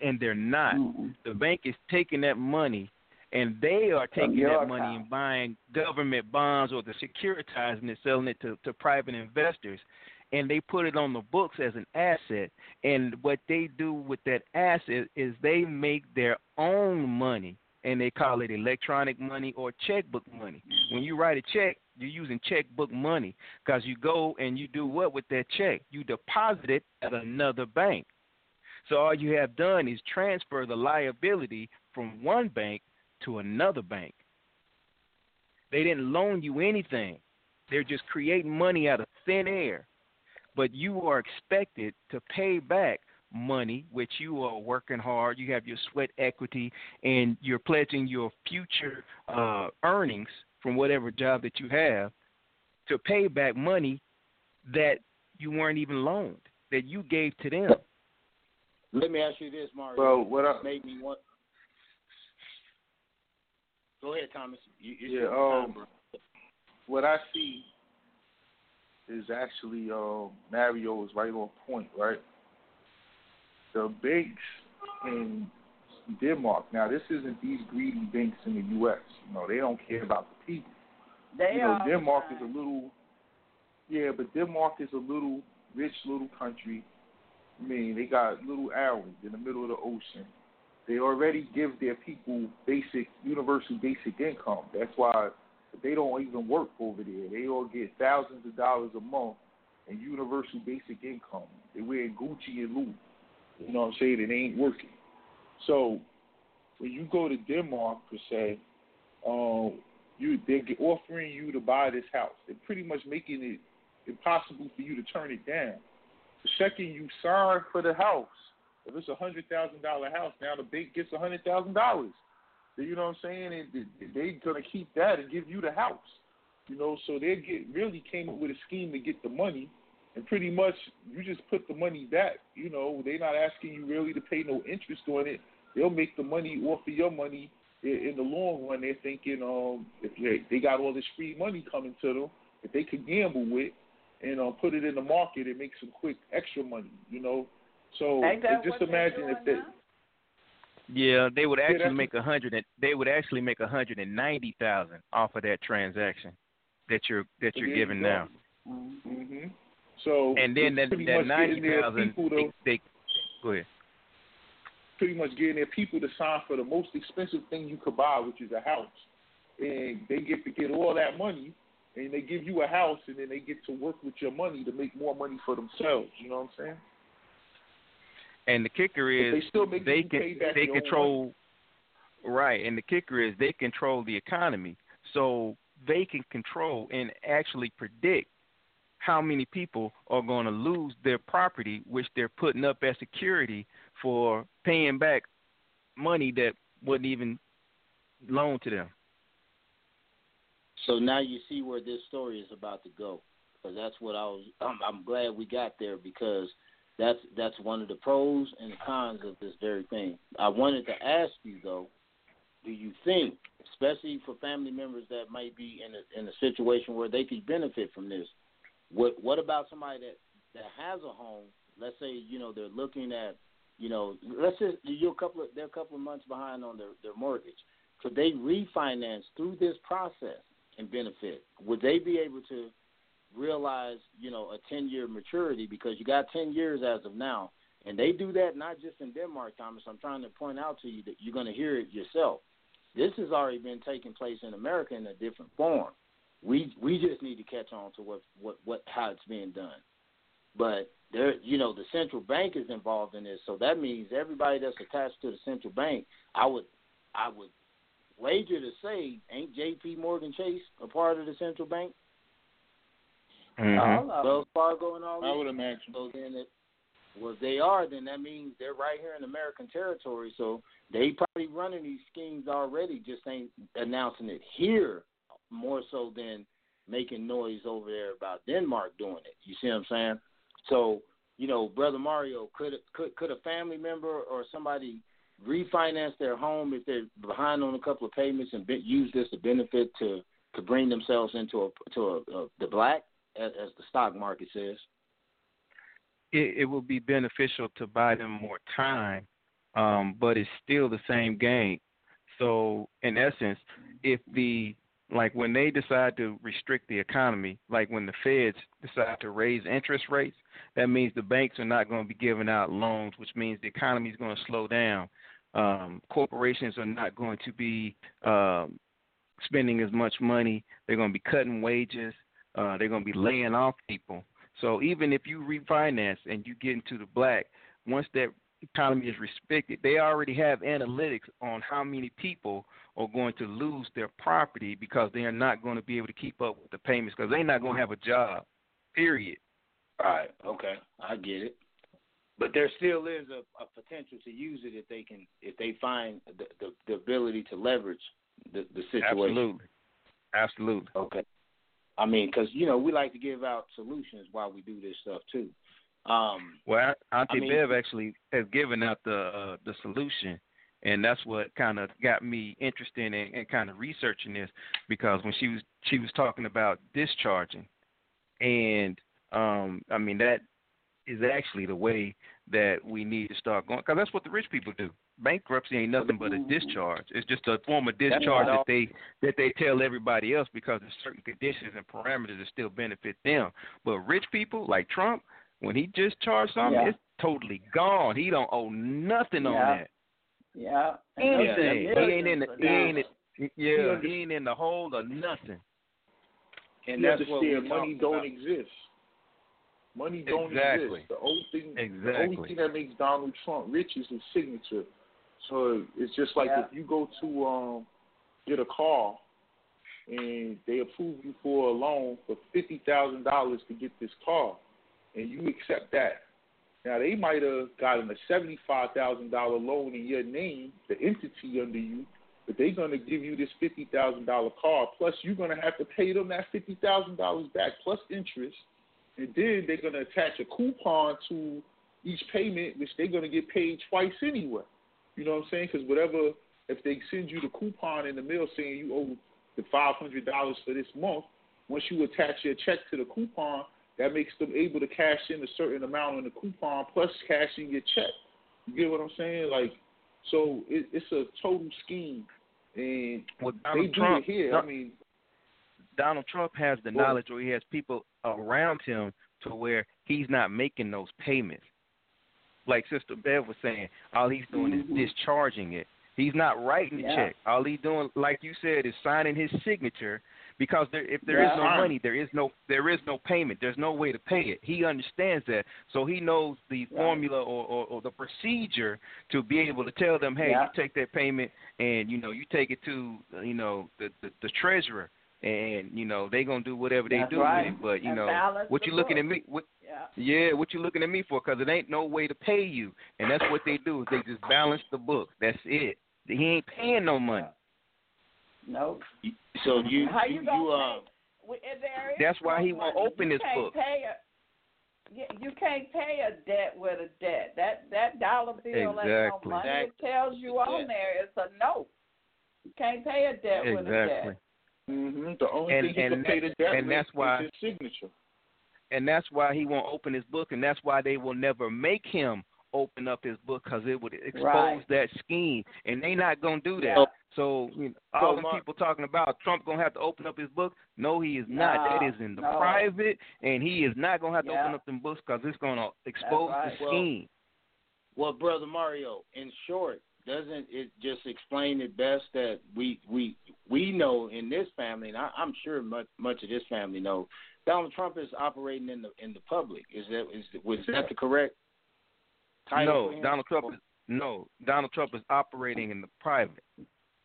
and they're not. The bank is taking that money, and they are taking that money and buying government bonds or the securitizing it, selling it to, to private investors, and they put it on the books as an asset. And what they do with that asset is they make their own money, and they call it electronic money or checkbook money. When you write a check, you're using checkbook money because you go and you do what with that check? You deposit it at another bank. So all you have done is transfer the liability from one bank to another bank. They didn't loan you anything. They're just creating money out of thin air. But you are expected to pay back money which you are working hard, you have your sweat equity and you're pledging your future uh earnings from whatever job that you have to pay back money that you weren't even loaned, that you gave to them. Let me ask you this, Mario. Well, what I- made me want. Go ahead, Thomas. You, it's Yeah, your time, um, bro. what I see is actually um, Mario is right on point, right? The banks in Denmark. Now, this isn't these greedy banks in the U.S. You know, they don't care about the people. They you know, are Denmark is a little, yeah, but Denmark is a little rich little country. I mean, they got little islands in the middle of the ocean. They already give their people basic, universal basic income. That's why they don't even work over there. They all get thousands of dollars a month in universal basic income. They wear Gucci and Louis. You know what I'm saying? They ain't working. So when you go to Denmark per se, um, you they're offering you to buy this house. They're pretty much making it impossible for you to turn it down. The second you sign for the house, if it's a hundred thousand dollar house, now the bank gets a hundred thousand dollars. You know what I'm saying? And they- they're gonna keep that and give you the house. You know, so they get really came up with a scheme to get the money, and pretty much you just put the money back. You know, they're not asking you really to pay no interest on it. They'll make the money off of your money in, in the long run. They're thinking, um, if they, they got all this free money coming to them, if they could gamble with and uh, put it in the market and make some quick extra money. You know, so just imagine if doing that. Yeah, they would Yeah, actually that's- make a hundred. They would actually make a hundred and ninety thousand off of that transaction that you're that you're giving go. now. hmm So And then that that their thousand, they, they go ahead. pretty much getting their people to sign for the most expensive thing you could buy, which is a house. And they get to get all that money, and they give you a house, and then they get to work with your money to make more money for themselves. You know what I'm saying? And the kicker But is they still make they can they control right, and the kicker is they control the economy, so they can control and actually predict how many people are going to lose their property, which they're putting up as security for paying back money that wasn't even loaned to them. So now you see where this story is about to go, because that's what I was. I'm, I'm glad we got there because that's that's one of the pros and the cons of this very thing. I wanted to ask you though, do you think, especially for family members that might be in a in a situation where they could benefit from this, what what about somebody that that has a home? Let's say you know they're looking at, you know, let's say you're a couple of, they're a couple of months behind on their their mortgage. Could they refinance through this process and benefit? Would they be able to realize, you know, a 10 year maturity because you got 10 years as of now. And they do that not just in Denmark, Thomas. I'm trying to point out to you that you're going to hear it yourself. This has already been taking place in America in a different form. We we just need to catch on to what what what how it's being done. But there, you know, the central bank is involved in this, so that means everybody that's attached to the central bank. I would I would wager to say, ain't J.P. Morgan Chase a part of the central bank? Mm-hmm. Wells Fargo and all I that. would imagine. So then, it, well, if they are, then that means they're right here in American territory. So they probably running these schemes already, just ain't announcing it here more so than making noise over there about Denmark doing it. You see what I'm saying? So you know, brother Mario, could could could a family member or somebody refinance their home if they're behind on a couple of payments and be, use this to benefit to to bring themselves into a to a, a the black as, as the stock market says? it, it will be beneficial to buy them more time, um, but it's still the same game. So, in essence, if the like when they decide to restrict the economy, like when the feds decide to raise interest rates, that means the banks are not going to be giving out loans, which means the economy is going to slow down. Um, corporations are not going to be um, spending as much money. They're going to be cutting wages. Uh, they're going to be laying off people. So even if you refinance and you get into the black, once that economy is respected, they already have analytics on how many people are going to lose their property because they are not going to be able to keep up with the payments because they're not going to have a job. Period. Right. Okay. I get it. But there still is a, a potential to use it if they can, if they find the the, the ability to leverage the, the situation. Absolutely. Absolutely. Okay. I mean, because you know we like to give out solutions while we do this stuff too. Um, Well, Auntie I mean- Bev actually has given out the uh, the solution, and that's what kind of got me interested in and kind of researching this because when she was she was talking about discharging, and um, I mean that is actually the way that we need to start going because that's what the rich people do. Bankruptcy ain't nothing but a discharge. It's just a form of discharge that they that they tell everybody else because there's certain conditions and parameters that still benefit them. But rich people like Trump, when he discharged something, Yeah. it's totally gone. He don't owe nothing on Yeah. that. Yeah. Anything. Yeah, he ain't in the he ain't in, yeah, he ain't in the hole or nothing. and you that's what we understand money talked don't about. exist. Money don't Exactly. exist. The only thing exactly. the only thing that makes Donald Trump rich is his signature. So it's just like Yeah. if you go to um get a car and they approve you for a loan for fifty thousand dollars to get this car and you accept that. Now they might have gotten a seventy five thousand dollar loan in your name, the entity under you, but they're gonna give you this fifty thousand dollar car, plus you're gonna have to pay them that fifty thousand dollars back plus interest, and then they're gonna attach a coupon to each payment, which they're gonna get paid twice anyway. You know what I'm saying? Because whatever, if they send you the coupon in the mail saying you owe the five hundred dollars for this month, once you attach your check to the coupon, that makes them able to cash in a certain amount on the coupon plus cash in your check. You get what I'm saying? Like, So it, it's a total scheme, and Well, they Donald do Trump, it here. Don- I mean, Donald Trump has the Well- knowledge, or he has people around him to where he's not making those payments. Like Sister Bev was saying, all he's doing Mhm. is discharging it. He's not writing the Yeah. check. All he's doing, like you said, is signing his signature. Because there, if there is Yeah. no money, there is no there is no payment. There's no way to pay it. He understands that, so he knows the Right. formula or, or, or the procedure to be able to tell them, hey, Yeah. you take that payment and you know you take it to you know the the, the treasurer, and you know they gonna do whatever they That's do right. with it. But you And know what the you looking at me? What, Yeah. yeah, what you looking at me for? Because it ain't no way to pay you, and that's what they do. Is they just balance the books. That's it. He ain't paying no money. Nope. So you How you, you gonna you uh, pay? Well, if there is That's why he won't money, open you his book. Pay a, you can't pay a debt with a debt. That that dollar bill ain't no Exactly. money. It Exactly. tells you on Yeah. there it's a note. You can't pay a debt with a Exactly. debt. hmm the only And- thing he and can pay the debt and with that's why- is his signature. and that's why he won't open his book, and that's why they will never make him open up his book because it would expose Right. that scheme, and they not gonna do that. Yeah. So you know, So, all the people talking about Trump gonna have to open up his book. No, he is not. Nah, that is in the no. private, and he is not gonna have to Yeah. open up them books because it's gonna expose right. the scheme. Well, brother Mario, in short, doesn't it just explain it best that we we we know in this family, and I, I'm sure much much of this family know, Donald Trump is operating in the in the public. Is that is was that the correct title? No, for? Donald Trump is no. Donald Trump is operating in the private.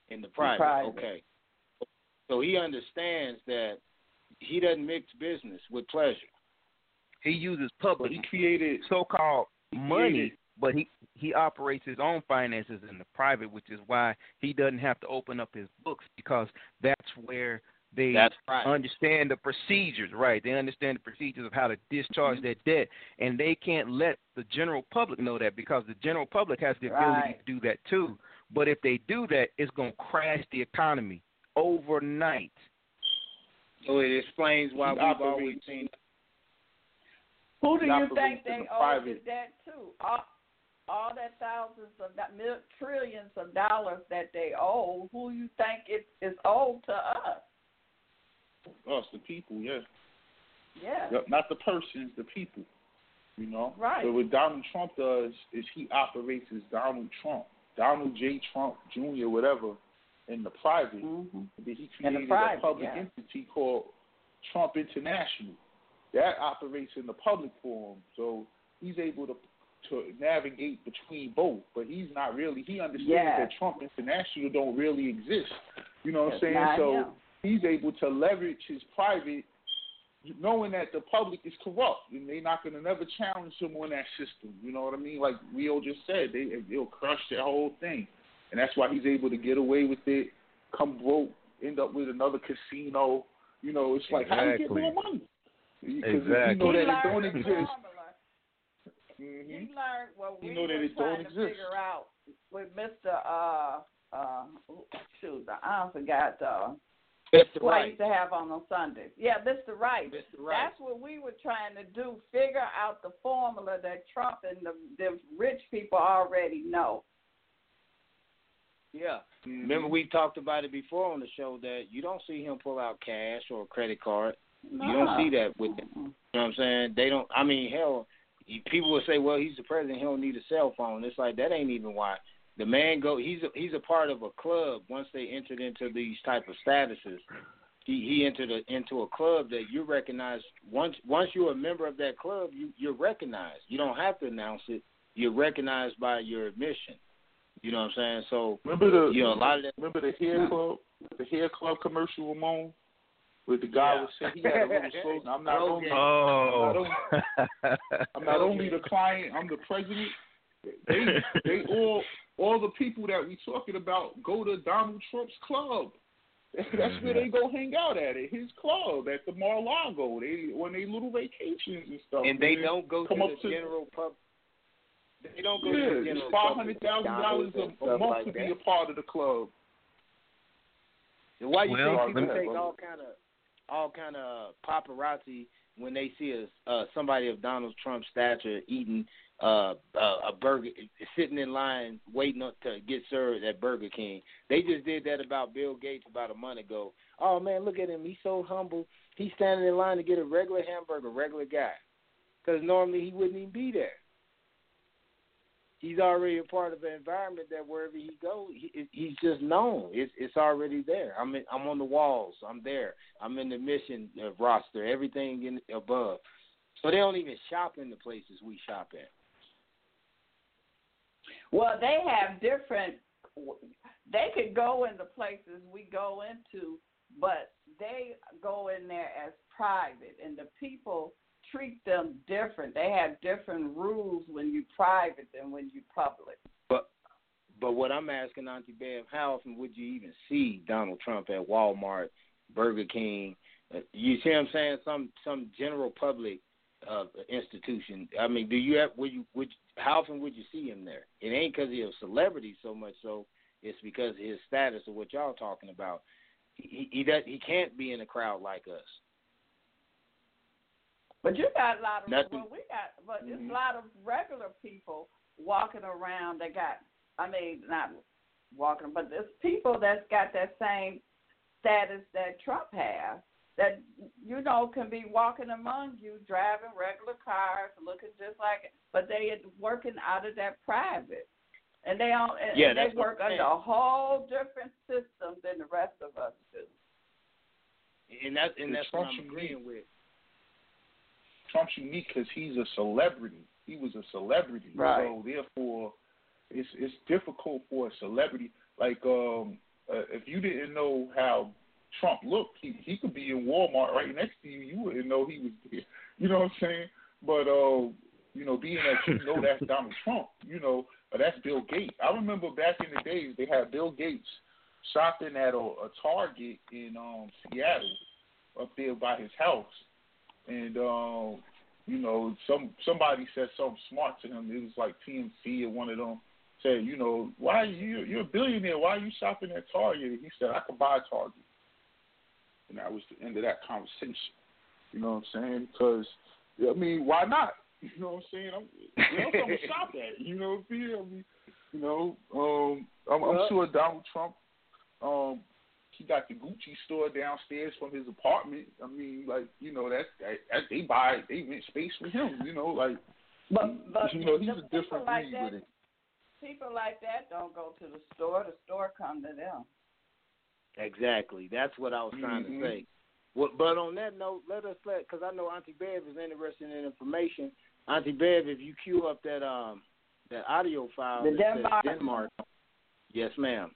in the private. private. Okay, so he understands that he doesn't mix business with pleasure. He uses But public he created so-called money, created- but he he operates his own finances in the private, which is why he doesn't have to open up his books because that's where they That's right. understand the procedures, right? They understand the procedures of how to discharge Mm-hmm. that debt, and they can't let the general public know that because the general public has the ability Right. to do that too. But if they do that, it's going to crash the economy overnight. So it explains why we've operates- always seen. Who do you think in they owe the private. debt to? All, all that thousands of do- trillions of dollars that they owe. Who you think it is owed to us? Us, the people, yeah. Yeah. Yep, Not the persons, the people. You know? Right. So what Donald Trump does is he operates as Donald Trump, Donald J. Trump Jr., whatever, in the private. Mm-hmm. But he created private, a public yeah. entity called Trump International. That operates in the public forum. So he's able to to navigate between both. But he's not really he understands Yeah. that Trump International don't really exist. You know what I'm saying? So him. He's able to leverage his private knowing that the public is corrupt and they're not going to never challenge him on that system. You know what I mean? Like Rio just said, they they'll crush that whole thing, and that's why he's able to get away with it, come broke, end up with another casino. You know, it's like how do you get Exactly. more money? Because Exactly. you know that it don't exist. formula. hmm He learned what You we know were trying to exist. figure out with Mr. Uh, uh, shoot, I forgot. Uh, Mr. who I Right. used to have on on Sundays. Yeah, Mr. Right. Mr. Right. That's what we were trying to do. Figure out the formula that Trump and the, the rich people already know. Yeah. Mm-hmm. Remember we talked about it before on the show that you don't see him pull out cash or a credit card. You don't see that with him. You know what I'm saying? They don't. I mean, hell, people will say, "Well, he's the president. He don't need a cell phone." It's like that ain't even why. The man go. He's a, he's a part of a club. Once they entered into these type of statuses, he he entered a, into a club that you recognize. Once once you're a member of that club, you you're recognized. You don't have to announce it. You're recognized by your admission. You know what I'm saying? So Remember the you know a lot of that. remember the hair club, the hair club commercial, Ramon, where the guy Yeah. was saying he had a little (laughs) slogan. I'm not only Oh. I'm not only the client, I'm the president. They they all all the people that we talking about go to Donald Trump's club. (laughs) That's where mm-hmm. they go hang out at at his club at the Mar-a-Lago. They on their little vacations and stuff. and they man. don't go Come to up the to general pub. They don't go yeah, to the general five public. hundred thousand dollars and a month like to be a part of the club. And why you Well, think people take all kind of all kind of paparazzi when they see a uh, somebody of Donald Trump's stature eating uh, uh, a burger, sitting in line waiting to get served at Burger King. They just did that about Bill Gates about a month ago. Oh man, look at him. He's so humble. He's standing in line to get a regular hamburger, regular guy, because normally he wouldn't even be there. He's already a part of an environment that wherever he goes, he, he's just known. It's it's already there. I'm in, I'm on the walls. I'm there. I'm in the mission uh, roster. Everything in above. So they don't even shop in the places we shop at. Well, they have different. They could go in the places we go into, but they go in there as private, and the people treat them different. They have different rules when you private than when you public. But but what I'm asking Auntie Bev, how often would you even see Donald Trump at Walmart, Burger King? Uh, you see what I'm saying? Some some general public uh, institution. I mean, do you have would you would how often would you see him there? It ain't because he's a celebrity so much so. It's because of his status of what y'all talking about. He he does he can't be in a crowd like us. But you got a lot of Nothing. well, we got, but there's Mhm. a lot of regular people walking around. They got, I mean, not walking, but there's people that's got that same status that Trump has. That you know can be walking among you, driving regular cars, looking just like, but they working out of that private, and they all and Yeah, they work under a whole different system than the rest of us do. And that's and The that's what I'm agreeing with. Trump's unique because he's a celebrity. He was a celebrity, Right. so therefore, it's it's difficult for a celebrity. Like, um, uh, if you didn't know how Trump looked, he he could be in Walmart right next to you. You wouldn't know he was there. (laughs) You know what I'm saying? But uh, you know, being that you know that's Donald Trump, you know, uh, that's Bill Gates. I remember back in the days they had Bill Gates shopping at a, a Target in um Seattle, up there by his house and um, you know, some somebody said something smart to him. It was like TMZ or one of them said, you know, why are you you're a billionaire? Why are you shopping at Target? He said, I could buy Target, and that was the end of that conversation. You know what I'm saying? Because I mean, why not? (laughs) You know what I'm saying? I'm, where else I'm gonna shop at? You know what I mean? I mean, you know, um, I'm, I'm sure Donald Trump, um, he got the Gucci store downstairs from his apartment. I mean, like you know that, that, that they buy they rent space for him. You know, like But but you know he's a people different like breed that, with it. people like that don't go to the store. The store come to them. Exactly. That's what I was trying Mhm. to say. Well, but on that note, let us let because I know Auntie Bev is interested in information. Auntie Bev, if you queue up that um that audio file The Denmark. Denmark. Yes, ma'am.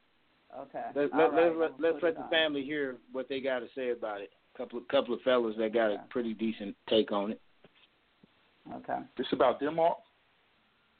Okay. Let, let, right. let, let let's let the on. family hear what they got to say about it. Couple of couple of fellas that got a pretty decent take on it. Okay. It's about Denmark.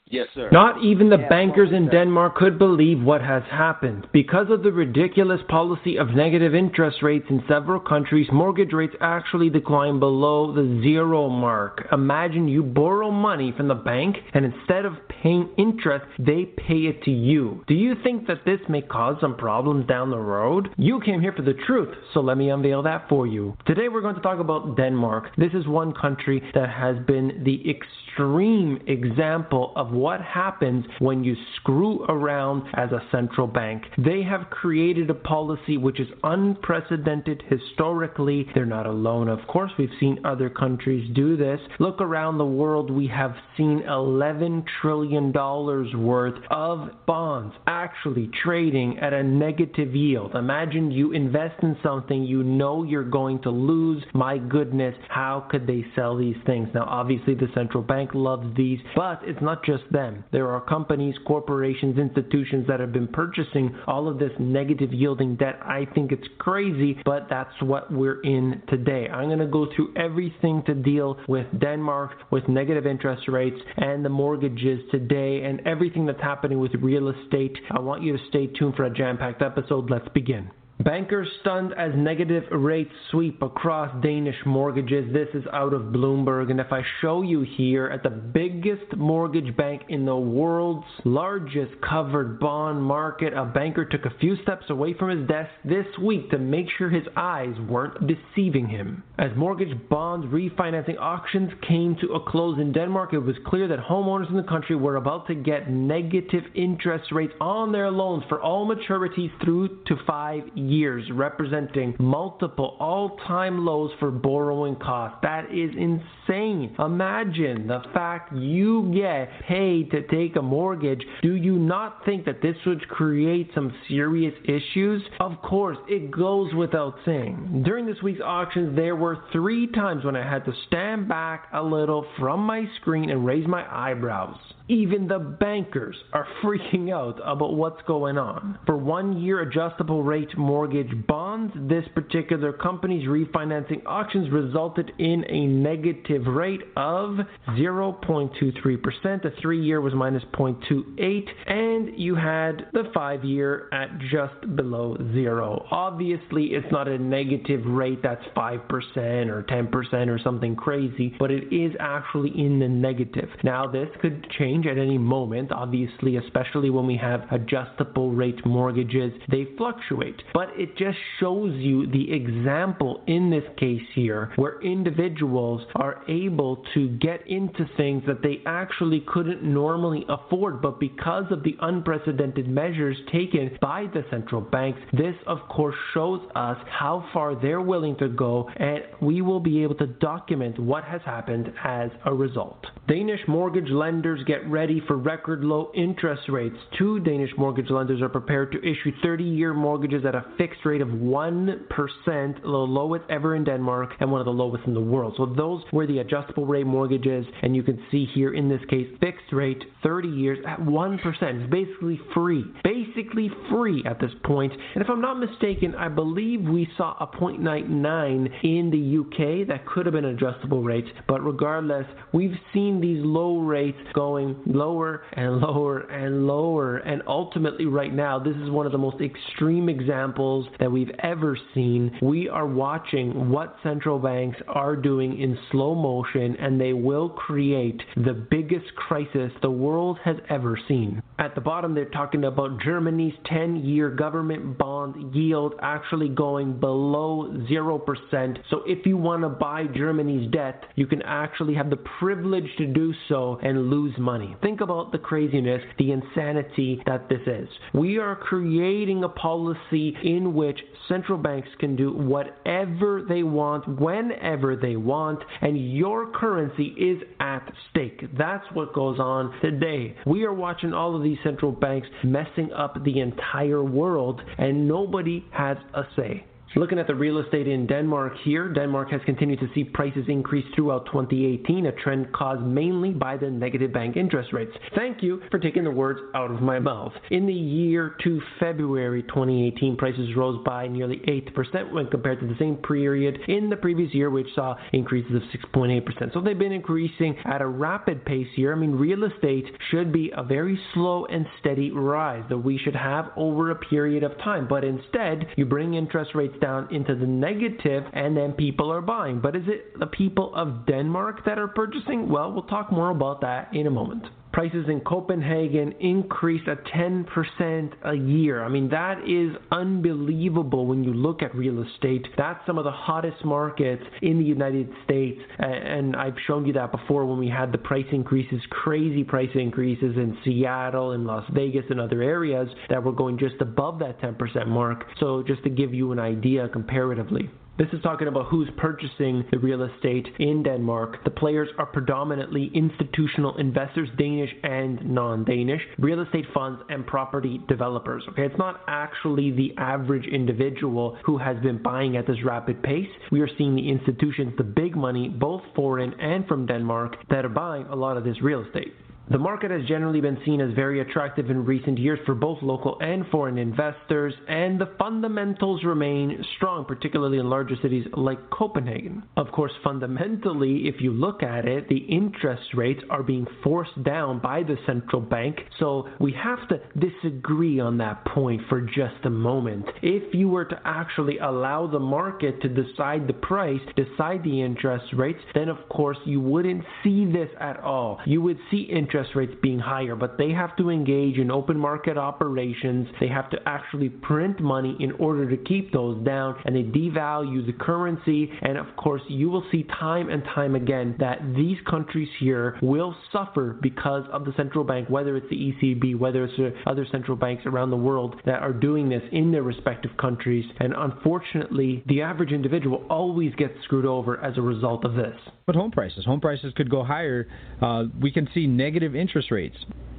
Yes, sir. Not even the Yeah, bankers in? Denmark could believe what has happened. Because of the ridiculous policy of negative interest rates in several countries, mortgage rates actually decline below the zero mark. Imagine you borrow money from the bank and instead of paying interest, they pay it to you. Do you think that this may cause some problems down the road? You came here for the truth, so let me unveil that for you. Today we're going to talk about Denmark. This is one country that has been the extreme example of what happens when you screw around as a central bank. They have created a policy which is unprecedented historically. They're not alone, of course. We've seen other countries do this. Look around the world, we have seen $11 trillion worth of bonds actually trading at a negative yield. Imagine you invest in something you know you're going to lose. My goodness, how could they sell these things? Now, obviously, the central bank loves these, but it's not just them. There are companies, corporations, institutions that have been purchasing all of this negative yielding debt. I think it's crazy, but that's what we're in today. I'm going to go through everything to deal with Denmark, with negative interest rates, and the mortgages today, and everything that's happening with real estate. I want you to stay tuned for a jam packed episode. Let's begin. Bankers stunned as negative rates sweep across Danish mortgages. This is out of Bloomberg. And if I show you here at the biggest mortgage bank in the world's largest covered bond market, a banker took a few steps away from his desk this week to make sure his eyes weren't deceiving him. As mortgage bonds refinancing auctions came to a close in Denmark, it was clear that homeowners in the country were about to get negative interest rates on their loans for all maturities through to five years, representing multiple all time lows for borrowing costs. That is insane. Imagine the fact you get paid to take a mortgage. Do you not think that this would create some serious issues? Of course, it goes without saying. During this week's auctions, there were three times when I had to stand back a little from my screen and raise my eyebrows. Even the bankers are (laughs) freaking out about what's going on. For one year adjustable rate mortgage bonds, this particular company's refinancing auctions resulted in a negative rate of 0.23%. The three year was minus 0.28, and you had the five year at just below zero. Obviously, it's not a negative rate that's 5% or 10% or something crazy, but it is actually in the negative. Now, this could change change at any moment, obviously, especially when we have adjustable rate mortgages. They fluctuate. But it just shows you the example in this case here where individuals are able to get into things that they actually couldn't normally afford, but because of the unprecedented measures taken by the central banks, this of course shows us how far they're willing to go, and we will be able to document what has happened as a result. Danish mortgage lenders get ready for record low interest rates. Two Danish mortgage lenders are prepared to issue 30 year mortgages at a fixed rate of 1%, the lowest ever in Denmark and one of the lowest in the world. So those were the adjustable rate mortgages, and you can see here in this case, fixed rate 30 years at 1%. It's basically free. Basically free at this point. And if I'm not mistaken, I believe we saw a 0.99 in the UK that could have been adjustable rate, but regardless, we've seen these low rates going lower and lower and lower. And ultimately, right now, this is one of the most extreme examples that we've ever seen. We are watching what central banks are doing in slow motion, and they will create the biggest crisis the world has ever seen. At the bottom, they're talking about Germany's 10 year government bond yield actually going below 0%. So if you want to buy Germany's debt, you can actually have the privilege to do so and lose money. Think about the craziness, the insanity that this is. We are creating a policy in which central banks can do whatever they want, whenever they want, and your currency is at stake. That's what goes on today. We are watching all of these central banks messing up the entire world, and nobody has a say. Looking at the real estate in Denmark here, Denmark has continued to see prices increase throughout 2018, a trend caused mainly by the negative bank interest rates. Thank you for taking the words out of my mouth. In the year to February 2018, prices rose by nearly 8% when compared to the same period in the previous year, which saw increases of 6.8%. So they've been increasing at a rapid pace here. I mean, real estate should be a very slow and steady rise that we should have over a period of time, but instead, you bring interest rates down into the negative and then people are buying. But is it the people of Denmark that are purchasing? Well, we'll talk more about that in a moment. Prices in Copenhagen increased at 10% a year. I mean, that is unbelievable when you look at real estate. That's some of the hottest markets in the United States. And I've shown you that before when we had the price increases, crazy price increases in Seattle and Las Vegas and other areas that were going just above that 10% mark. So, just to give you an idea comparatively. This is talking about who's purchasing the real estate in Denmark. The players are predominantly institutional investors, Danish and non Danish, real estate funds, and property developers. Okay, it's not actually the average individual who has been buying at this rapid pace. We are seeing the institutions, the big money, both foreign and from Denmark, that are buying a lot of this real estate. The market has generally been seen as very attractive in recent years for both local and foreign investors, and the fundamentals remain strong, particularly in larger cities like Copenhagen. Of course, fundamentally, if you look at it, the interest rates are being forced down by the central bank, so we have to disagree on that point for just a moment. If you were to actually allow the market to decide the price, decide the interest rates, then of course you wouldn't see this at all. You would see interest rates being higher, but they have to engage in open market operations. They have to actually print money in order to keep those down, and they devalue the currency. And of course, you will see time and time again that these countries here will suffer because of the central bank, whether it's the ECB, whether it's other central banks around the world that are doing this in their respective countries. And unfortunately, the average individual always gets screwed over as a result of this. But home prices, home prices could go higher. Uh, we can see negative interest rates.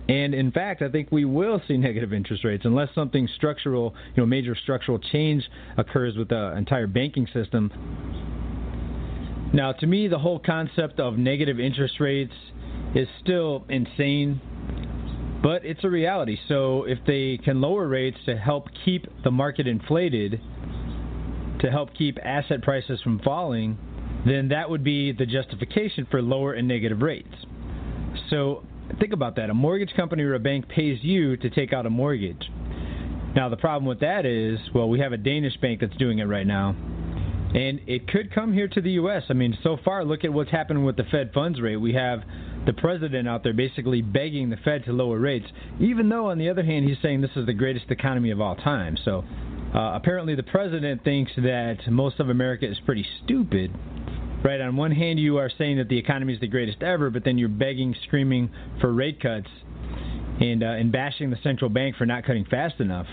And in fact, I think we will see (laughs) negative interest rates unless something structural, you know, major structural change occurs with the entire banking system. Now, to me, the whole concept of negative interest rates is still insane, but it's a reality. So, if they can lower rates to help keep the market inflated, to help keep asset prices from falling, then that would be the justification for lower and negative rates. So, think about that. A mortgage company or a bank pays you to take out a mortgage. Now, the problem with that is, well, we have a Danish bank that's doing it right now. And it could come here to the U.S. I mean, so far, look at what's happening with the Fed funds rate. We have the president out there basically begging the Fed to lower rates, even though, on the other hand, he's saying this is the greatest economy of all time. So uh, apparently, the president thinks that most of America is pretty stupid. Right, on one hand, you are saying that the economy is the greatest ever, but then you're begging, screaming for rate cuts and, uh, and bashing the central bank for not cutting fast enough.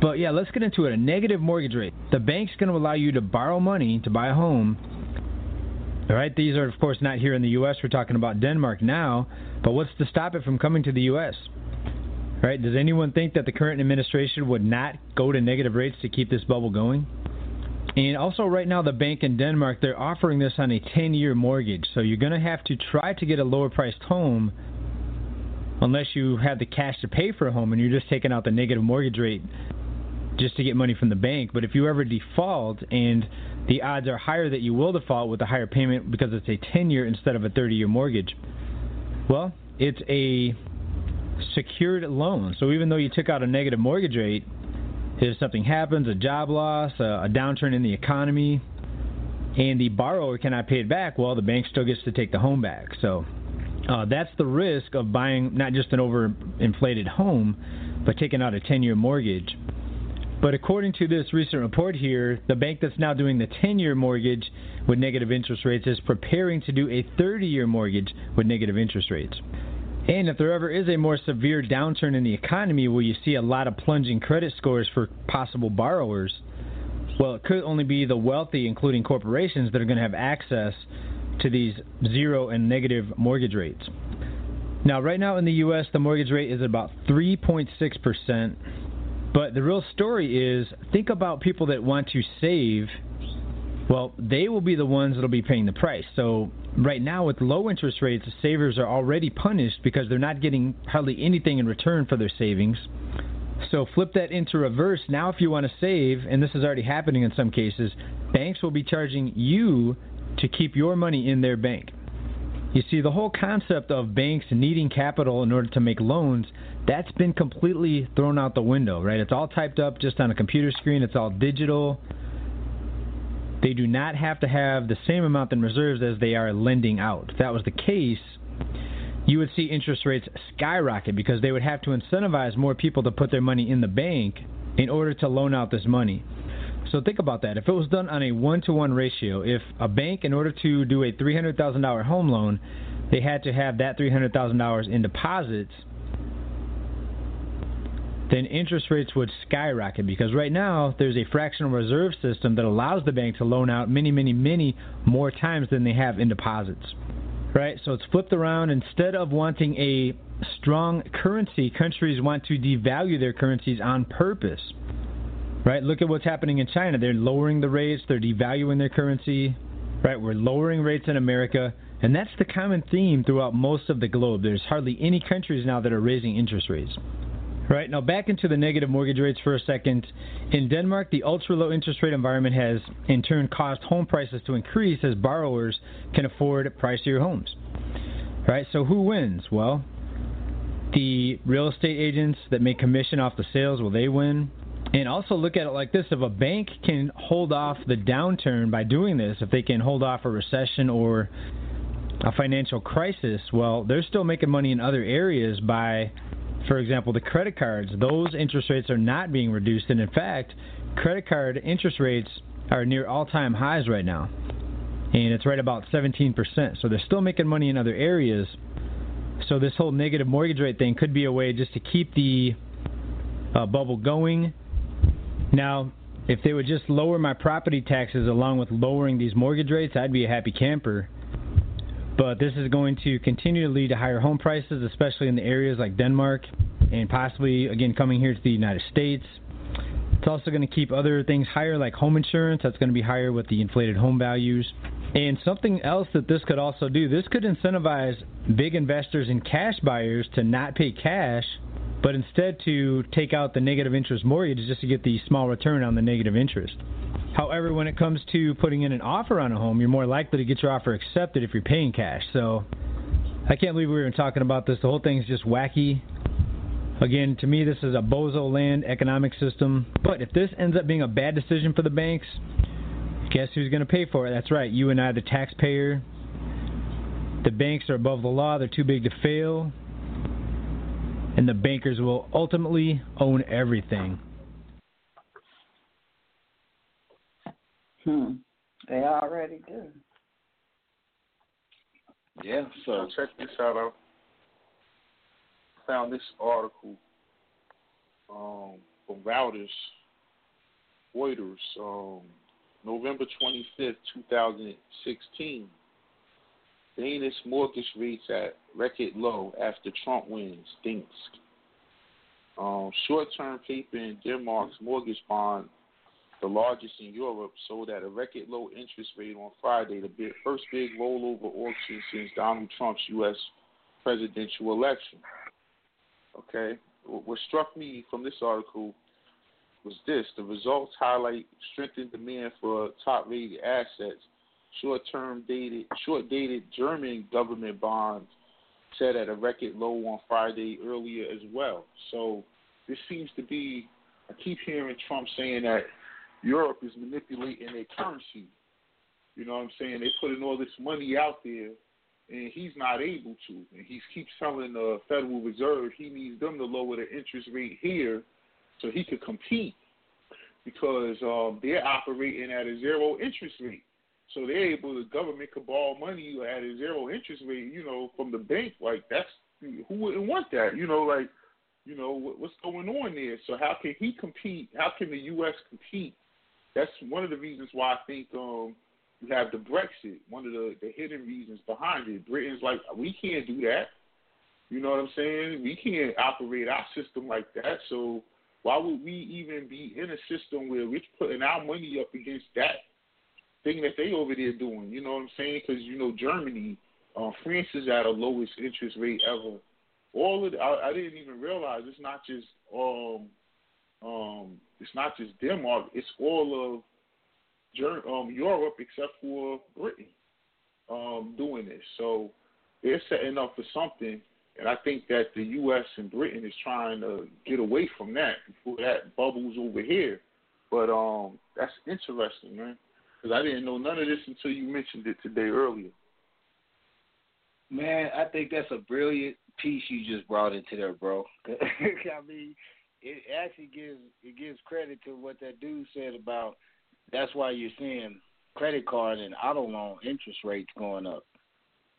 But yeah, let's get into it. A negative mortgage rate. The bank's going to allow you to borrow money to buy a home. All right, these are, of course, not here in the U.S. We're talking about Denmark now. But what's to stop it from coming to the U.S.? Right? Does anyone think that the current administration would not go to negative rates to keep this bubble going? And also, right now, the bank in Denmark, they're offering this on a 10 year mortgage. So you're going to have to try to get a lower priced home unless you have the cash to pay for a home and you're just taking out the negative mortgage rate just to get money from the bank. But if you ever default and the odds are higher that you will default with a higher payment because it's a 10 year instead of a 30 year mortgage, well, it's a secured loan. So even though you took out a negative mortgage rate, if something happens, a job loss, a, downturn in the economy, and the borrower cannot pay it back, well, the bank still gets to take the home back. So uh, that's the risk of buying not just an overinflated home, but taking out a 10 year mortgage. But according to this recent report here, the bank that's now doing the 10 year mortgage with negative interest rates is preparing to do a 30 year mortgage with negative interest rates. And if there ever is a more severe downturn in the economy where you see a lot of plunging credit scores for possible borrowers, well, it could only be the wealthy, including corporations, that are going to have access to these zero and negative mortgage rates. Now, right now in the U.S., the mortgage rate is about 3.6%. But the real story is think about people that want to save. Well, they will be the ones that will be paying the price. So, right now, with low interest rates, savers are already punished because they're not getting hardly anything in return for their savings. So, flip that into reverse. Now, if you want to save, and this is already happening in some cases, banks will be charging you to keep your money in their bank. You see, the whole concept of banks needing capital in order to make loans that's been completely thrown out the window, right? It's all typed up just on a computer screen, it's all digital. They do not have to have the same amount in reserves as they are lending out. If that was the case, you would see interest rates skyrocket because they would have to incentivize more people to put their money in the bank in order to loan out this money. So think about that. If it was done on a one to one ratio, if a bank, in order to do a $300,000 home loan, they had to have that $300,000 in deposits then interest rates would skyrocket because right now there's a fractional reserve system that allows the bank to loan out many, many, many more times than they have in deposits. Right? So it's flipped around. Instead of wanting a strong currency, countries want to devalue their currencies on purpose. Right? Look at what's happening in China. They're lowering the rates, they're devaluing their currency. Right? We're lowering rates in America And that's the common theme throughout most of the globe. There's hardly any countries now that are raising interest rates. Right, now back into the negative mortgage rates for a second. In Denmark, the ultra low interest rate environment has in turn caused home prices to increase as borrowers can afford pricier homes. Right, so who wins? Well, the real estate agents that make commission off the sales, will they win? And also look at it like this if a bank can hold off the downturn by doing this, if they can hold off a recession or a financial crisis, well, they're still making money in other areas by for example, the credit cards, those interest rates are not being reduced. And in fact, credit card interest rates are near all time highs right now. And it's right about 17%. So they're still making money in other areas. So this whole negative mortgage rate thing could be a way just to keep the uh, bubble going. Now, if they would just lower my property taxes along with lowering these mortgage rates, I'd be a happy camper. But this is going to continue to lead to higher home prices, especially in the areas like Denmark and possibly, again, coming here to the United States. It's also going to keep other things higher, like home insurance. That's going to be higher with the inflated home values. And something else that this could also do this could incentivize big investors and cash buyers to not pay cash, but instead to take out the negative interest mortgage just to get the small return on the negative interest. However, when it comes to putting in an offer on a home, you're more likely to get your offer accepted if you're paying cash. So I can't believe we were talking about this. The whole thing's just wacky. Again, to me, this is a bozo land economic system. But if this ends up being a bad decision for the banks, guess who's going to pay for it? That's right, you and I, the taxpayer. The banks are above the law, they're too big to fail. And the bankers will ultimately own everything. Hmm. They already do. Yeah, so check this out. I found this article um, from Reuters, Reuters, um, November 25th, 2016. Danish mortgage rates at record low after Trump wins, Dinsk. Um, short-term paper in Denmark's mortgage bond the largest in Europe, sold at a record low interest rate on Friday, the big, first big rollover auction since Donald Trump's U.S. presidential election. Okay, what struck me from this article was this: the results highlight strengthened demand for top-rated assets. Short-term dated, short-dated German government bonds set at a record low on Friday earlier as well. So this seems to be. I keep hearing Trump saying that Europe is manipulating their currency. You know what I'm saying? They're putting all this money out there, and he's not able to. And he keeps telling the Federal Reserve he needs them to lower the interest rate here so he could compete because um, they're operating at a zero interest rate. So they're able, the government could borrow money at a zero interest rate, you know, from the bank. Like that's who wouldn't want that? You know, like you know what's going on there. So how can he compete? How can the U.S. compete that's one of the reasons why I think um, you have the Brexit. One of the, the hidden reasons behind it. Britain's like, we can't do that. You know what I'm saying? We can't operate our system like that. So why would we even be in a system where we're putting our money up against that thing that they over there doing? You know what I'm saying? Because you know Germany, uh, France is at the lowest interest rate ever. All of the, I, I didn't even realize it's not just um um it's not just Denmark; it's all of um, Europe except for Britain um, doing this. So they're setting up for something, and I think that the U.S. and Britain is trying to get away from that before that bubbles over here. But um, that's interesting, man, because I didn't know none of this until you mentioned it today earlier. Man, I think that's a brilliant piece you just brought into there, bro. (laughs) I mean, it actually gives it gives credit to what that dude said about that's why you're seeing credit card and auto loan interest rates going up,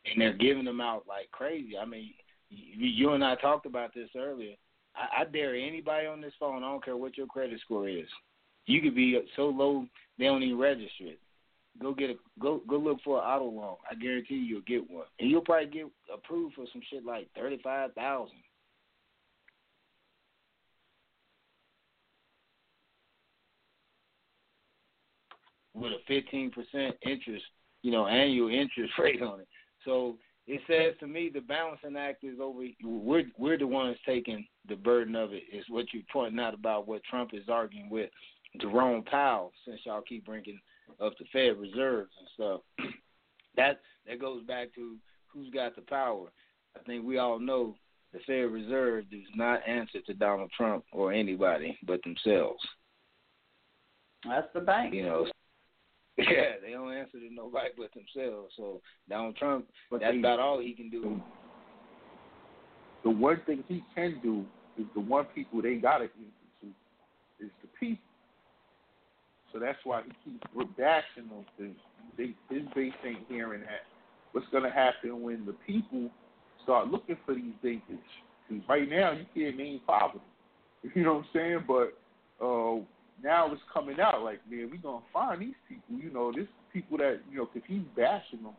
and they're giving them out like crazy. I mean, you, and I talked about this earlier. I, I dare anybody on this phone. I don't care what your credit score is. You could be so low they don't even register it. Go get a go go look for an auto loan. I guarantee you you'll get one, and you'll probably get approved for some shit like thirty five thousand. With a 15% interest, you know, annual interest (laughs) rate on it. So it says to me the balancing act is over. We're we're the ones taking the burden of it. Is what you're pointing out about what Trump is arguing with Jerome Powell. Since y'all keep bringing up the Fed reserves and stuff, (clears throat) that that goes back to who's got the power. I think we all know the Fed Reserve does not answer to Donald Trump or anybody but themselves. That's the bank. You know, (laughs) yeah, they don't answer to nobody but themselves. So Donald Trump, but that's they, about all he can do. The one thing he can do is the one people they got to to is the people. So that's why he keeps bashing those things. They, his base ain't hearing that. What's going to happen when the people start looking for these bankers? Because right now you can't name them. (laughs) You know what I'm saying? But uh, now it's coming out like, man, we gonna find these people. You know, this people that you know, cause he's bashing them,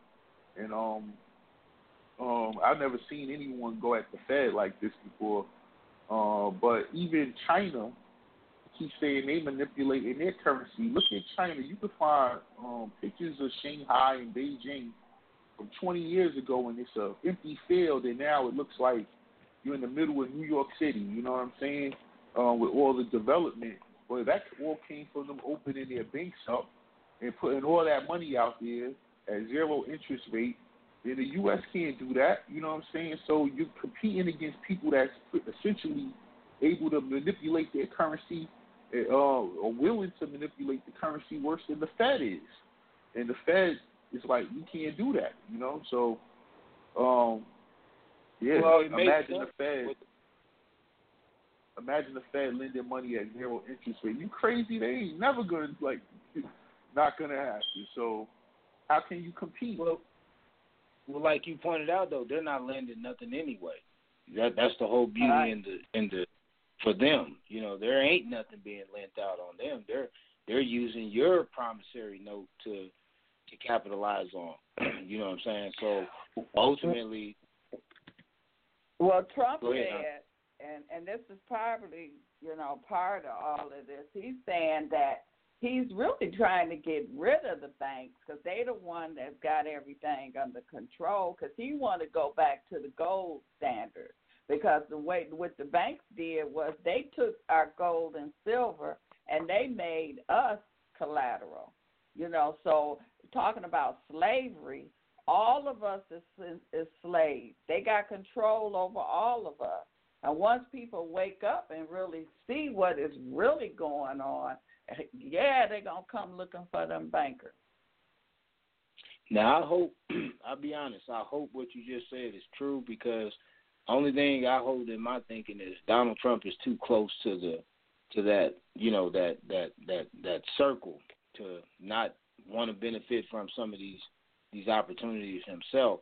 and um, um, I've never seen anyone go at the Fed like this before. Uh, but even China keeps saying they manipulating their currency. Look at China. You can find um, pictures of Shanghai and Beijing from 20 years ago, and it's a empty field, and now it looks like you're in the middle of New York City. You know what I'm saying? Uh, with all the development well, that all came from them opening their banks up and putting all that money out there at zero interest rate. Then the U.S. can't do that. You know what I'm saying? So you're competing against people that's essentially able to manipulate their currency uh, or willing to manipulate the currency worse than the Fed is. And the Fed is like, you can't do that. You know? So, um, yeah, well, imagine the Fed imagine the Fed lending money at zero interest rate. You crazy? They ain't never gonna like not gonna happen. So how can you compete? Well, well, like you pointed out though, they're not lending nothing anyway. That that's the whole beauty right. in the in the for them. You know, there ain't nothing being lent out on them. They're they're using your promissory note to to capitalize on. (clears throat) you know what I'm saying? So ultimately, well, Trump said and and this is probably you know part of all of this. He's saying that he's really trying to get rid of the banks because they're the one that's got everything under control. Because he want to go back to the gold standard. Because the way what the banks did was they took our gold and silver and they made us collateral. You know, so talking about slavery, all of us is, is, is slaves. They got control over all of us. And once people wake up and really see what is really going on, yeah, they're gonna come looking for them bankers. Now I hope (clears throat) I'll be honest, I hope what you just said is true because only thing I hold in my thinking is Donald Trump is too close to the to that you know that that that that circle to not want to benefit from some of these these opportunities himself.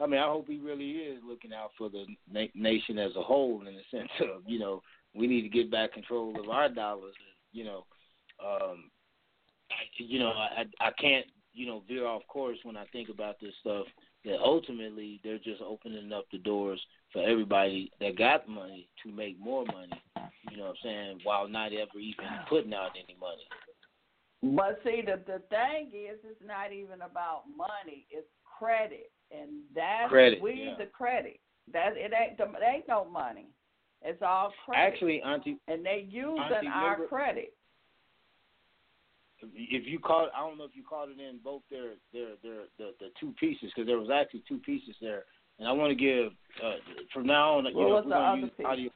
I mean, I hope he really is looking out for the na- nation as a whole, in the (laughs) sense of you know we need to get back control of our dollars. You know, um, I, you know, I I can't you know veer off course when I think about this stuff. That ultimately they're just opening up the doors for everybody that got money to make more money. You know what I'm saying? While not ever even putting out any money. But see, the the thing is, it's not even about money; it's credit and that's credit, we yeah. the credit. That it ain't it ain't no money. It's all credit. Actually, Auntie, and they using auntie, our remember, credit. If you caught, I don't know if you caught it in both their their their the, the two pieces because there was actually two pieces there, and I want to give uh, from now on. You know, was the other use piece? audio.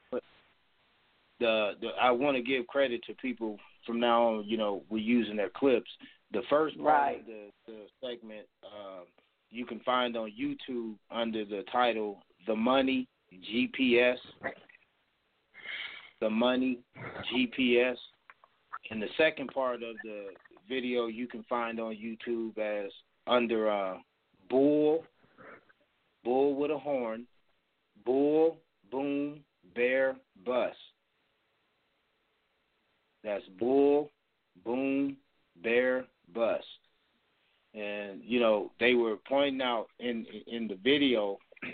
The the I want to give credit to people from now on. You know, we're using their clips. The first part right. of the, the segment. Um, you can find on YouTube under the title The Money GPS. The Money GPS. And the second part of the video you can find on YouTube as under uh, Bull, Bull with a horn, Bull, Boom, Bear, Bus. That's Bull, Boom, Bear, Bus and you know they were pointing out in in the video. (clears throat)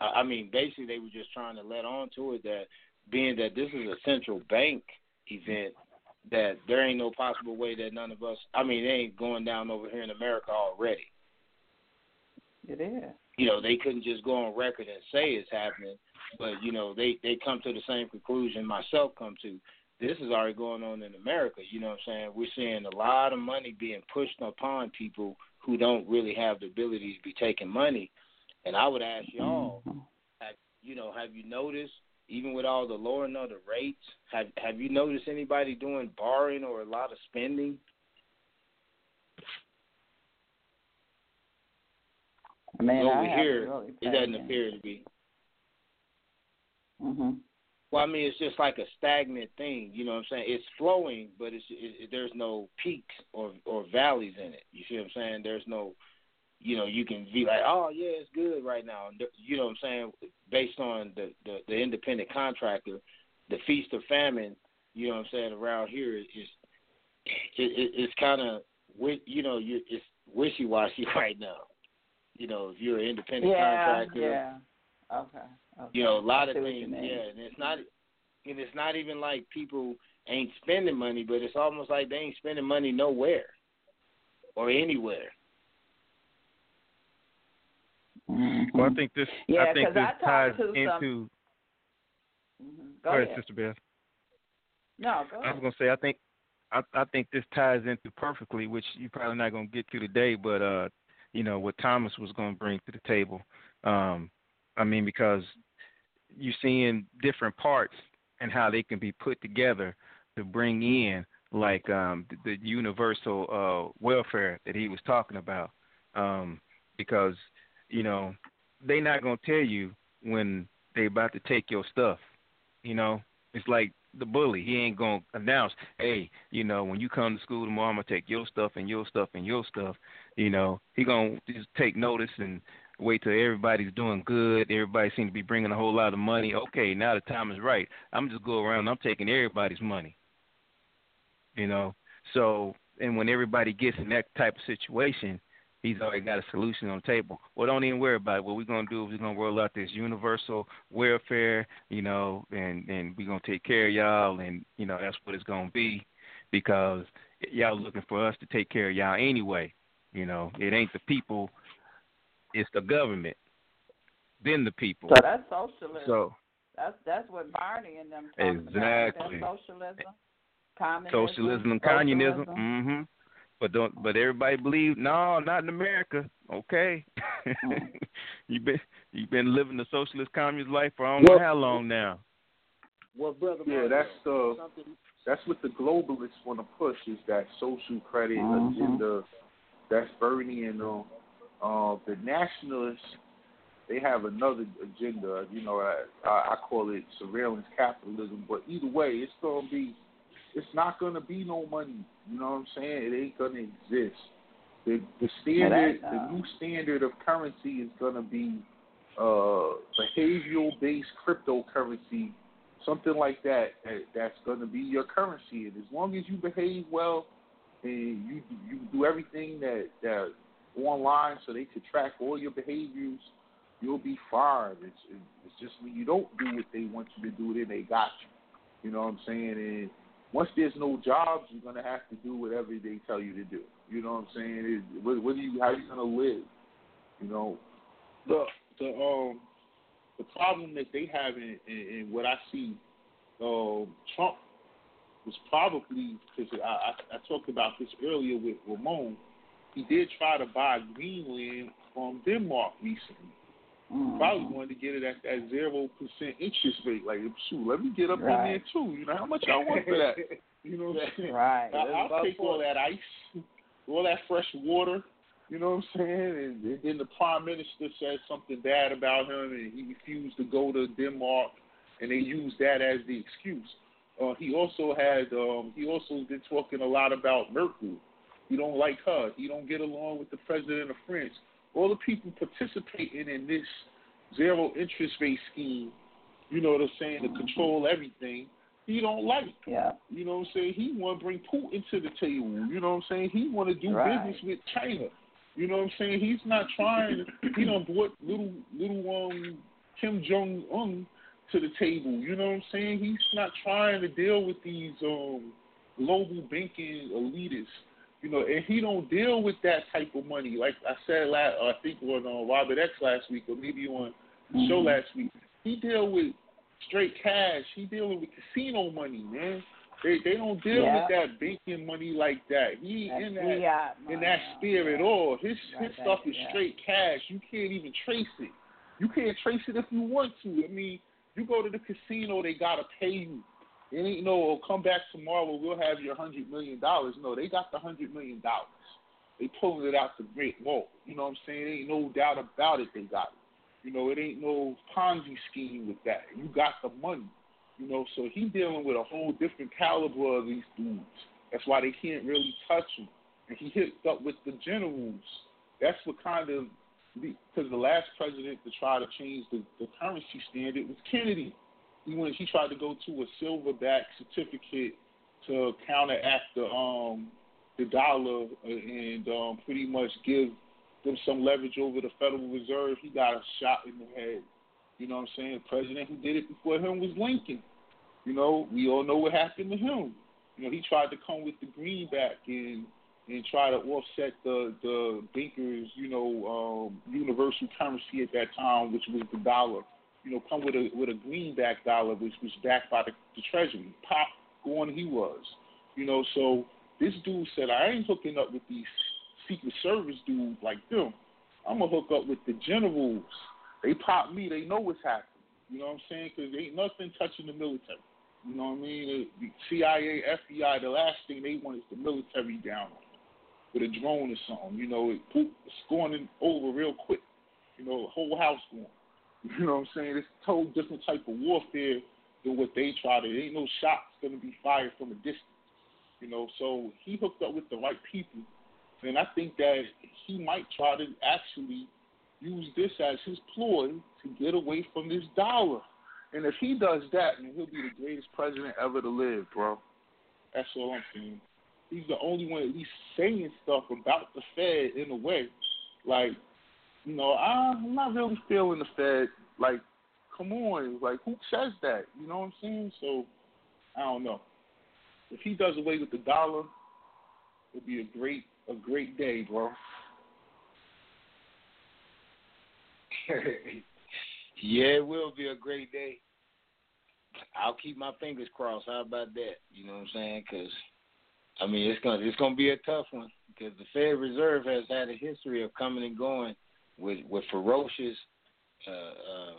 I mean, basically they were just trying to let on to it that being that this is a central bank event, that there ain't no possible way that none of us. I mean, they ain't going down over here in America already. It is. You know, they couldn't just go on record and say it's happening, but you know, they they come to the same conclusion myself come to. This is already going on in America. You know what I'm saying? We're seeing a lot of money being pushed upon people who don't really have the ability to be taking money. And I would ask y'all, have, you know, have you noticed even with all the lowering of the rates, have have you noticed anybody doing borrowing or a lot of spending? I mean, over I here, really it doesn't appear to be. hmm Well, I mean, it's just like a stagnant thing. You know what I'm saying? It's flowing, but it's it, there's no peaks or or valleys in it. You see what I'm saying? There's no, you know, you can be like, oh yeah, it's good right now. And you know what I'm saying? Based on the the, the independent contractor, the feast or famine. You know what I'm saying? Around here is it, it, it's kind of you know you it's wishy washy (laughs) right now. You know, if you're an independent Yeah, contractor, yeah. Okay. okay. you know, a lot of things. Yeah, and it's not, and it's not even like people ain't spending money, but it's almost like they ain't spending money nowhere or anywhere. Well, I think this. Yeah, I think 'cause this I talked ties to some- into. Mhm. Go, Go ahead, ahead. Sister Beth. No, go ahead. I was gonna say I think I I think this ties into perfectly, which you're probably not gonna get to today, but uh, you know what Thomas was gonna bring to the table. Um, I mean because you're seeing different parts and how they can be put together to bring in like um the, the universal uh welfare that he was talking about. Um, because you know they're not gonna tell you when they about to take your stuff. You know, it's like the bully. He ain't gonna announce, hey, you know, when you come to school tomorrow, I'm gonna take your stuff and your stuff and your stuff. You know, he gonna just take notice and wait till everybody's doing good. Everybody seems to be bringing a whole lot of money. Okay, now the time is right. I'm just go around. I'm taking everybody's money. You know, so and when everybody gets in that type of situation, he's already got a solution on the table. Well, don't even worry about it. What we're gonna do is we're gonna roll out this universal welfare, you know, and and we're gonna take care of y'all, and you know that's what it's gonna be, because y'all looking for us to take care of y'all anyway. You know, it ain't the people, it's the government, then the people. So that's socialism. So that's that's what Bernie and them talking Exactly. about. That's socialism, communism, socialism and communism. socialism. Mhm. But don't. But everybody believe no, not in America. Okay. (laughs) you've been you've been living the socialist communist life for I don't know how long now. Well, brother, Yeah, Mario, that's uh, something that's what the globalists want to push is that social credit Mhm. agenda. That's Bernie and uh, uh, the nationalists. They have another agenda. You know, I, I call it surveillance capitalism. But either way, it's gonna be. It's not gonna be no money. You know what I'm saying? It ain't gonna exist. The the standard, that, the uh, new standard of currency is gonna be uh, behavioral based cryptocurrency, something like that, that. That's gonna be your currency, and as long as you behave well and you you do everything that that online, so they could track all your behaviors, you'll be fine. It's it's just when you don't do what they want you to do, then they got you. You know what I'm saying? And once there's no jobs, you're gonna have to do whatever they tell you to do. You know what I'm saying? It, what, what are you? How are you gonna live? You know, the the um the problem that they have in, in, in what I see, um, Trump was probably because I, I I talked about this earlier with Ramon. He did try to buy Greenland from Denmark recently. Mhm. Probably wanted to get it at that zero percent interest rate. Like, shoot, let me get up in there too. You know how much I want for that? (laughs) You know what I'm saying? Right. I, I'll take all that ice, all that fresh water. You know what I'm saying? And then the prime minister said something bad about him, and he refused to go to Denmark, and they used that as the excuse. Uh, he also had, um, he also been talking a lot about Merkel. He don't like her. He don't get along with the president of France. All the people participating in this zero interest rate scheme, you know what I'm saying, to control everything, he don't like. Yeah. You know what I'm saying? He want to bring Putin to the table. You know what I'm saying? He want to do Right. business with China. You know what I'm saying? He's not trying. he done brought little little um Kim Jong Un to the table. You know what I'm saying? He's not trying to deal with these um global banking elitists. You know, and he don't deal with that type of money. Like I said last, I think was on uh, Robert X last week, or maybe on the show Mhm. last week. He deal with straight cash. He dealing with casino money, man. They they don't deal Yeah. with that banking money like that. He That's in that fiat in that sphere at all. His Right, his stuff is yeah. straight cash. You can't even trace it. You can't trace it if you want to. I mean, you go to the casino, they gotta pay you. It ain't no oh, come back tomorrow, we'll have your hundred million dollars. No, they got the hundred million dollars. They pulling it out the great vault. You know what I'm saying? Ain't no doubt about it they got it. You know, it ain't no Ponzi scheme with that. You got the money. You know, so he dealing with a whole different caliber of these dudes. That's why they can't really touch him. And he hooked up with the generals. That's what kind of because the last president to try to change the, the currency standard was Kennedy. He went. He tried to go to a silverback certificate to counteract the um the dollar and um pretty much give them some leverage over the Federal Reserve. He got a shot in the head. You know what I'm saying? The president who did it before him was Lincoln. You know, we all know what happened to him. You know, he tried to come with the greenback and and try to offset the the bankers, you know, um, universal currency at that time, which was the dollar. You know, come with a with a greenback dollar, which was backed by the, the treasury. Pop, going he was. You know, so this dude said, I ain't hooking up with these Secret Service dudes like them. I'm gonna hook up with the generals. They pop me. They know what's happening. You know what I'm saying? Because ain't nothing touching the military. You know what I mean? The CIA, FBI, the last thing they want is the military down with a drone or something. You know, it, it's going over real quick. You know, the whole house going. (laughs) You know what I'm saying? It's a total different type of warfare than what they try to. Ain't no shots to be fired from a distance. You know, so he hooked up with the right people, and I think that he might try to actually use this as his ploy to get away from this dollar. And if he does that, then he'll be the greatest president ever to live, bro. That's all I'm saying. He's the only one at least saying stuff about the Fed in a way. Like, you know, I'm not really feeling the Fed. Like, come on, like who says that? You know what I'm saying? So, I don't know. If he does away with the dollar, it'll be a great, a great day, bro. (laughs) yeah, it will be a great day. I'll keep my fingers crossed. How about that? You know what I'm saying? Because I mean, it's gonna it's gonna be a tough one because the Fed Reserve has had a history of coming and going with with ferocious, uh, uh,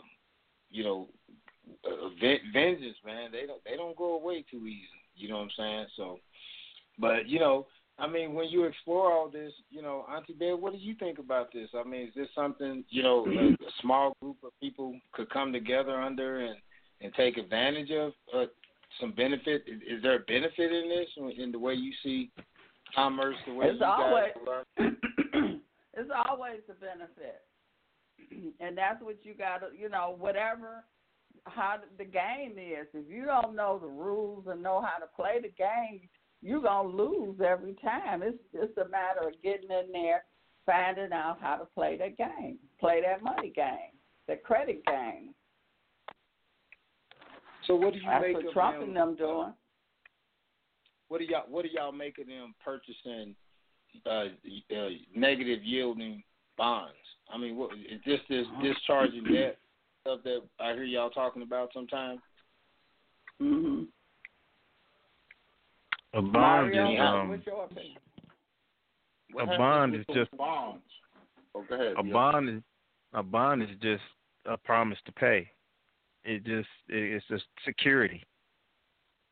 you know, uh, vengeance. Man, they don't they don't go away too easy. You know what I'm saying? So, but you know, I mean, when you explore all this, you know, Auntie Bev, what do you think about this? I mean, is this something you know a, a small group of people could come together under and and take advantage of uh, some benefit? Is, is there a benefit in this in the way you see commerce, the way It's you always guys? (clears throat) it's always a benefit, (clears throat) and that's what you got to you know whatever how the game is. If you don't know the rules and know how to play the game, you're gonna lose every time. It's just a matter of getting in there, finding out how to play that game, play that money game, the credit game. So what do you That's make what of Trump them, and them uh, doing. What do y'all what do y'all make of them purchasing uh, uh, negative yielding bonds? I mean, what is this this discharging debt stuff that I hear y'all talking about sometimes? Mm-hmm. A bond Mario, is um, what's your opinion? What a bond is just bonds. Oh, go ahead. a yeah. bond is a bond is just a promise to pay. It just it- it's just security.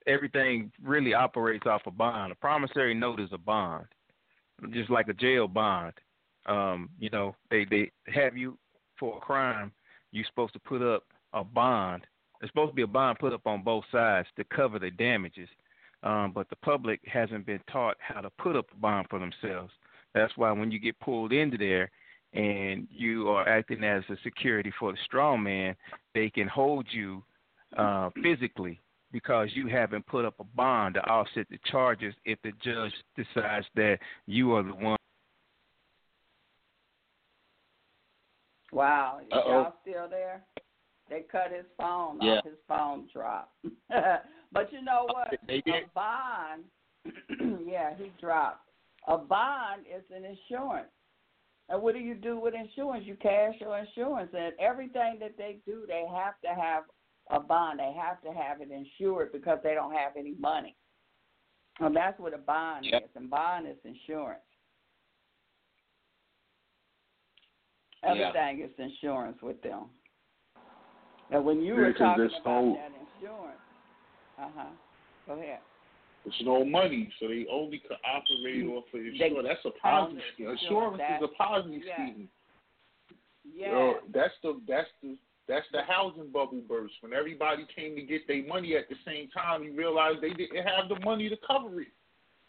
Everything really operates off a bond. A promissory note is a bond, just like a jail bond. Um, you know, they they have you for a crime. You're supposed to put up a bond. There's supposed to be a bond put up on both sides to cover the damages. Um, but the public hasn't been taught how to put up a bond for themselves. That's why when you get pulled into there and you are acting as a security for the strong man, they can hold you uh, physically because you haven't put up a bond to offset the charges if the judge decides that you are the one. Wow, is Uh-oh. y'all still there? They cut his phone Yeah. off. His phone dropped. (laughs) but you know what? They A bond, (clears throat) yeah, he dropped. A bond is an insurance. And what do you do with insurance? You cash your insurance, and everything that they do, they have to have a bond. They have to have it insured because they don't have any money. And that's what a bond Yep. is. And bond is insurance. Yeah. Everything is insurance with them. And when you Yeah, were 'cause talking there's about no- that insurance, uh huh. Go ahead. It's no money, so they only can operate off of They insurance. That's a Ponzi own scheme. Sure, Insurance is a Ponzi yeah. scheme. Yeah. Uh, that's the that's the that's the housing bubble burst. When everybody came to get their money at the same time, you realized they didn't have the money to cover it.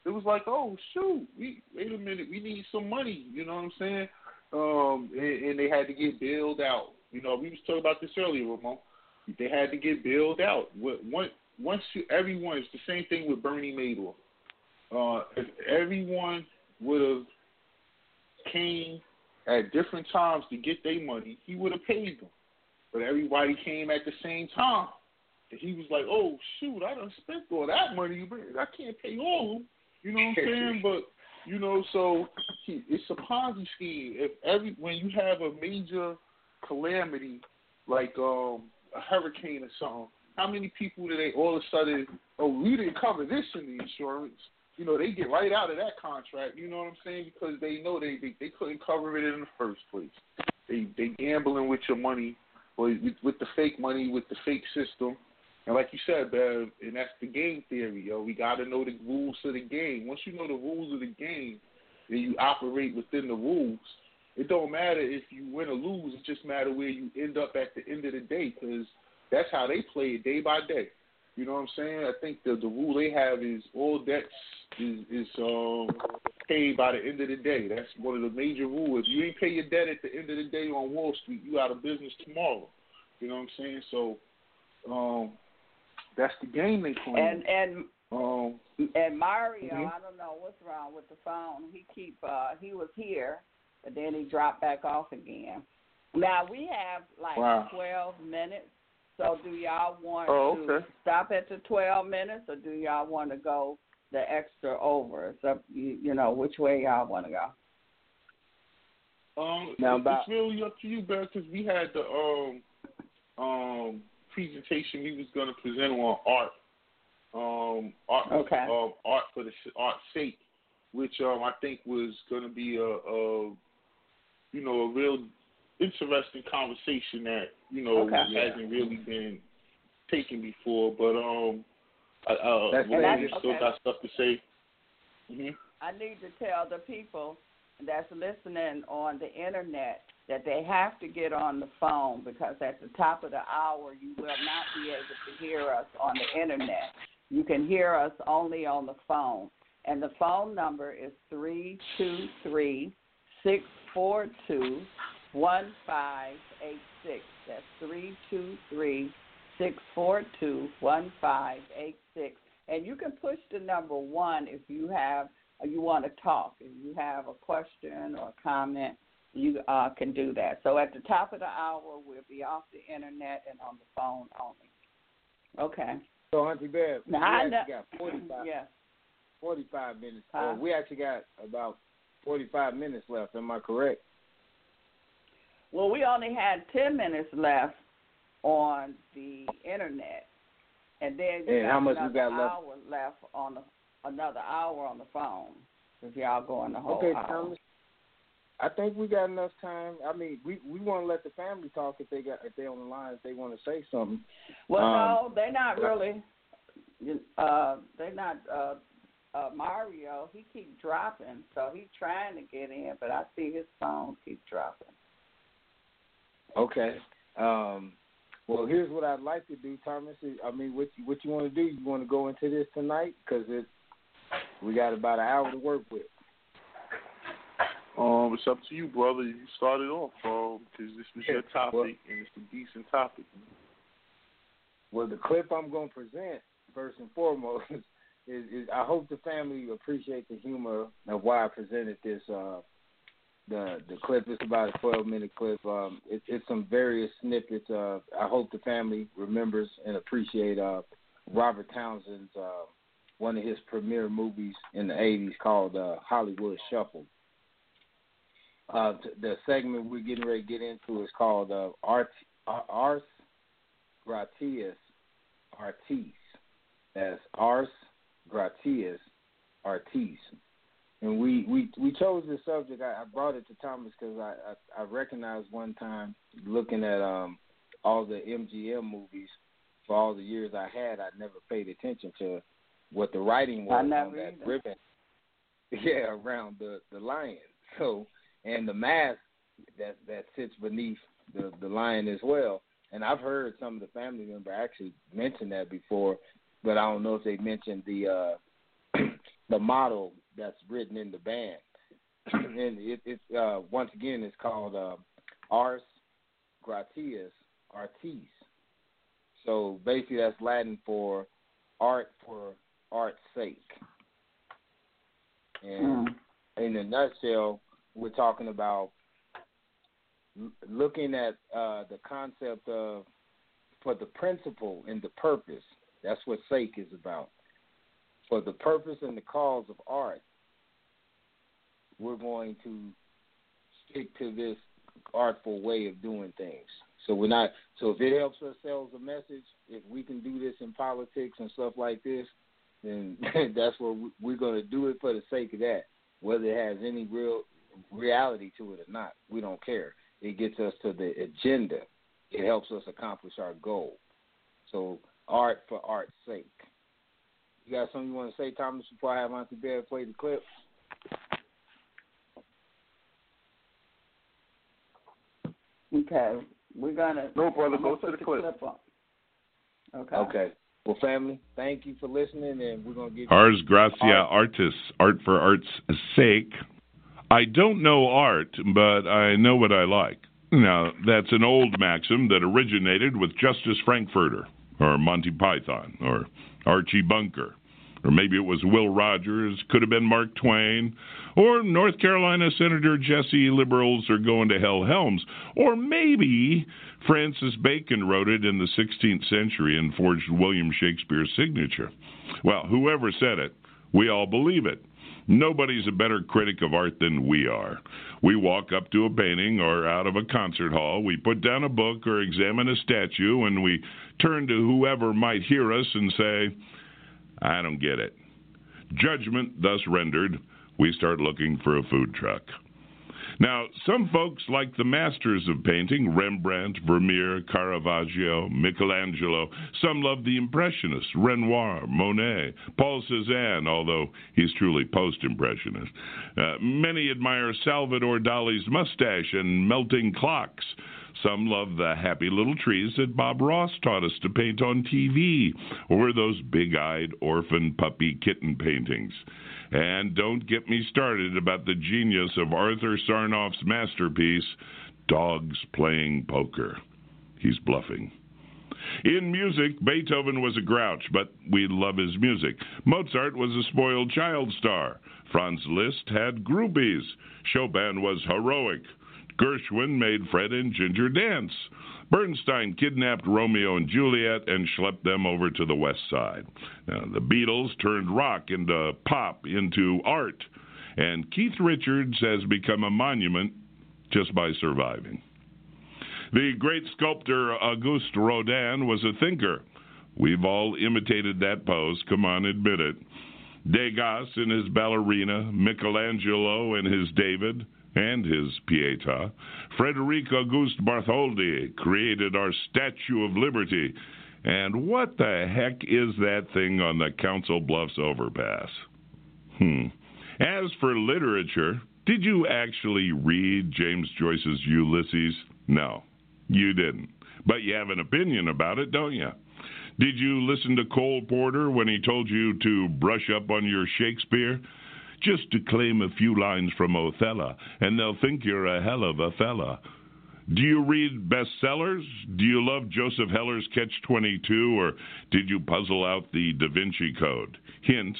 It was like, oh shoot, we wait a minute, we need some money. You know what I'm saying? Um, and, and they had to get bailed out. You know, we was talking about this earlier, Ramon. They had to get bailed out. Once once everyone, it's the same thing with Bernie Madoff. Uh, if everyone would have came at different times to get their money, he would have paid them. But everybody came at the same time. And he was like, oh, shoot, I done spent all that money. but I can't pay all of them. You know what I'm saying? (laughs) But, you know, so he, it's a Ponzi scheme. If every When you have a major calamity like um, a hurricane or something, how many people do they all of a sudden, oh, we didn't cover this in the insurance. You know, they get right out of that contract. You know what I'm saying? Because they know they they, they couldn't cover it in the first place. They they gambling with your money, with, with the fake money, with the fake system. And like you said, Bev, and that's the game theory, yo. We got to know the rules of the game. Once you know the rules of the game, and you operate within the rules, it don't matter if you win or lose. It just matter where you end up at the end of the day, because that's how they play it day by day. You know what I'm saying? I think the the rule they have is all debts is is um paid by the end of the day. That's one of the major rules. If you ain't pay your debt at the end of the day on Wall Street, you out of business tomorrow. You know what I'm saying? So um that's the game they play. And and um and Mario, Mhm. I don't know what's wrong with the phone. He keep uh he was here, but then he dropped back off again. Now we have like Wow. twelve minutes. So do y'all want Oh, to stop at the twelve minutes, or do y'all want to go the extra over? It's up you, you know which way y'all want to go. Um, Now about- it's really up to you, Bev, because we had the um um presentation we was gonna present on art, um art, Okay. um, art for the art sake, which um I think was gonna be a, a you know a real interesting conversation that you know Okay. hasn't really been taken before, but um. I, uh, That's- Ramon, you still okay. got stuff to say. hmm I need to tell the people that's listening on the internet that they have to get on the phone because at the top of the hour you will not be able to hear us on the internet. You can hear us only on the phone. And the phone number is three two three six four two one five eight six. That's three two three six four two one five eight six. And you can push the number one if you have you want to talk. If you have a question or a comment, you uh, can do that. So at the top of the hour, we'll be off the internet and on the phone only. Okay. So, Auntie Bev, we Now, I actually got 45, (clears throat) Yeah. 45 minutes. Huh? We actually got about 45 minutes left. Am I correct? Well, we only had 10 minutes left on the internet. And then we And got how much we another got left? hour left on the another hour on the phone. If y'all going the whole okay, hour. Thomas. I think we got enough time. I mean, we we want to let the family talk if they got if they on the line if they want to say something. Well, Um, no, they're not really. Uh, they're not. Uh, uh, Mario, he keep dropping, so he's trying to get in, but I see his phone keep dropping. Okay. Um, well, here's what I'd like to do, Thomas. I mean, what you, what you want to do? You want to go into this tonight because it we got about an hour to work with. Um, it's up to you, brother. You started off, um, because this was your topic and it's a decent topic. Well, the clip I'm going to present first and foremost (laughs) is, is I hope the family appreciate the humor of why I presented this. Uh, the the clip is about a 12 minute clip. Um, it, it's some various snippets. Uh, I hope the family remembers and appreciate uh, Robert Townsend's uh, one of his premier movies in the '80s called uh, Hollywood Shuffle. Uh, the segment we're getting ready to get into is called uh, Art, Ars Gratias Artis. That's Ars Gratias Artis. And we, we, we chose this subject. I, I brought it to Thomas because I, I, I recognized one time looking at um, all the MGM movies for all the years I had, I never paid attention to what the writing was on that either. ribbon. (laughs) Yeah, around the the lion. So and the mask that that sits beneath the the lion as well. And I've heard some of the family member actually mention that before, but I don't know if they mentioned the uh (clears throat) the model that's written in the band. (clears throat) and it, it uh once again it's called uh, Ars Gratias Artis. So basically, that's Latin for art for art's sake. And mm. in a nutshell, we're talking about looking at uh, the concept of for the principle and the purpose. That's what sake is about. For the purpose and the cause of art, we're going to stick to this artful way of doing things. So we're not. So if it helps us sell a message, if we can do this in politics and stuff like this, then (laughs) that's what we're going to do it for the sake of that. Whether it has any real reality to it or not, we don't care. It gets us to the agenda. It helps us accomplish our goal. So art for art's sake. You got something you want to say, Thomas, before I have Auntie Bev play the clip? Okay. We're gonna no brother. Go to the clip. clip okay. Okay. Well, family, thank you for listening, and we're gonna give Ars Gratia Artis, art for art's sake. I don't know art, but I know what I like. Now, that's an old maxim that originated with Justice Frankfurter, or Monty Python, or Archie Bunker or maybe it was Will Rogers, could have been Mark Twain, or North Carolina Senator Jesse Liberals are going to hell Helms, or maybe Francis Bacon wrote it in the 16th century and forged William Shakespeare's signature. Well, whoever said it, we all believe it. Nobody's a better critic of art than we are. We walk up to a painting or out of a concert hall, we put down a book or examine a statue, and we turn to whoever might hear us and say, I don't get it. Judgment thus rendered, we start looking for a food truck. Now, some folks like the masters of painting Rembrandt, Vermeer, Caravaggio, Michelangelo. Some love the Impressionists Renoir, Monet, Paul Cézanne, although he's truly post Impressionist. Uh, many admire Salvador Dali's mustache and melting clocks. Some love the happy little trees that Bob Ross taught us to paint on TV, or those big eyed orphan puppy kitten paintings. And don't get me started about the genius of Arthur Sarnoff's masterpiece, Dogs Playing Poker. He's bluffing. In music, Beethoven was a grouch, but we love his music. Mozart was a spoiled child star. Franz Liszt had groupies. Chopin was heroic. Gershwin made Fred and Ginger dance. Bernstein kidnapped Romeo and Juliet and schlepped them over to the West Side. Now, the Beatles turned rock into pop, into art, and Keith Richards has become a monument just by surviving. The great sculptor Auguste Rodin was a thinker. We've all imitated that pose, come on, admit it. Degas in his ballerina, Michelangelo in his David, and his Pietà, Frederic Auguste Bartholdi created our Statue of Liberty. And what the heck is that thing on the Council Bluffs overpass? Hmm. As for literature, did you actually read James Joyce's Ulysses? No, you didn't. But you have an opinion about it, don't you? Did you listen to Cole Porter when he told you to brush up on your Shakespeare? Just to claim a few lines from Othello, and they'll think you're a hell of a fella. Do you read bestsellers? Do you love Joseph Heller's Catch 22, or did you puzzle out the Da Vinci Code? Hint,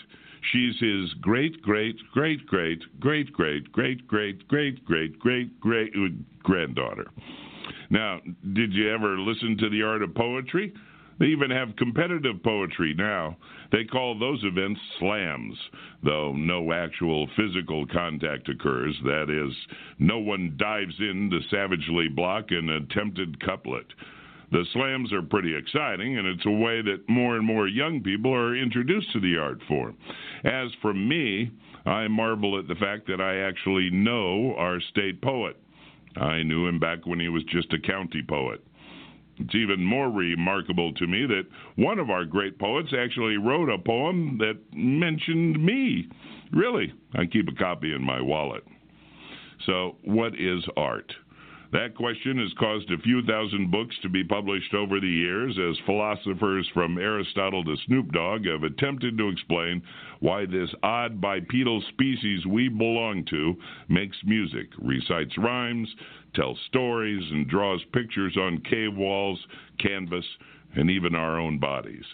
she's his great, great, great, great, great, great, great, great, great, great, great, great granddaughter. Now, did you ever listen to The Art of Poetry? They even have competitive poetry now. They call those events slams, though no actual physical contact occurs. That is, no one dives in to savagely block an attempted couplet. The slams are pretty exciting, and it's a way that more and more young people are introduced to the art form. As for me, I marvel at the fact that I actually know our state poet. I knew him back when he was just a county poet. It's even more remarkable to me that one of our great poets actually wrote a poem that mentioned me. Really, I keep a copy in my wallet. So, what is art? That question has caused a few thousand books to be published over the years as philosophers from Aristotle to Snoop Dogg have attempted to explain why this odd bipedal species we belong to makes music, recites rhymes, tells stories, and draws pictures on cave walls, canvas, and even our own bodies.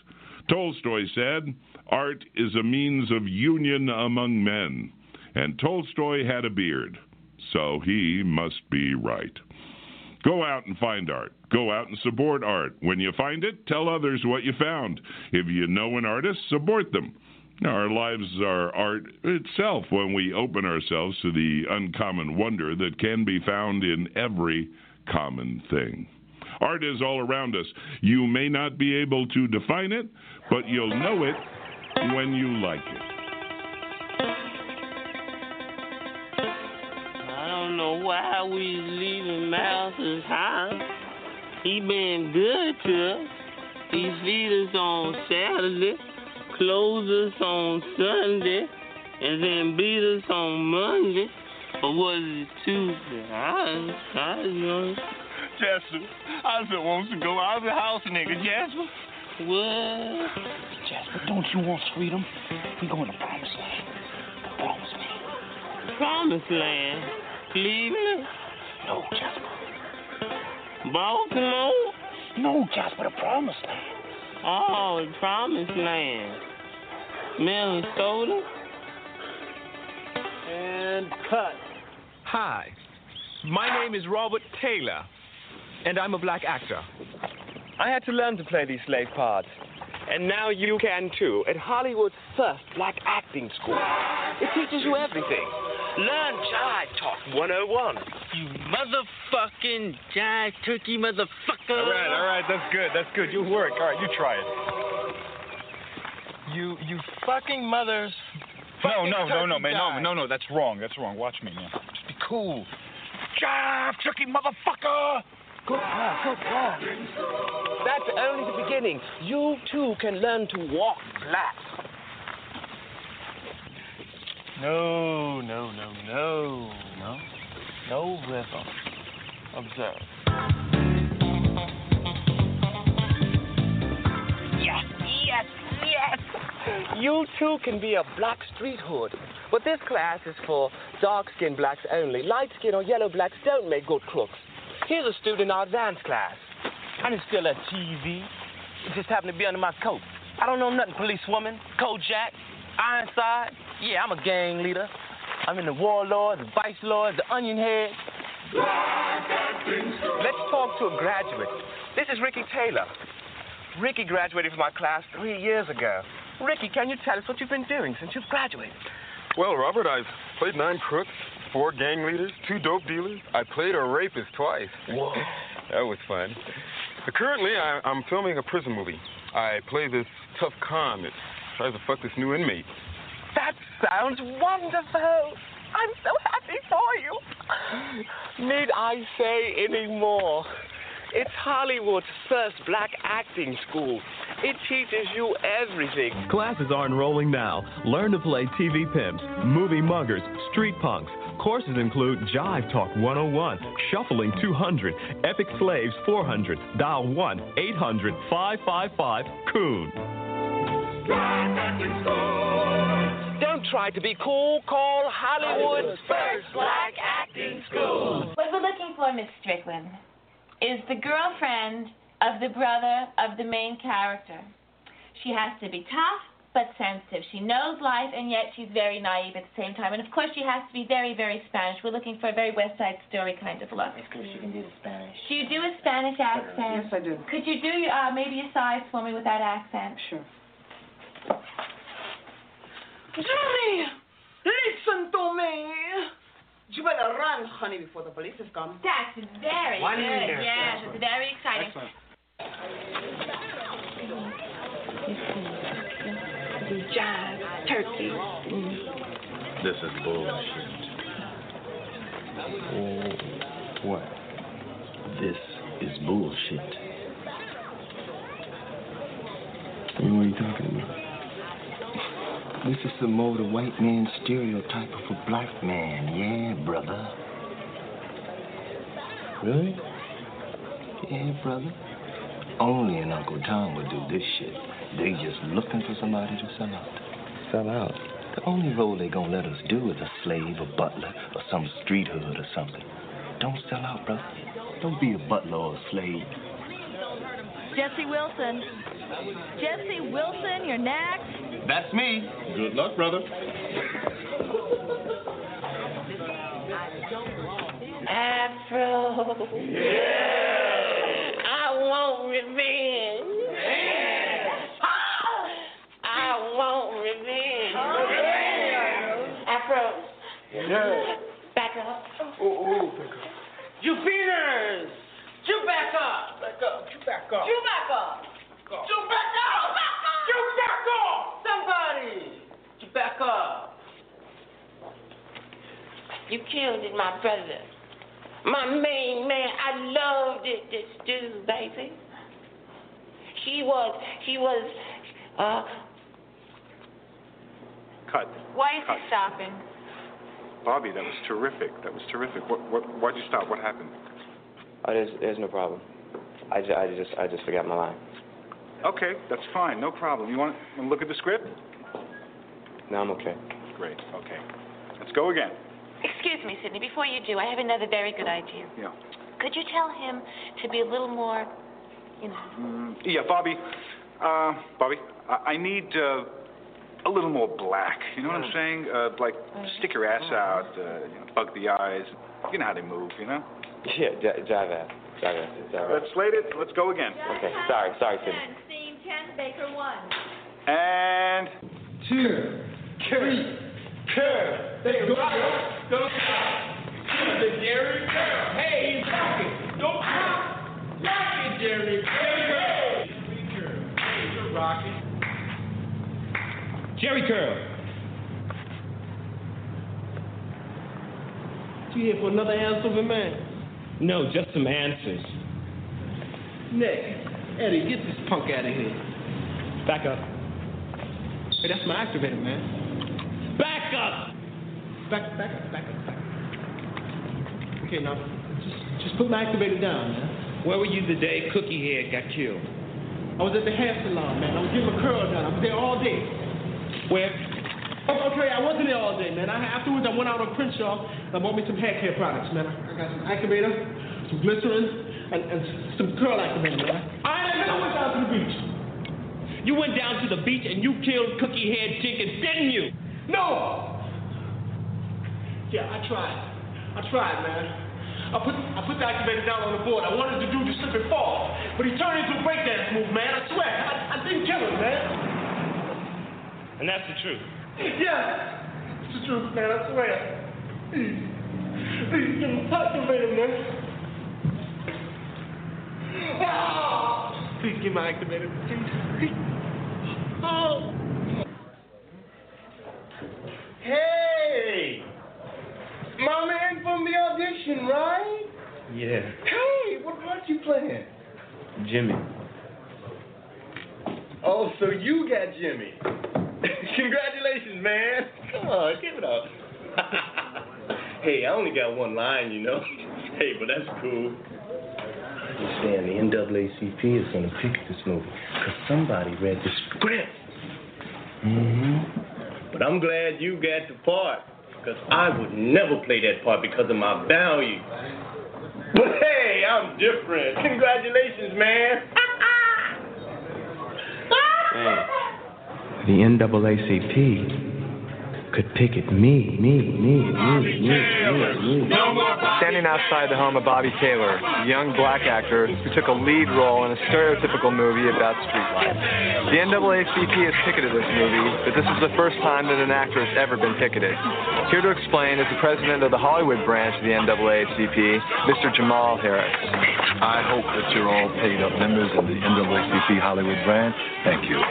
Tolstoy said, Art is a means of union among men. And Tolstoy had a beard, so he must be right. Go out and find art. Go out and support art. When you find it, tell others what you found. If you know an artist, support them. Our lives are art itself when we open ourselves to the uncommon wonder that can be found in every common thing. Art is all around us. You may not be able to define it, but you'll know it when you like it. Don't know why we leaving Mouse's house. He been good to us. He feed us on Saturday, close us on Sunday, and then beat us on Monday. Or was it Tuesday? I, I don't know. Jasper, I just wants to go out of the house, nigga. Jasper. What? Jasper, don't you want freedom? We going to promised land. The promised land. Promised Land. Cleveland? No, Jasper. Baltimore? No, Jasper, the promised land. Oh, the Promised Land. Minnesota? And cut. Hi, my name is Robert Taylor, and I'm a black actor. I had to learn to play these slave parts, and now you can too at Hollywood's first black acting school. It teaches you everything. Learn Jive Talk 101. You motherfucking jive turkey motherfucker. All right, all right, that's good, that's good. You work. All right, you try it. You, you fucking mothers. No, no, no, no, turkey man. No, no, no. That's wrong. That's wrong. Watch me, man. Just be cool. Jive, turkey motherfucker. Good God, good God. That's only the beginning. You too can learn to walk black. No, no, no, no, no. No rhythm. Observe. Yes, yes, yes. You too can be a black street hood. But this class is for dark skinned blacks only. Light skinned or yellow blacks don't make good crooks. Here's a student in our advanced class. And it's still a TV. It just happened to be under my coat. I don't know nothing, policewoman, Kojak, Ironside. Yeah, I'm a gang leader. I'm in the warlord, the vice lord, the onion head. Let's talk to a graduate. This is Ricky Taylor. Ricky graduated from our class three years ago. Ricky, can you tell us what you've been doing since you've graduated? Well, Robert, I've played nine crooks, four gang leaders, two dope dealers. I played a rapist twice. Whoa. (laughs) that was fun. But currently, I, I'm filming a prison movie. I play this tough con that tries to fuck this new inmate. That sounds wonderful. I'm so happy for you. Need I say any more? It's Hollywood's first black acting school. It teaches you everything. Classes are enrolling now. Learn to play TV pimps, movie muggers, street punks. Courses include Jive Talk 101, Shuffling 200, Epic Slaves 400, Dial 1 800 555 Coon. Don't try to be cool. Call Hollywood's first black acting school. What we're looking for, Miss Strickland, is the girlfriend of the brother of the main character. She has to be tough but sensitive. She knows life and yet she's very naive at the same time. And of course, she has to be very, very Spanish. We're looking for a very West Side Story kind of look. Because she can do the Spanish. Do you do a Spanish accent? Yes, I do. Could you do uh, maybe a size for me with that accent? Sure. Johnny, listen to me. You better run, honey, before the police have come. That's very One good. minute. Yes, it's very exciting. Jive, turkey. This is bullshit. Oh, what? This is bullshit. What are you talking about? This is some more the white man stereotype of a black man, yeah, brother. Really? Yeah, brother. Only an Uncle Tom would do this shit. They just looking for somebody to sell out. Sell out? The only role they gonna let us do is a slave, a butler, or some street hood or something. Don't sell out, brother. Don't be a butler or a slave. Jesse Wilson. Jesse Wilson, you're next. That's me. Good luck, brother. Afro. Yeah. I want revenge. I want revenge. Afro. Back up. Oh, oh, back up. You beaters. You back up. Back up. You back up. You back up. You back up. You back up. Somebody. You back up. You killed it, my brother. My main man. I loved it, this dude, baby. He was, he was, uh, Cut. Why is Cut. he stopping? Bobby, that was terrific. That was terrific. What, what, why'd you stop? What happened? Oh, there's, there's no problem. I, ju- I just I just forgot my line. Okay, that's fine. No problem. You want to look at the script? No, I'm okay. Great. Okay. Let's go again. Excuse me, Sidney. Before you do, I have another very good idea. Yeah. Could you tell him to be a little more, you know? Mm, yeah, Bobby. Uh, Bobby, I, I need uh, a little more black. You know what I'm saying? Uh, like stick your ass out, uh, you know, bug the eyes. You know how they move. You know. (laughs) Yeah, j- jive ass. Jive ass. Jive ass. Let's slate it. Let's go again. Okay, sorry, sorry, Sidney. Scene 10, Baker 1. And two, three, curve. They go, go, go. The Jerry curl. Hey, he's rocking. Don't stop. Rock it, Jerry. Jerry curl. Jerry curl. Rocking. Jerry curl. You here for another answer, man? No, just some answers. Nick, Eddie, get this punk out of here. Back up. Hey, that's my activator, man. Back up. Back, back up, back up, back up. Okay, now, just, just put my activator down, man. Where were you the day Cookie Head got killed? I was at the hair salon, man. I was getting my curl done. I was there all day. Where? Okay, I wasn't there all day, man. I, afterwards, I went out on Crenshaw and I bought me some hair care products, man. I got some activator, some glycerin, and, and some curl activator, man. I, and then I went down to the beach. You went down to the beach and you killed Cookie Head Jenkins, didn't you? No! Yeah, I tried. I tried, man. I put I put the activator down on the board. I wanted to do the slip and fall, but he turned into a breakdance move, man. I swear, I, I didn't kill him, man. And that's the truth. Yeah, it's the truth, man. I swear. Please, please give him activator, man. Ah! Please give my activator, please. Oh. Hey! My man from the audition, right? Yeah. Hey, what part you playing? Jimmy. Oh, so you got Jimmy. (laughs) Congratulations, man. Come on, give it up. (laughs) hey, I only got one line, you know. (laughs) hey, but that's cool. Understand, the NAACP is to pick this movie because somebody read the script. Mm-hmm. But I'm glad you got the part because I would never play that part because of my value. But hey, I'm different. Congratulations, man. The NAACP could picket me, me, me, me, me, me, me. No more Stand standing outside the home of Bobby Taylor, a young black actor who took a lead role in a stereotypical movie about street life. The NAACP has ticketed this movie, but this is the first time that an actor has ever been ticketed. Here to explain is the president of the Hollywood branch of the NAACP, Mr. Jamal Harris. I hope that you're all paid up members of the NAACP Hollywood branch. Thank you.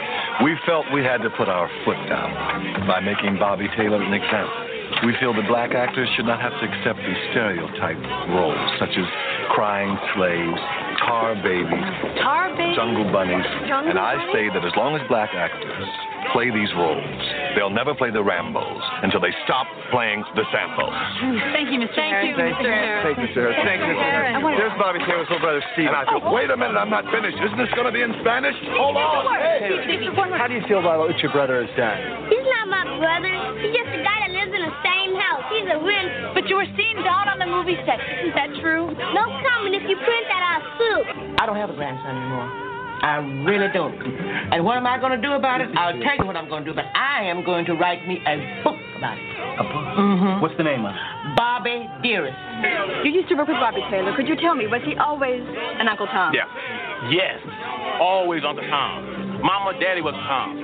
We felt we had to put our foot down by making Bobby Taylor an example. We feel that black actors should not have to accept these stereotype roles, such as crying slaves, tar babies, Tar baby? jungle bunnies. Jungle and I say that as long as black actors play these roles, they'll never play the Rambos until they stop playing the Sambos. Thank you, Mr. Harris. Thank you, Thank you, sir. Thank you, Harris. I sir. wanna- There's Bobby Taylor's little brother, Steve. And I feel, wait a minute, I'm not finished. Isn't this going to be in Spanish? Hold on. Hey. How do you feel about what your brother has done? He's not my brother. He's just a guy that lives in the same house. He's a renter. But you were seen out on the movie set. Isn't that true? No comment if you print that I'll sue. I don't have a grandson anymore. I really don't. And what am I going to do about it? I'll tell you what I'm going to do, but I am going to write me a book about it. A book? Mm-hmm. What's the name of it? Bobby Dearest. You used to work with Bobby Taylor. Could you tell me, was he always an Uncle Tom? Yeah. Yes. Always Uncle Tom. Mama, Daddy was Tom.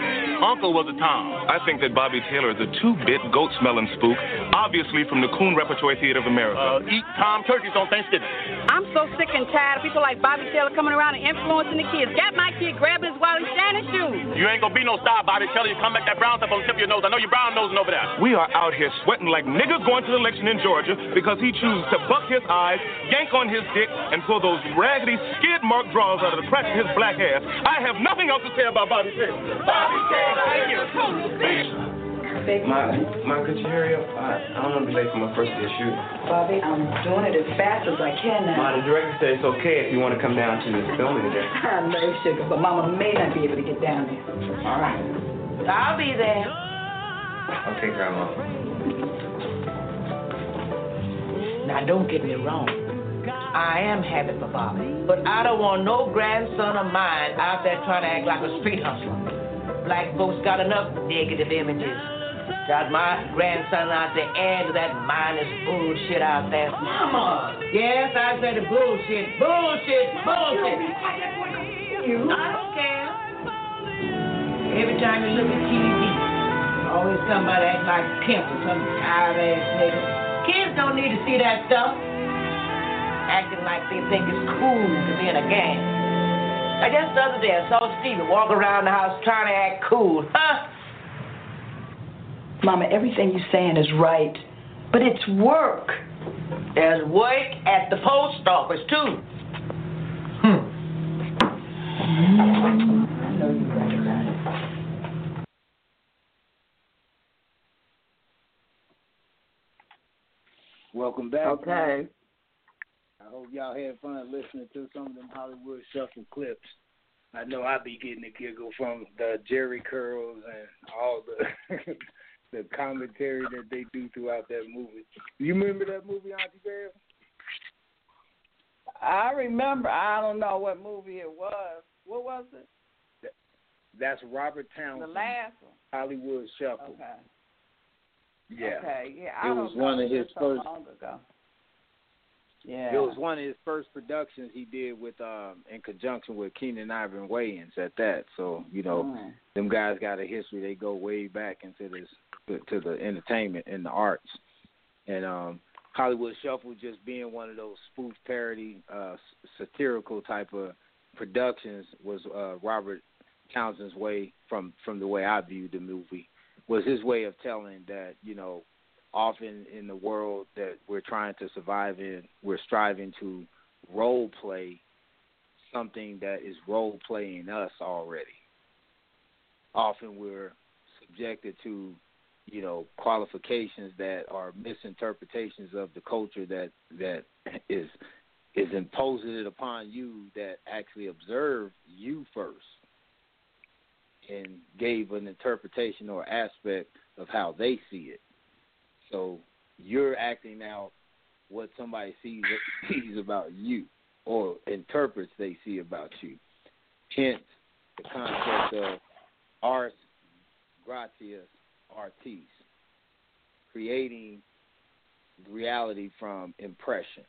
Uncle was a Tom. I think that Bobby Taylor is a two-bit goat-smelling spook, obviously from the Coon Repertory Theater of America. Uh, eat Tom turkeys on Thanksgiving. I'm so sick and tired of people like Bobby Taylor coming around and influencing the kids. Got my kid grabbing his Wally Shannon shoes. You ain't gonna be no star, Bobby. Taylor. you come back that brown stuff on the tip of your nose. I know you're brown nosing over there. We are out here sweating like niggas going to the election in Georgia because he chooses to buck his eyes, yank on his dick, and pull those raggedy skid mark drawers out of the crack of his black ass. I have nothing else to say about Bobby Taylor. Bobby Taylor, thank you. Ma, Ma, could you hurry up? I, I don't want to be late for my first day of shooting. Bobby, I'm doing it as fast as I can now. Ma, the director said it's okay if you want to come down to the filming today. I know, sugar, but Mama may not be able to get down there. All right. I'll be there. Okay, Grandma. Now, don't get me wrong. I am happy for Bobby, but I don't want no grandson of mine out there trying to act like a street hustler. Black folks got enough negative images. Got my grandson out there adding to that minus bullshit out there. Mama! Yes, I said the bullshit, bullshit, bullshit. You? I don't care. Every time you look at TV, always somebody act like pimp or some tired ass nigga. Kids don't need to see that stuff. Acting like they think it's cool to be in a gang. I guess the other day I saw Stevie walk around the house trying to act cool. Huh? Mama, everything you're saying is right, but it's work. There's work at the post office too. Hmm. I know you're right about it. Welcome back. Okay. Hope y'all had fun listening to some of them Hollywood Shuffle clips. I know I be getting a giggle from the Jerry curls and all the (laughs) the commentary that they do throughout that movie. You remember that movie, Auntie Bev? I remember. I don't know what movie it was. What was it? That's Robert Townsend. The last one. Hollywood Shuffle. Okay. Yeah. Okay. Yeah. I It was one of his so first- long ago. Yeah. It was one of his first productions he did with um in conjunction with Keenen Ivory Wayans at that. So, you know, Mm. them guys got a history. They go way back into this to, the entertainment and the arts. And um Hollywood Shuffle just being one of those spoof parody uh satirical type of productions was uh Robert Townsend's way from from the way I viewed the movie was his way of telling that, you know, often in the world that we're trying to survive in, we're striving to role play something that is role playing us already. Often we're subjected to, you know, qualifications that are misinterpretations of the culture that that is is imposing it upon you that actually observed you first and gave an interpretation or aspect of how they see it. So you're acting out what somebody sees (laughs) sees about you or interprets they see about you. Hence the concept of ars gratias artis, creating reality from impression,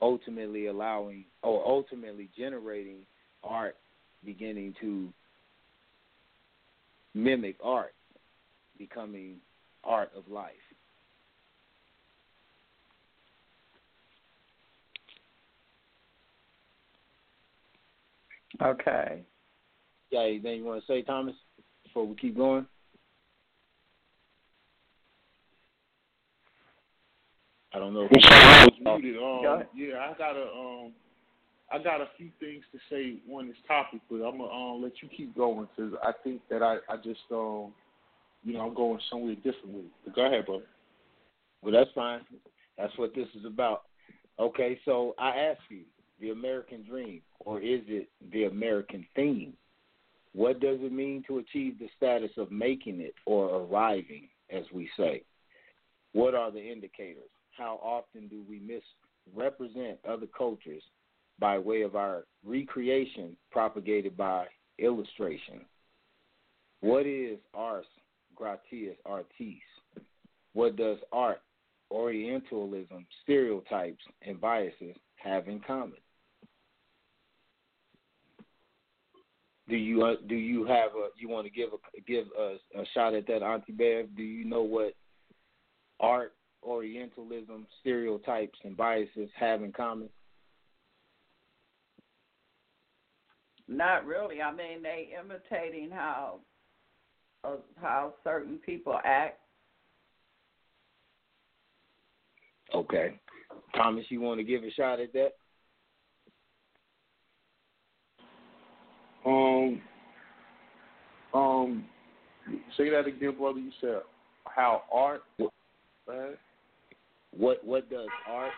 ultimately allowing or ultimately generating art beginning to mimic art, becoming art of life. Okay. Yeah, anything you want to say, Thomas, before we keep going? I don't know. If I was muted. Um, yeah, I got a um, I got a few things to say on this topic, but I'm gonna um, let you keep going because I think that I I just um, you know, I'm going somewhere different. But go ahead, bro. Well, that's fine. That's what this is about. Okay, so I ask you, the American dream, or is it the American theme? What does it mean to achieve the status of making it or arriving, as we say? What are the indicators? How often do we misrepresent other cultures by way of our recreation propagated by illustration? What is ars gratias artis? What does art, Orientalism, stereotypes, and biases have in common? Do you uh, do you have a you want to give a give a, a shot at that, Auntie Bev? Do you know what art, Orientalism, stereotypes, and biases have in common? Not really. I mean, they imitating how uh, how certain people act. Okay, Thomas, you want to give a shot at that? Um, um, say that again, brother. You said how art. Man. What what does art,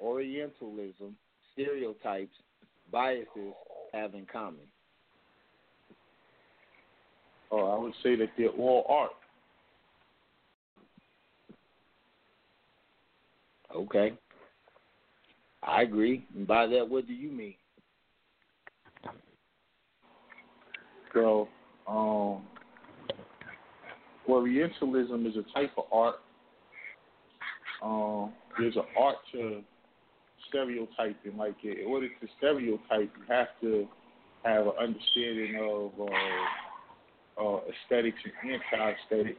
Orientalism, stereotypes, biases have in common? Oh, I would say that they're all art. Okay. I agree. And by that, what do you mean? So, um, Orientalism is a type of art. Um, there's an art to stereotyping. Like, in order to stereotype, you have to have an understanding of uh, uh, aesthetics and anti-aesthetics,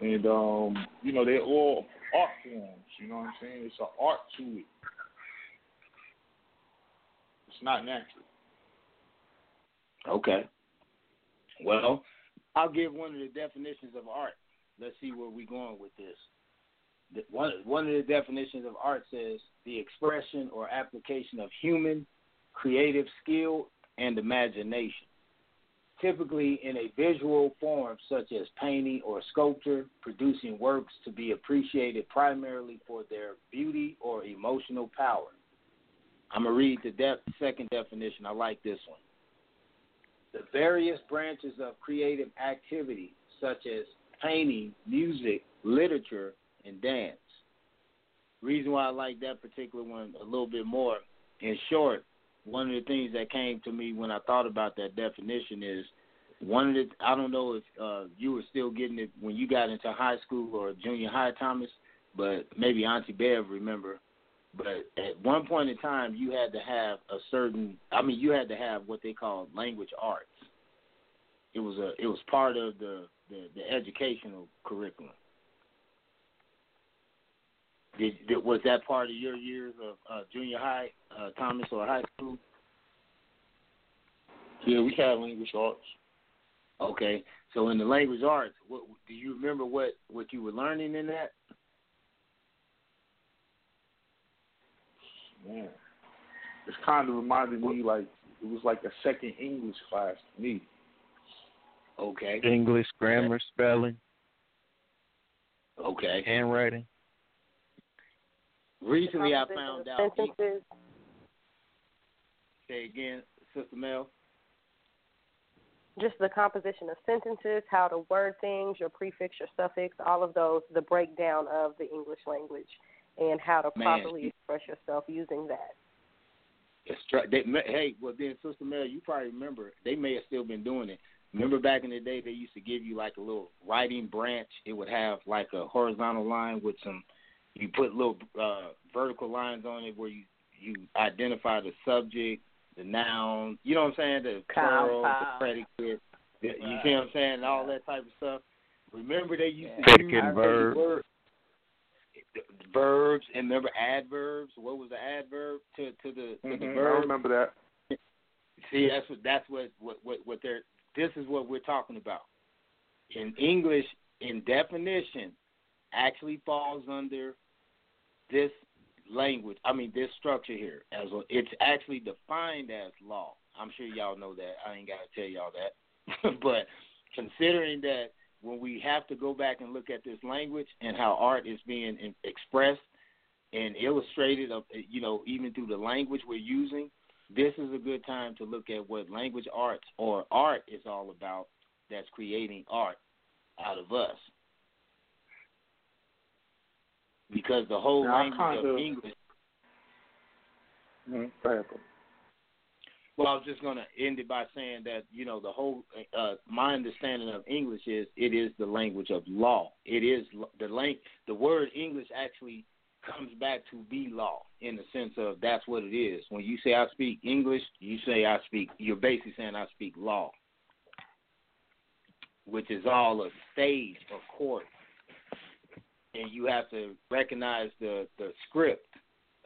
and um, you know they're all art forms. You know what I'm saying? It's an art to it. It's not natural. Okay. Well, I'll give one of the definitions of art. Let's see where we're going with this. One, one of the definitions of art says the expression or application of human creative skill and imagination, typically in a visual form such as painting or sculpture, producing works to be appreciated primarily for their beauty or emotional power. I'm going to read the second definition. I like this one the various branches of creative activity, such as painting, music, literature, and dance. Reason why I like that particular one a little bit more, in short, one of the things that came to me when I thought about that definition is one of the I don't know if uh, you were still getting it when you got into high school or junior high, Thomas, but maybe Auntie Bev remember but at one point in time, you had to have a certain. I mean, you had to have what they call language arts. It was a. It was part of the the, the educational curriculum. Did, did, was that part of your years of uh, junior high, uh, Thomas, or high school? Yeah, we had language arts. Okay, so in the language arts, what do you remember? What what you were learning in that? man, it's kind of reminded me like it was like a second English class to me. Okay. English grammar, spelling. Okay. Handwriting. Recently, I found out. Sentences. Say again, Sister Mel. Just the composition of sentences, how to word things, your prefix, your suffix, all of those, the breakdown of the English language and how to Man. properly express yourself using that. They, hey, well then, Sister Mel, you probably remember they may have still been doing it. Remember back in the day, they used to give you like a little writing branch. It would have like a horizontal line with some. You put little uh, vertical lines on it where you you identify the subject, the noun. You know what I'm saying? The plural, the predicate. the- You see what I'm saying? All that type of stuff. Remember they used to Predicate use and verb. word- verbs and remember adverbs. What was the adverb to to the to the Mhm, I verb? remember that. See, that's what that's what what what, what they're. This is what we're talking about. In English, in definition, actually falls under this language. I mean, this structure here as well. It's actually defined as law. I'm sure y'all know that. I ain't got to tell y'all that. (laughs) but considering that when we have to go back and look at this language and how art is being expressed and illustrated, uh, you know, even through the language we're using, this is a good time to look at what language arts or art is all about. That's creating art out of us, because the whole Now, language of English. Mhm, bro. Well, I was just going to end it by saying that you know the whole uh, my understanding of English is it is the language of law. It is the lang- the word English actually comes back to be law in the sense of that's what it is. When you say I speak English, you say I speak. You're basically saying I speak law, which is all a stage, of course, and you have to recognize the the script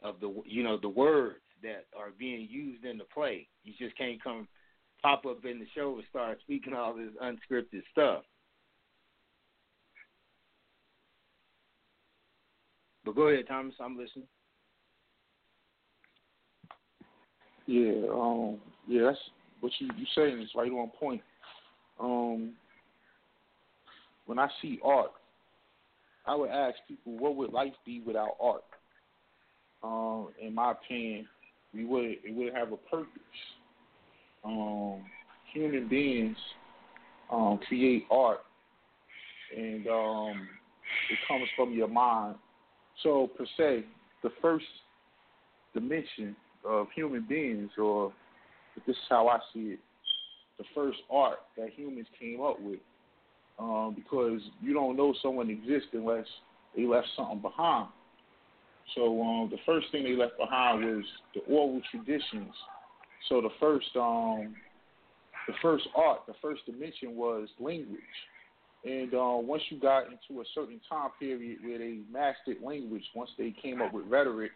of the you know the words that are being used in the play. You just can't come pop up in the show and start speaking all this unscripted stuff. But go ahead, Thomas. I'm listening. Yeah, um, yeah, that's what you you saying is right on point. Um, when I see art, I would ask people, what would life be without art? Um, in my opinion, we would it would have a purpose. Um, human beings um, create art, and um, it comes from your mind. So per se, the first dimension of human beings, or this is how I see it, the first art that humans came up with. Um, because you don't know someone exists unless they left something behind. So um, the first thing they left behind was the oral traditions. So the first um, the first art, the first dimension was language. And uh, once you got into a certain time period where they mastered language, once they came up with rhetoric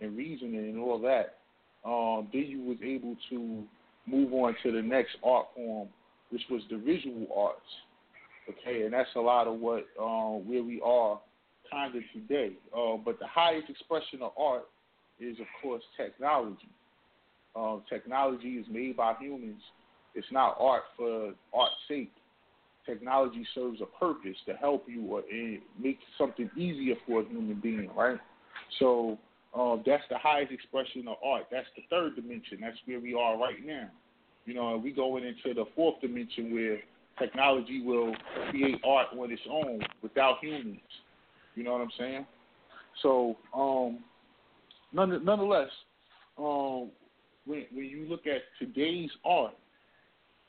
and reasoning and all that, um, then you was able to move on to the next art form, which was the visual arts. Okay, and that's a lot of what um, where we are kind of today. Uh, but the highest expression of art is, of course, technology. Um, technology is made by humans. It's not art for art's sake. Technology serves a purpose to help you or make something easier for a human being, right? So um, that's the highest expression of art. That's the third dimension. That's where we are right now. You know, we going into the fourth dimension where technology will create art on its own without humans. You know what I'm saying? So, um, none, nonetheless, um, when when you look at today's art,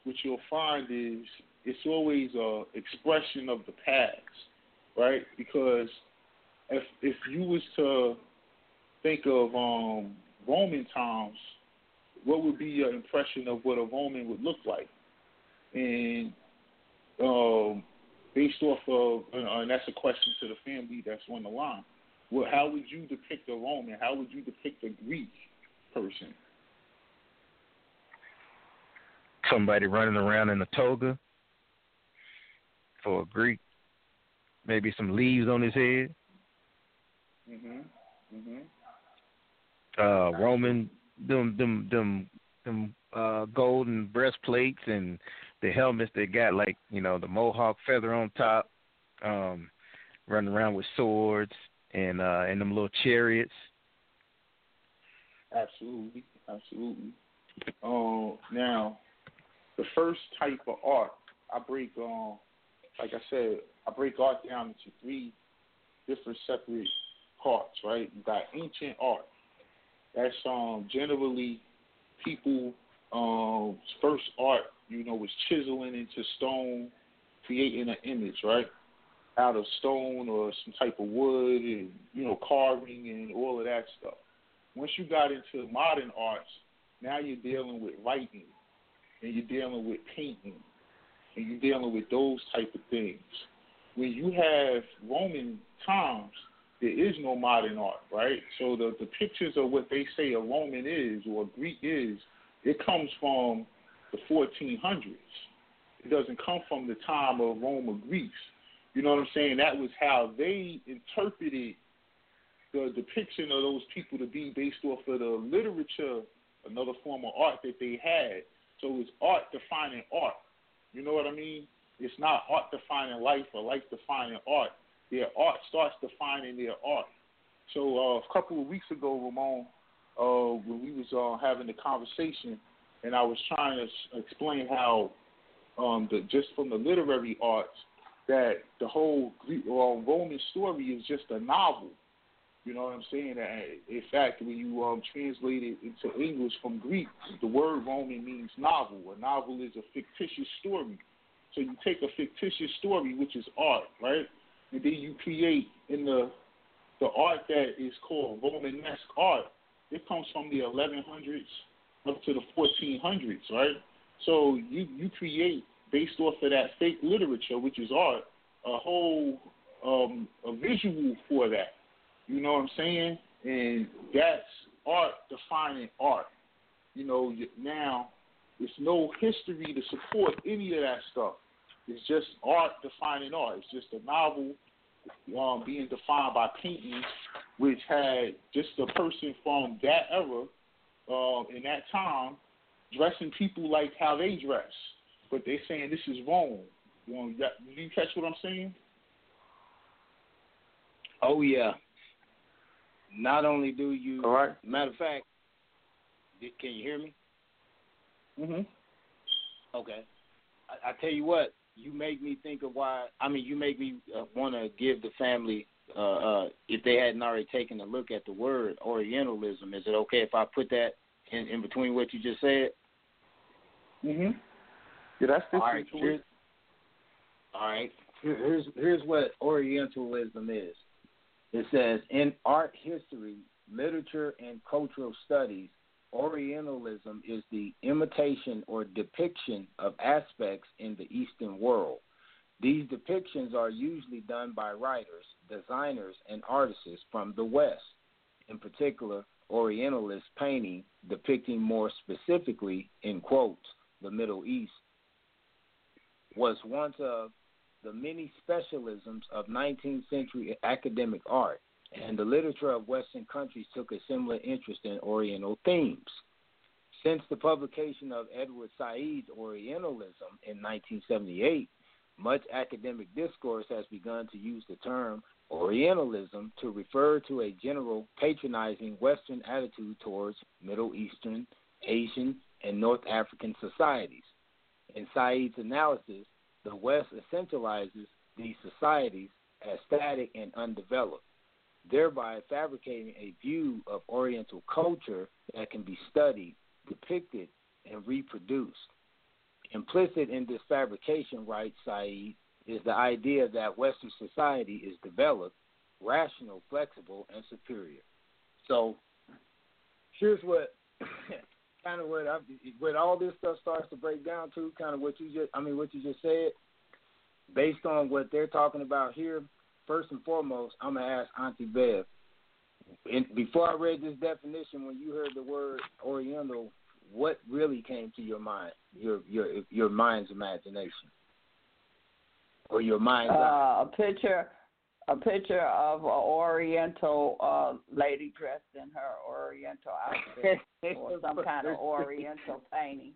what you'll find is it's always a expression of the past, right? Because if if you was to think of um, Roman times, what would be your impression of what a Roman would look like? And um, based off of, uh, and that's a question to the family that's on the line. Well, how would you depict a Roman? How would you depict a Greek person? Somebody running around in a toga for a Greek. Maybe some leaves on his head. Mhm. Mhm. Uh, Roman, them, them, them, them uh, golden breastplates and the helmets they got like you know the mohawk feather on top. Um, running around with swords and uh, and them little chariots. Absolutely, absolutely. Um, now, the first type of art I break, um, like I said, I break art down into three different separate parts. Right, you got ancient art. That's um generally people um first art you know, was chiseling into stone, creating an image, right? Out of stone or some type of wood and, you know, carving and all of that stuff. Once you got into modern arts, now you're dealing with writing and you're dealing with painting and you're dealing with those type of things. When you have Roman times, there is no modern art, right? So the the pictures of what they say a Roman is or a Greek is, it comes from the 1400s. It doesn't come from the time of Rome or Greece. You know what I'm saying? That was how they interpreted the depiction of those people to be based off of the literature, another form of art that they had. So it's art defining art. You know what I mean? It's not art defining life or life defining art. Their art starts defining their art. So uh, a couple of weeks ago, Ramon, uh, when we was uh, having the conversation, and I was trying to explain how um, the, just from the literary arts that the whole Greek or Roman story is just a novel. You know what I'm saying? In fact, when you um, translate it into English from Greek, the word Roman means novel. A novel is a fictitious story. So you take a fictitious story, which is art, right, and then you create in the the art that is called Romanesque art. It comes from the 1100s up to the 1400s, right? So you you create based off of that fake literature, which is art, a whole um, a visual for that. You know what I'm saying? And that's art defining art. You know, now there's no history to support any of that stuff. It's just art defining art. It's just a novel um, being defined by paintings, which had just a person from that era, um, in that time, dressing people like how they dress. But they're saying this is wrong. You know, do you catch what I'm saying? Oh yeah. Not only do you, All right. matter of fact, can you hear me? Mhm. Okay. I, I tell you what, you make me think of why. I mean, you make me uh, want to give the family, uh, uh, if they hadn't already taken a look at the word Orientalism. Is it okay if I put that in, in between what you just said? Mhm. Yeah, that's All different. right. to Here's, all right. Here's here's what Orientalism is. It says in art history, literature, and cultural studies, Orientalism is the imitation or depiction of aspects in the Eastern world. These depictions are usually done by writers, designers, and artists from the West. In particular, Orientalist painting depicting more specifically, in quotes, the Middle East, was one of the many specialisms of 19th century academic art, and the literature of Western countries took a similar interest in Oriental themes. Since the publication of Edward Said's Orientalism in 1978, much academic discourse has begun to use the term Orientalism to refer to a general patronizing Western attitude towards Middle Eastern, Asian, and North African societies. In Said's analysis, the West essentializes these societies as static and undeveloped, thereby fabricating a view of Oriental culture that can be studied, depicted, and reproduced. Implicit in this fabrication, right, Said, is the idea that Western society is developed, rational, flexible, and superior. So, here's what (coughs) kind of what I, when all this stuff starts to break down to, kind of what you just, I mean, what you just said, based on what they're talking about here. First and foremost, I'm gonna ask Auntie Bev. Before I read this definition, when you heard the word Oriental, what really came to your mind, your your your mind's imagination, or your mind's eye? Uh, a picture, a picture of an Oriental uh, lady dressed in her Oriental outfit, (laughs) or some kind of Oriental painting.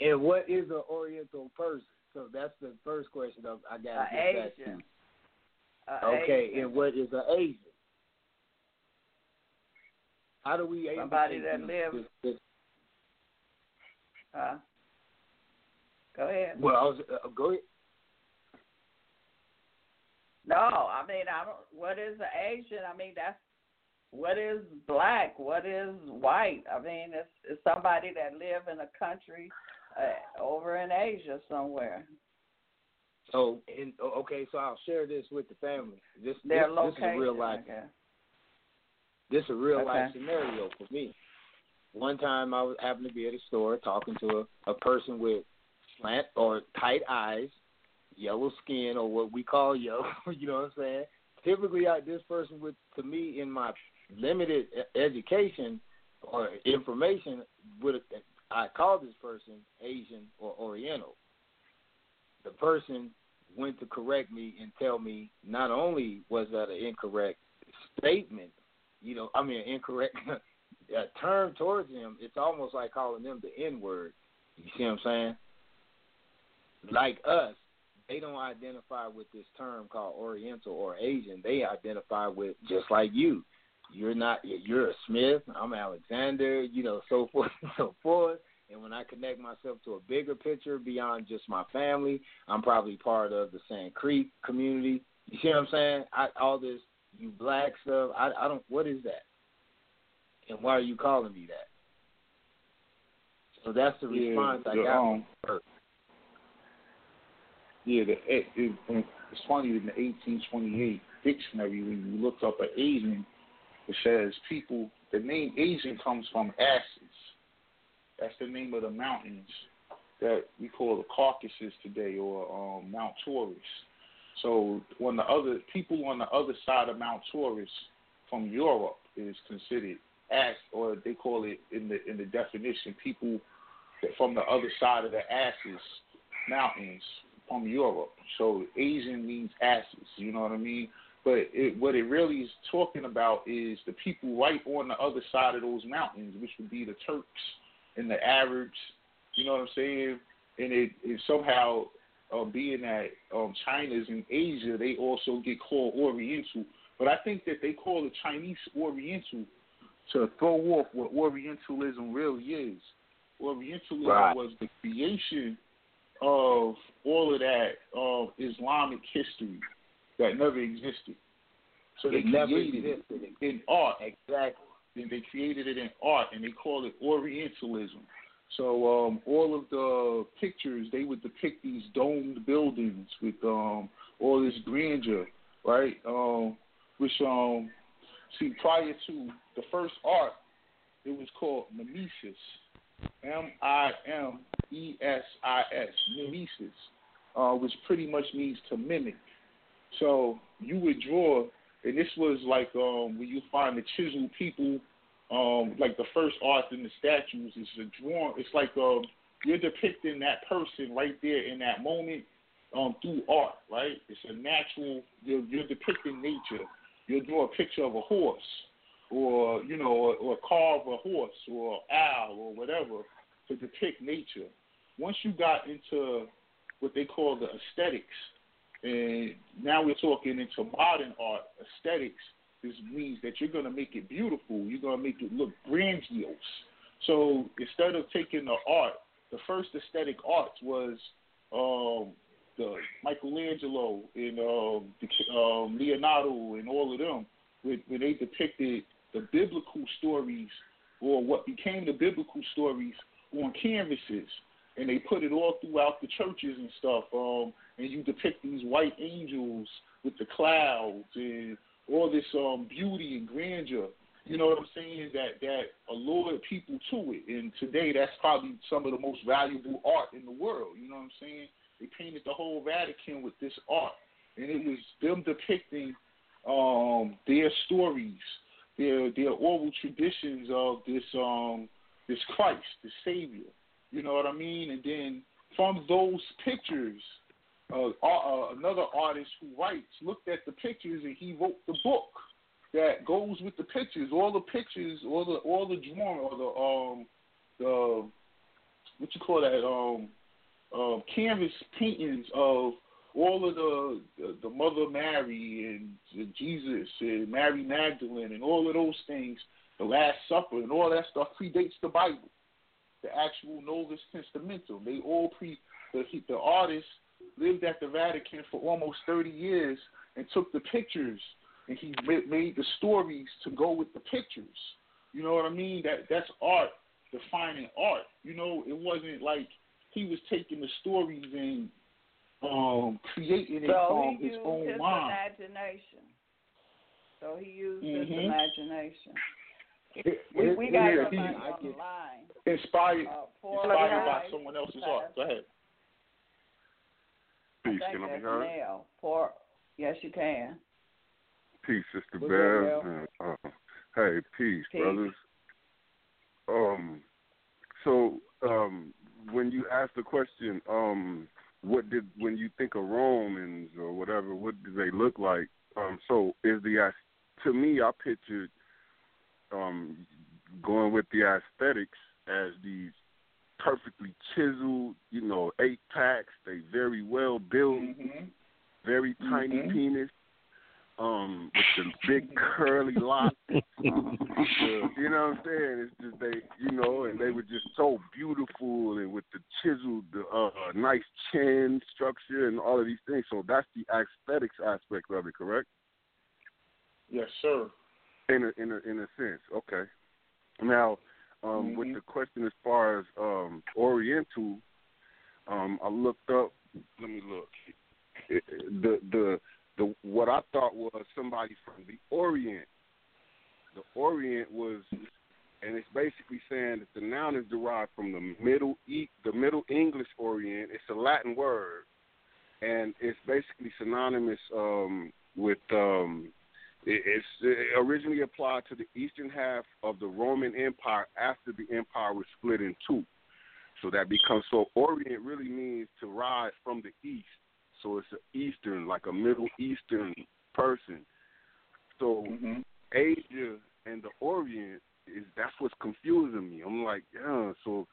And what is an Oriental person? So that's the first question I got A to get back to. Asian. Okay, Asian. and what is an Asian? How do we Somebody that lives- this, Uh, go ahead. Well, I was, uh, go ahead. No, I mean I don't. What is an Asian? I mean that's what is black. What is white? I mean it's, it's somebody that live in a country uh, over in Asia somewhere. So, in, okay, so I'll share this with the family. This, Their this, location. this is real life. okay. This is a real life scenario for me. One time I was happened to be at a store talking to a, a person with slant or tight eyes, yellow skin or what we call yellow. (laughs) you know what I'm saying? Typically, I, this person would, to me, in my limited education or information, would I call this person Asian or Oriental. The person went to correct me and tell me not only was that an incorrect statement, you know, I mean, incorrect (laughs) term towards him, it's almost like calling them the N word. You see what I'm saying? Like us, they don't identify with this term called Oriental or Asian. They identify with just like you. You're not. You're a Smith. I'm Alexander. You know, so (laughs) forth and so forth. And when I connect myself to a bigger picture beyond just my family, I'm probably part of the Sand Creek community. You see what I'm saying? I, all this you black stuff. I, I don't. What is that? And why are you calling me that? So that's the Yeah, response I got. um, Yeah, the, it, it, it's funny in the 1828 dictionary when you look up an Asian, it says people. The name Asian comes from asses. That's the name of the mountains that we call the Caucasus today, or um, Mount Taurus. So when the other people on the other side of Mount Taurus from Europe is considered ass, or they call it in the in the definition, people from the other side of the asses mountains from Europe. So Asian means asses. You know what I mean? But it, what it really is talking about is the people right on the other side of those mountains, which would be the Turks and the Arabs. You know what I'm saying? And it, it somehow, uh, being that um, China's in Asia, they also get called Oriental. But I think that they call the Chinese Oriental to throw off what Orientalism really is. Orientalism Right. was the creation of all of that of Islamic history that never existed. So they It never created it in art. Exactly. And they created it in art, and they call it Orientalism. So um, all of the pictures they would depict these domed buildings with um, all this grandeur, right? Um, which um, see prior to the first art, it was called mimesis, M I M E S I S, mimesis, uh, which pretty much means to mimic. So you would draw, and this was like um, when you find the chiseled people, um, like the first art in the statues is a drawing. It's like um, you're depicting that person right there in that moment um, through art, right? It's a natural. You're, you're depicting nature. You'll draw a picture of a horse, or you know, or, or carve a horse or owl or whatever to depict nature. Once you got into what they call the aesthetics, and now we're talking into modern art, aesthetics. This means that you're going to make it beautiful. You're going to make it look grandiose. So instead of taking the art, the first aesthetic arts was um, the Michelangelo and um, the, um, Leonardo and all of them, when, they depicted the biblical stories or what became the biblical stories on canvases, and they put it all throughout the churches and stuff. Um, and you depict these white angels with the clouds and all this um, beauty and grandeur. You know what I'm saying? That that allured people to it. And today, that's probably some of the most valuable art in the world. You know what I'm saying? They painted the whole Vatican with this art, and it was them depicting um, their stories, their their oral traditions of this um, this Christ, the Savior. You know what I mean? And then from those pictures, uh, uh, another artist who writes looked at the pictures and he wrote the book that goes with the pictures. All the pictures, all the all the drawing, or the um the what you call that um um canvas paintings of all of the the, the Mother Mary and Jesus and Mary Magdalene and all of those things, the Last Supper and all that stuff predates the Bible, the actual Novus Testamentum. They all pre the the artist lived at the Vatican for almost 30 years and took the pictures and he made the stories to go with the pictures. You know what I mean? That that's art, defining art. You know, it wasn't like he was taking the stories and um creating it So from his own his mind. imagination. So he used his Mhm. imagination. It- We, it- we got yeah, somebody on the line. Inspired, Uh, inspired by someone else's art. Go ahead. Peace, can I be heard? For yes, you can. Peace, Sister Bev. and, uh, hey, peace, Peace. brothers. Um, so um, when you asked the question, um, what did when you think of Romans or whatever, what do they look like? Um, so is the to me, I pictured um, going with the aesthetics as these perfectly chiseled, you know, eight packs. They very well built, Mm-hmm. very tiny Mhm. penis, um, with the big curly locks. (laughs) Uh, you know what I'm saying? It's just they, you know, and they were just so beautiful and with the chiseled, uh, nice chin structure and all of these things. So that's the aesthetics aspect of it, correct? Yes, sir. In a in a in a sense, okay. Now, um, with the question as far as um, Oriental, um, I looked up. Let me look. The the the what I thought was somebody from the Orient. The Orient was, and it's basically saying that the noun is derived from the Middle e- the Middle English Orient. It's a Latin word, and it's basically synonymous um, with um, it's it originally applied to the eastern half of the Roman Empire after the empire was split in two. So that becomes so Orient really means to rise from the east. So it's an Eastern, like a Middle Eastern person. So mm-hmm. Asia and the Orient is that's what's confusing me. I'm like, yeah. So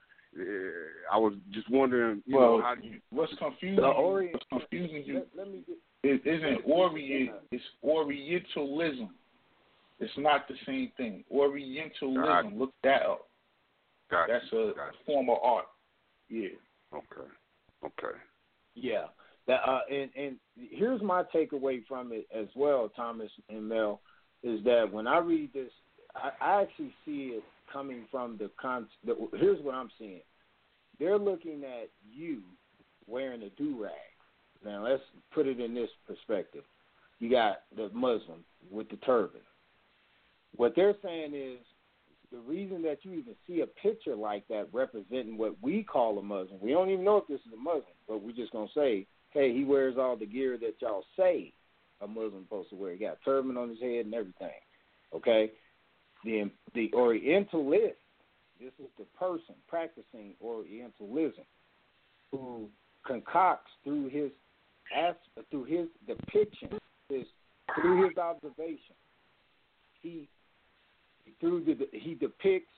I was just wondering, you well, know, how do you what's confusing? The Orient- what's confusing you? Let- let me get- it isn't Orient. It's Orientalism. It's not the same thing. Orientalism. Got Look that up. Got That's you, a got form of art. Yeah. Okay. Okay. Yeah. That uh, and and here's my takeaway from it as well, Thomas and Mel, is that when I read this, I, I actually see it coming from the con. The, here's what I'm seeing. They're looking at you wearing a do rag. Now let's put it in this perspective. You got the Muslim with the turban. What they're saying is the reason that you even see a picture like that representing what we call a Muslim, we don't even know if this is a Muslim, but we're just gonna say, hey, he wears all the gear that y'all say a Muslim supposed to wear. He got a turban on his head and everything. Okay? The the Orientalist, this is the person practicing Orientalism who concocts through his through his depiction, his through his observation, he through the he depicts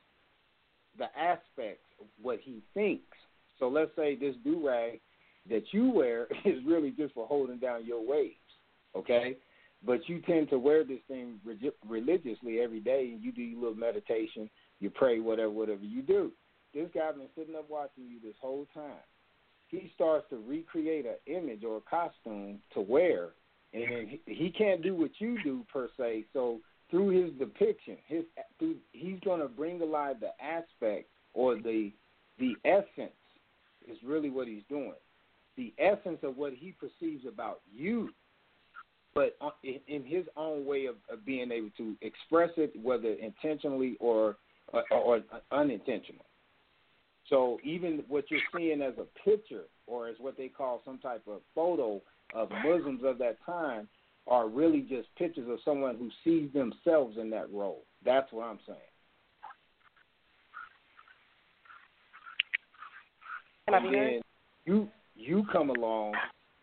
the aspects of what he thinks. So let's say this do rag that you wear (laughs) is really just for holding down your waves, okay? But you tend to wear this thing religiously every day, you do your little meditation, you pray, whatever, whatever you do. This guy's been sitting up watching you this whole time. He starts to recreate an image or a costume to wear, and then he, he can't do what you do per se. So through his depiction, his through, he's going to bring alive the aspect or the the essence is really what he's doing. The essence of what he perceives about you, but in his own way of, of being able to express it, whether intentionally or or, or unintentional. So even what you're seeing as a picture or as what they call some type of photo of Muslims of that time are really just pictures of someone who sees themselves in that role. That's what I'm saying. And then you you come along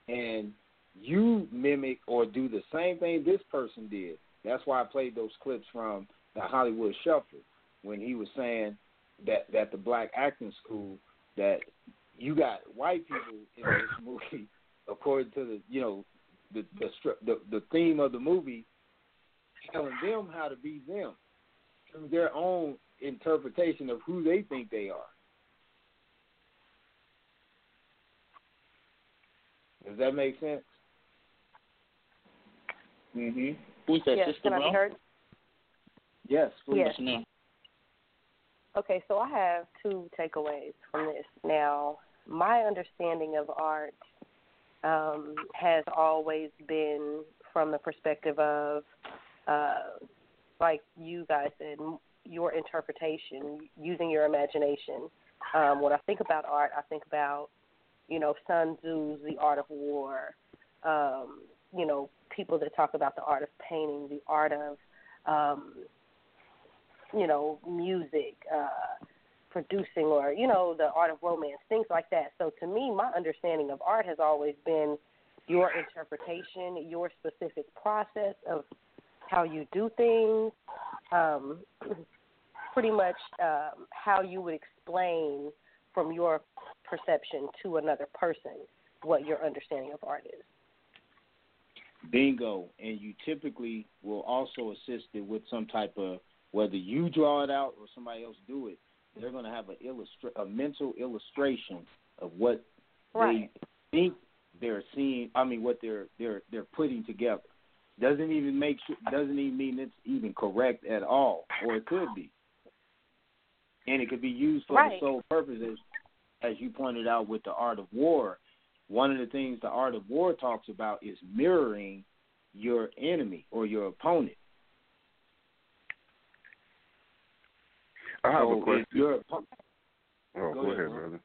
and you mimic or do the same thing this person did. That's why I played those clips from the Hollywood Shuffle when he was saying that that the black acting school that you got white people in this (laughs) movie according to the you know the the the, the theme of the movie telling them how to be them through their own interpretation of who they think they are. Does that make sense? Mhm. Who's that? yes, Sister can I be heard? Yes, please. Yes. Okay, so I have two takeaways from this. Now, my understanding of art um, has always been from the perspective of, uh, like you guys said, your interpretation, using your imagination. Um, when I think about art, I think about, you know, Sun Tzu's The Art of War. Um, you know, people that talk about the art of painting, the art of, um, you know, music, uh, producing, or you know, the art of romance, things like that. So to me, my understanding of art has always been your interpretation, your specific process of how you do things. Um, (clears throat) pretty much um, how you would explain from your perception to another person what your understanding of art is. Bingo. And you typically will also assist it with some type of whether you draw it out or somebody else do it. They're going to have an illustra- a mental illustration of what right. they think they're seeing. I mean, what they're they're they're putting together. Doesn't even make doesn't even mean it's even correct at all, or it could be and it could be used for right. the sole purpose, as, as you pointed out with the art of war. One of the things the art of war talks about is mirroring your enemy or your opponent. I have so a question. Your, oh, go, go, ahead, ahead, brother.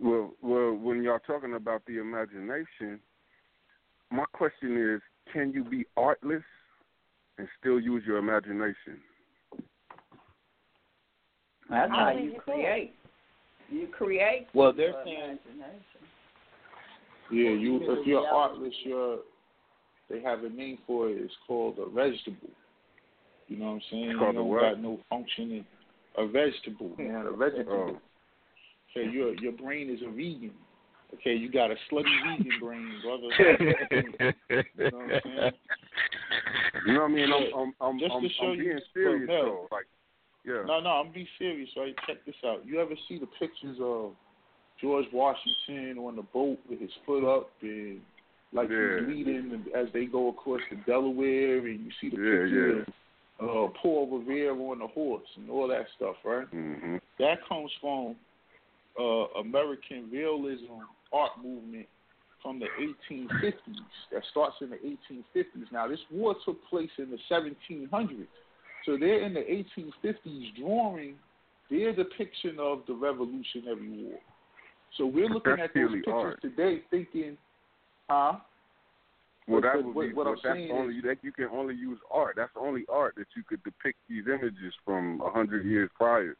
Well, well, when y'all talking about the imagination, my question is, can you be artless and still use your imagination? That's how you create. You create. Well, they're saying. Yeah, you if you're artless, you're they have a name for it. It's called a vegetable. You know what I'm saying? It's called you a don't what? got no functioning. a vegetable. Yeah, a oh. vegetable. Oh. Okay, your your brain is a vegan. Okay, you got a slutty vegan brain, brother. (laughs) you know what I'm saying? You know what I mean? I'm I'm I'm, Just I'm, show I'm you being serious though. Like, yeah. No, no, I'm be serious, right? Check this out. You ever see the pictures of George Washington on the boat with his foot up and like Yeah. he's leading as they go across the Delaware, and you see the Yeah, picture of uh, Paul Revere on the horse and all that stuff, right? Mm-hmm. That comes from uh, American realism art movement from the 1850s. That starts in the 1850s. Now, this war took place in the 1700s. So they're in the 1850s drawing their depiction of the Revolutionary War. So we're looking That's at those pictures art. today, thinking, huh? Well, that would what- be. what I'm that's saying only is- that you can only use art. That's the only art that you could depict these images from a hundred years prior.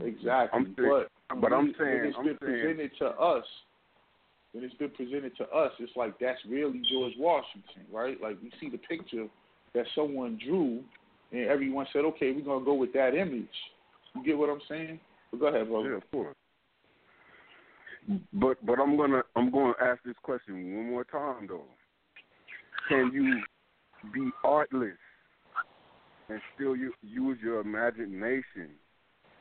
Exactly. I'm saying, but but I'm saying when it's I'm been saying, presented to us, when it's been presented to us, it's like that's really George Washington, right? Like we see the picture that someone drew, and everyone said, "Okay, we're gonna go with that image." You get what I'm saying? But go ahead, brother. yeah, of course. But but I'm gonna I'm gonna ask this question one more time though. Can you be artless and still u- use your imagination?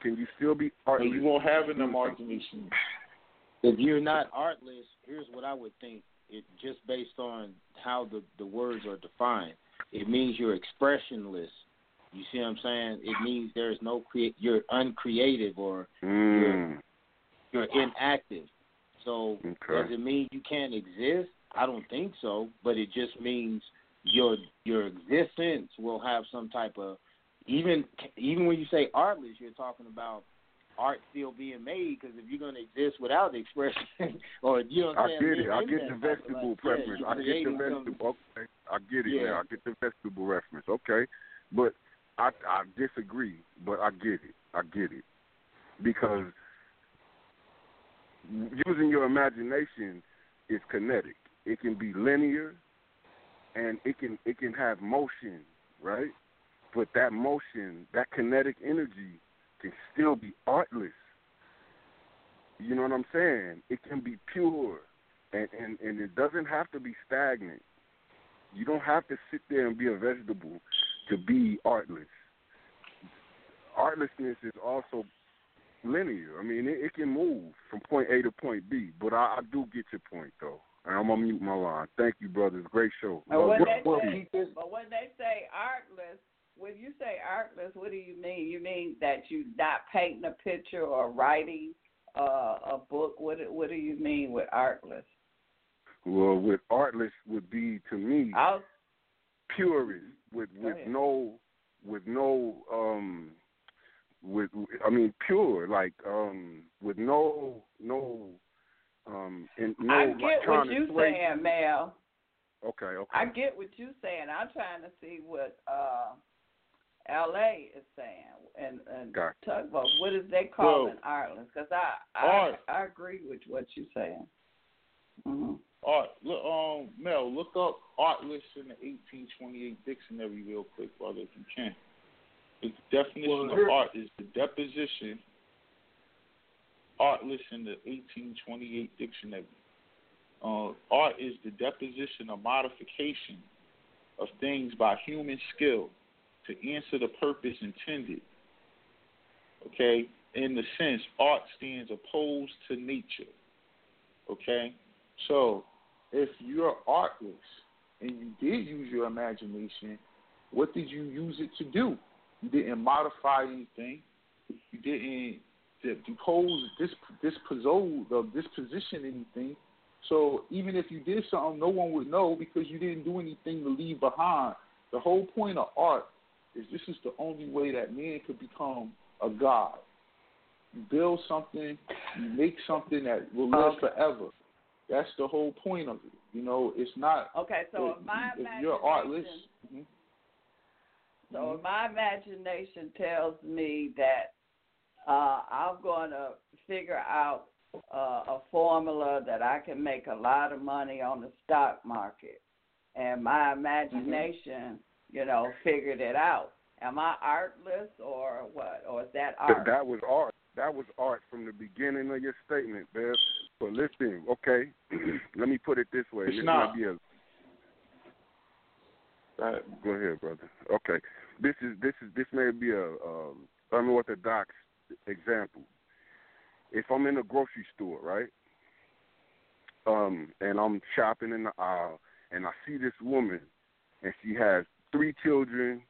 Can you still be But artless? you won't have an imagination. If you're not artless, here's what I would think. It just based on how the the words are defined. It means you're expressionless. You see what I'm saying? It means there's no create. You're uncreative or Mm. you're inactive. So Okay. does it mean you can't exist? I don't think so. But it just means your your existence will have some type of even even when you say artless, you're talking about art still being made because if you're going to exist without expression (laughs) or you know what I'm I saying, get it. I get the vegetable preference. yeah, I get the vegetable. Okay, I get it Yeah. now. I get the vegetable reference. Okay, but I I disagree. But I get it. I get it because using your imagination is kinetic. It can be linear, and it can it can have motion, right? But that motion, that kinetic energy, can still be artless. You know what I'm saying? It can be pure, and and and it doesn't have to be stagnant. You don't have to sit there and be a vegetable to be artless. Artlessness is also linear. I mean, it, it can move from point A to point B. But I, I do get your point, though. And I'm gonna mute my line. Thank you, brothers. Great show. But when they say, but when they say artless, when you say artless, what do you mean? You mean that you're not painting a picture or writing uh, a book. What What do you mean with artless? Well, with artless would be to me I'll, purist with with no with no um with I mean pure like um with no no um and no I get what you're saying, Mel. Okay, okay. I get what you're saying. I'm trying to see what uh, L.A. is saying and and Gotcha. tugboat. What is they calling Well, Ireland? Because I I. I agree with what you're saying. hmm Art, look, um, Mel, look up artless in the 1828 dictionary real quick, brother, if you can. The definition Well, of art is the deposition. Artless in the 1828 dictionary. Uh, art is the deposition or modification of things by human skill to answer the purpose intended. Okay, in the sense, art stands opposed to nature. Okay, so if you're artless and you did use your imagination, what did you use it to do? You didn't modify anything. You didn't depose, dis, dispose, or disposition anything. So even if you did something, no one would know because you didn't do anything to leave behind. The whole point of art is this is the only way that man could become a god. You build something, you make something that will live Okay. forever. That's the whole point of it. You know, it's not. Okay, so if, if my if you're artless, imagination- So if my imagination tells me that uh, I'm going to figure out uh, a formula that I can make a lot of money on the stock market, and my imagination, you know, figured it out. Am I artless or what? Or is that art? that was art. That was art from the beginning of your statement, Bev. But listen, okay, (clears throat) let me put it this way. It's this not. might be a Go ahead, brother. Okay, this is this is this may be a um, unorthodox example. If I'm in a grocery store, right, um, and I'm shopping in the aisle, and I see this woman, and she has three children.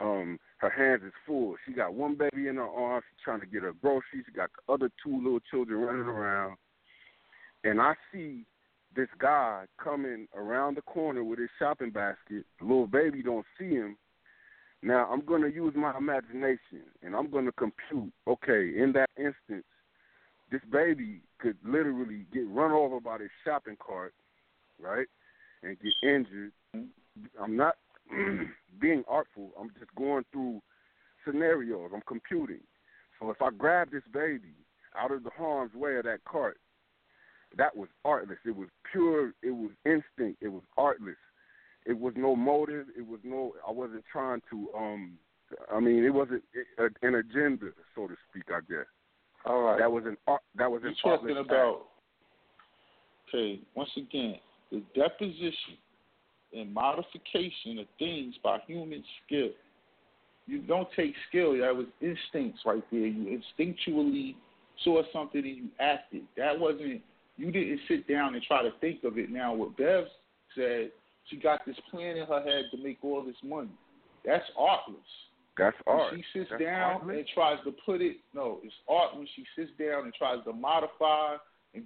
Um, her hands is full. She got one baby in her arms. She's trying to get her groceries. She got the other two little children running around, and I see this guy coming around the corner with his shopping basket. Little baby don't see him. Now I'm going to use my imagination and I'm going to compute. Okay, in that instance, this baby could literally get run over by this shopping cart, right, and get injured. I'm not (clears throat) being artful. I'm just going through scenarios. I'm computing. So if I grab this baby out of the harm's way of that cart, that was artless. It was pure. It was instinct. It was artless. It was no motive. It was no. I wasn't trying to. Um. I mean, it wasn't an agenda, so to speak. I guess. All right. That was an art. That was an. You're talking artless about. Okay, once again, the deposition and modification of things by human skill. You don't take skill. That was instincts right there. You instinctually saw something and you acted. That wasn't. You didn't sit down and try to think of it. Now, what Bev said, she got this plan in her head to make all this money. That's artless. That's When art. she sits That's down artless? and tries to put it, no, it's art when she sits down and tries to modify and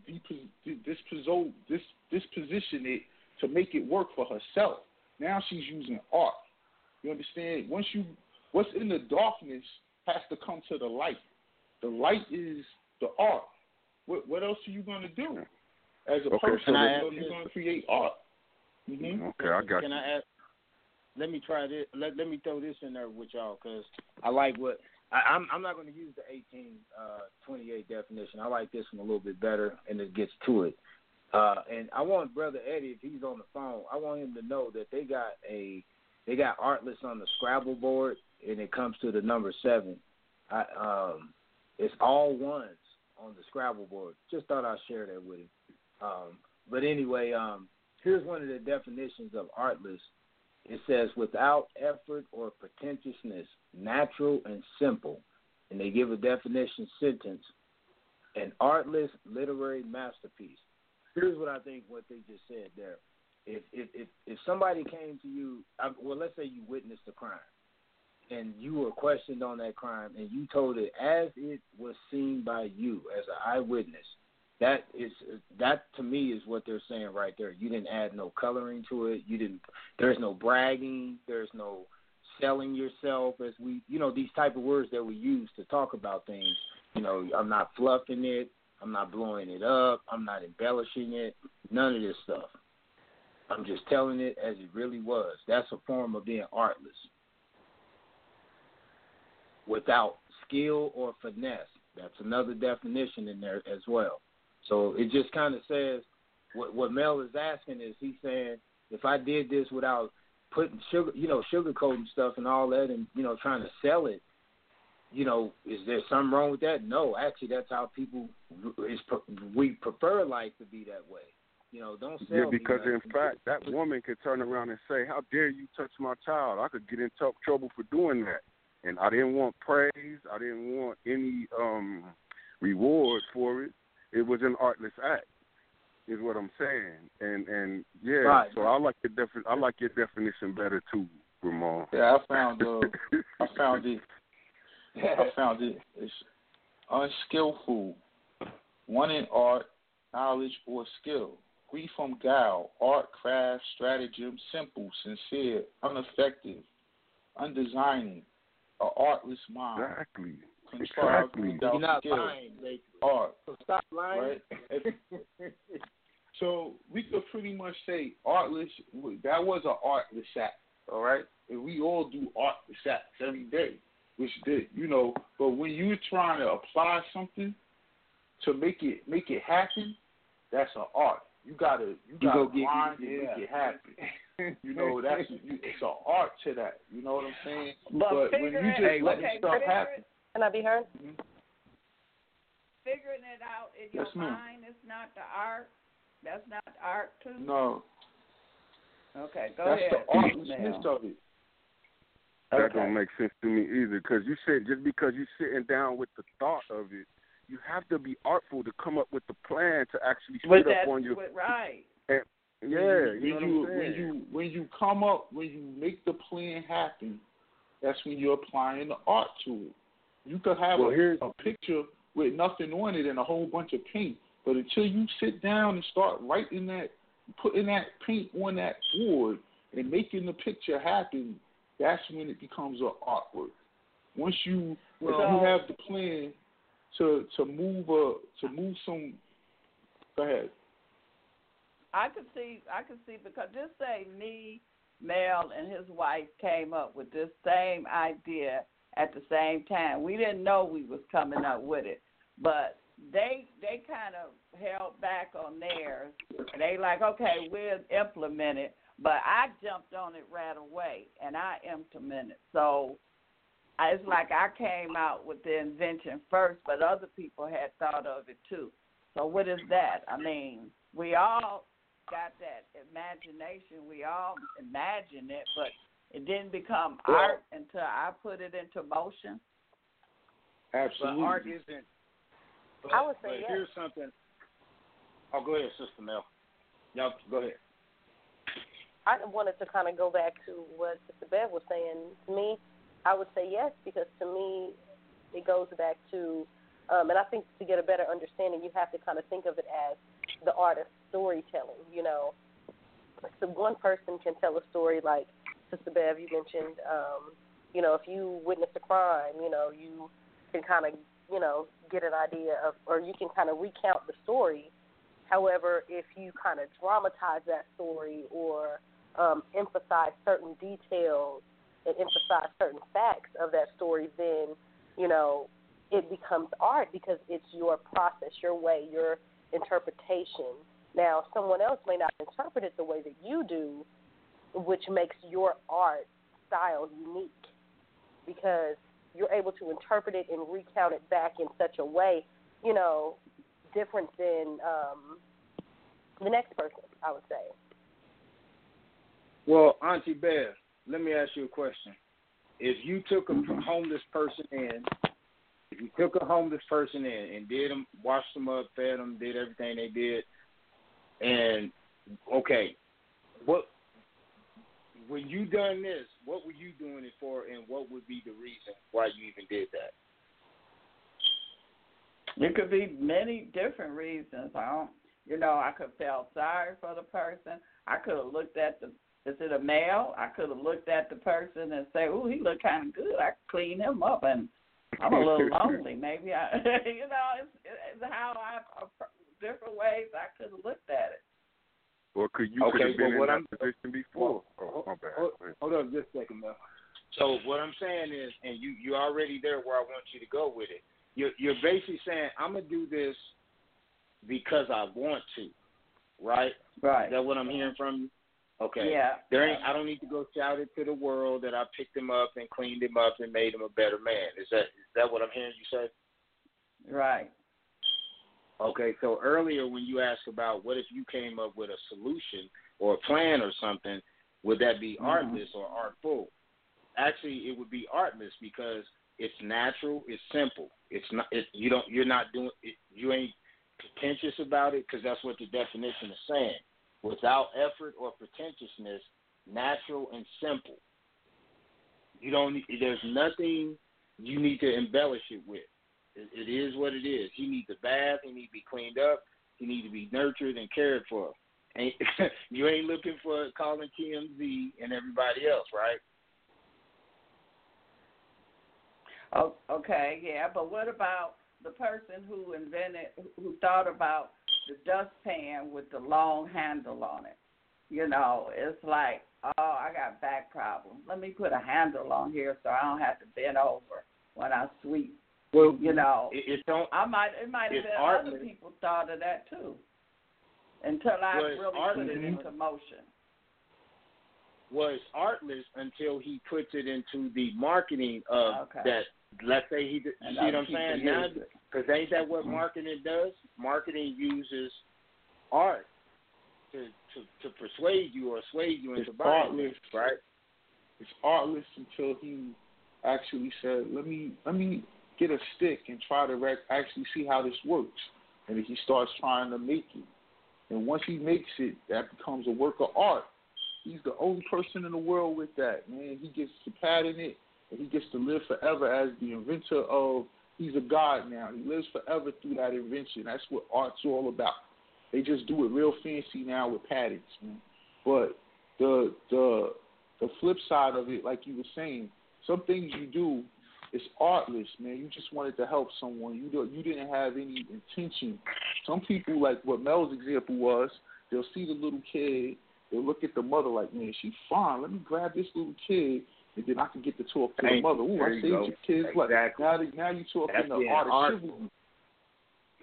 disposition it to make it work for herself. Now she's using art. You understand? Once you, what's in the darkness has to come to the light. The light is the art. What, what else are you going to do as a Okay, person? So you're going to create art. Mm-hmm. Okay, I got Can you. I ask? Let me try this. Let Let me throw this in there with y'all because I like what I, I'm. I'm not going to use the 1828 definition. I like this one a little bit better, and it gets to it. Uh, and I want Brother Eddie, if he's on the phone, I want him to know that they got a they got Artless on the Scrabble board, and it comes to the number seven. I, um, it's all ones on the Scrabble board. Just thought I'd share that with him. Um, but anyway, um, here's one of the definitions of artless. It says without effort or pretentiousness, natural and simple. And they give a definition sentence an artless literary masterpiece. Here's what I think what they just said there. If if if, if somebody came to you, uh, well, let's say you witnessed a crime, and you were questioned on that crime, and you told it as it was seen by you as an eyewitness. That is that to me is what they're saying right there. You didn't add no coloring to it. You didn't. There's no bragging. There's no selling yourself as we, you know, these type of words that we use to talk about things. You know, I'm not fluffing it. I'm not blowing it up. I'm not embellishing it. None of this stuff. I'm just telling it as it really was. That's a form of being artless. Without skill or finesse. That's another definition in there as well. So it just kind of says what what Mel is asking is he's saying if I did this without putting sugar, you know, sugarcoating stuff and all that, and you know, trying to sell it, you know, is there something wrong with that? No, actually, that's how people is. We prefer life to be that way. You know, don't sell. Yeah, because in fact, that woman could turn around and say, "How dare you touch my child? I could get in t- trouble for doing that." And I didn't want praise. I didn't want any um reward for it. It was an artless act, is what I'm saying. And and yeah, Right. so I like the defi- I like your definition better too, Ramon. Yeah, I found uh, I (laughs) found it. I found it. It's unskillful, wanting art, knowledge, or skill. Free from guile, art, craft, stratagem, simple, sincere, unaffected, undesigning, a artless mind. Exactly. Contrived Exactly. You're not skill. lying, basically. Art. So stop lying. Right? (laughs) (laughs) So we could pretty much say artless. That was an artless act, all right. And we all do artless acts every day, which did, you know. But when you're trying to apply something to make it make it happen, that's an art. You gotta you You gotta go get- grind and yeah. make it happen. (laughs) (laughs) You know that's you, it's an art to that. You know what I'm saying? But when you just it- let okay, stuff happen, it- Can I be heard? Mm-hmm. Figuring it out in your Yes, ma'am. mind is not the art. That's not art too. no, Okay, go that's ahead. the artlessness Mel. of it. That Okay. don't make sense to me either. Because you said just because you're sitting down with the thought of it, you have to be artful to come up with the plan to actually With sit up on your. right. And, yeah, when you know you what when you when you come up when you make the plan happen, that's when you're applying the art to it. You could have Well, a, a picture with nothing on it and a whole bunch of paint, but until you sit down and start writing that, putting that paint on that board and making the picture happen, that's when it becomes an artwork. Once you Well- if you have the plan to to move a to move some. Go ahead. I could see, I could see because just say me, Mel, and his wife came up with this same idea at the same time. We didn't know we was coming up with it, but they they kind of held back on theirs. They like, okay, we'll implement it. But I jumped on it right away, and I implemented. So it's like I came out with the invention first, but other people had thought of it too. So what is that? I mean, we all got that imagination. We all imagine it, but it didn't become Well- art until I put it into motion. Absolutely. But art isn't. But, I would say but yes. here's something. Oh, go ahead, Sister Mel. Y'all go ahead. I wanted to kind of go back to what Sister Bev was saying. To me, I would say yes because to me, it goes back to, um, and I think to get a better understanding, you have to kind of think of it as the art of storytelling. You know, so one person can tell a story like Sister Bev, you mentioned. Um, you know, if you witness a crime, you know, you can kind of, you know, get an idea of, or you can kind of recount the story. However, if you kind of dramatize that story or um, emphasize certain details and emphasize certain facts of that story, then you know it becomes art because it's your process, your way, your interpretation. Now, someone else may not interpret it the way that you do, which makes your art style unique because you're able to interpret it and recount it back in such a way, you know, different than um, the next person, I would say. Well, Auntie Bev, let me ask you a question. If you took a homeless person in, if you took a homeless person in and did them, washed them up, fed them, did everything they did, and okay, what when you done this, what were you doing it for, and what would be the reason why you even did that? It could be many different reasons. I don't, you know, I could feel sorry for the person. I could have looked at the. Is it a male? I could have looked at the person and say, "Oh, he look kind of good. I clean him up." And I'm a little (laughs) lonely. Maybe I, (laughs) you know, it's, it's how I different ways I could have looked at it. Or could you Okay, could have been well, in that I'm- position before? Oh, my bad. Hold, hold on just a second, Mel. So what I'm saying is, and you you're already there where I want you to go with it. You're you're basically saying I'm gonna do this because I want to, right? Right. Is that what I'm hearing from you? Okay. Yeah. There ain't. I don't need to go shout it to the world that I picked him up and cleaned him up and made him a better man. Is that is that what I'm hearing you say? Right. Okay, so earlier when you asked about what if you came up with a solution or a plan or something, would that be Mhm. artless or artful? Actually, it would be artless because it's natural, it's simple. It's not. It, you don't. You're not doing. It, you ain't pretentious about it because that's what the definition is saying. Without effort or pretentiousness, natural and simple. You don't. There's nothing you need to embellish it with. It, it is what it is. He needs a bath. He needs to be cleaned up. He needs to be nurtured and cared for. Ain't, (laughs) you ain't looking for calling TMZ and everybody else, right? Oh, okay, yeah, but what about the person who invented, who thought about the dustpan with the long handle on it? You know, it's like, oh, I got back problems. Let me put a handle on here so I don't have to bend over when I sweep. Well, you know, it, it don't. I might, it might have been artless. other people thought of that too, until I Well, it's really put it into motion. was artless until he puts it into the marketing of Okay. that. Let's say he, you And see what I'm saying? Now, use it. because ain't that what mm-hmm. marketing does? Marketing uses art to to to persuade you or sway you into It's buying, artless. right? It's artless until he actually said, "Let me let me get a stick and try to rec- actually see how this works." And he starts trying to make it. And once he makes it, that becomes a work of art. He's the only person in the world with that, man. He gets to patent it, and he gets to live forever as the inventor of. He's a god now. He lives forever through that invention. That's what art's all about. They just do it real fancy now with patents, man. But the the the flip side of it, like you were saying, some things you do it's artless, man. You just wanted to help someone. You don't, you didn't have any intention. Some people, like what Mel's example was, they'll see the little kid, they'll look at the mother like, man, she's fine. Let me grab this little kid, and then I can get to talk to the Thank mother. you. Ooh, I you saved go. your kid's life. Now, now you're talking That's the art of chivalry.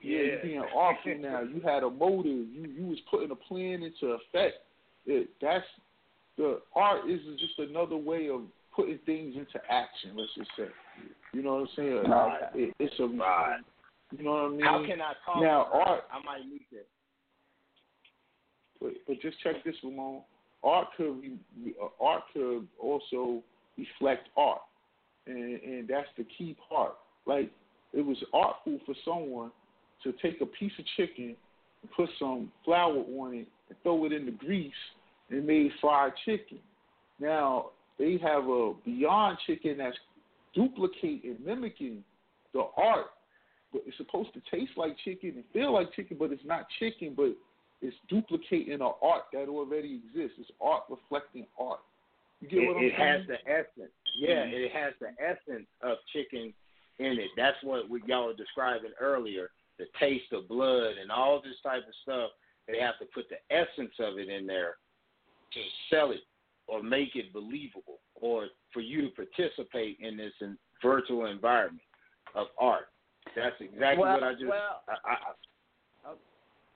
Yeah, you're being artful (laughs) now. You had a motive. You you was putting a plan into effect. It, that's the art is just another way of putting things into action. Let's just say, you know what I'm saying? Right. It, it's a Right. You know what I mean? How can I talk? Now art, I might need that. but, but just check this, Ramon. Art could be, uh, art could also reflect art, and and that's the key part. Like it was artful for someone to take a piece of chicken and put some flour on it and throw it in the grease and made fried chicken. Now they have a Beyond Chicken that's duplicating, mimicking the art, but it's supposed to taste like chicken and feel like chicken, but it's not chicken, but it's duplicating an art that already exists. It's art reflecting art. You get it, what I'm it saying? has the essence. Yeah, Mhm. it has the essence of chicken in it. That's what we, y'all were describing earlier. The taste of blood and all this type of stuff. They have to put the essence of it in there to sell it or make it believable, or for you to participate in this in virtual environment of art. That's exactly Well- what I just. well- I, I, oh,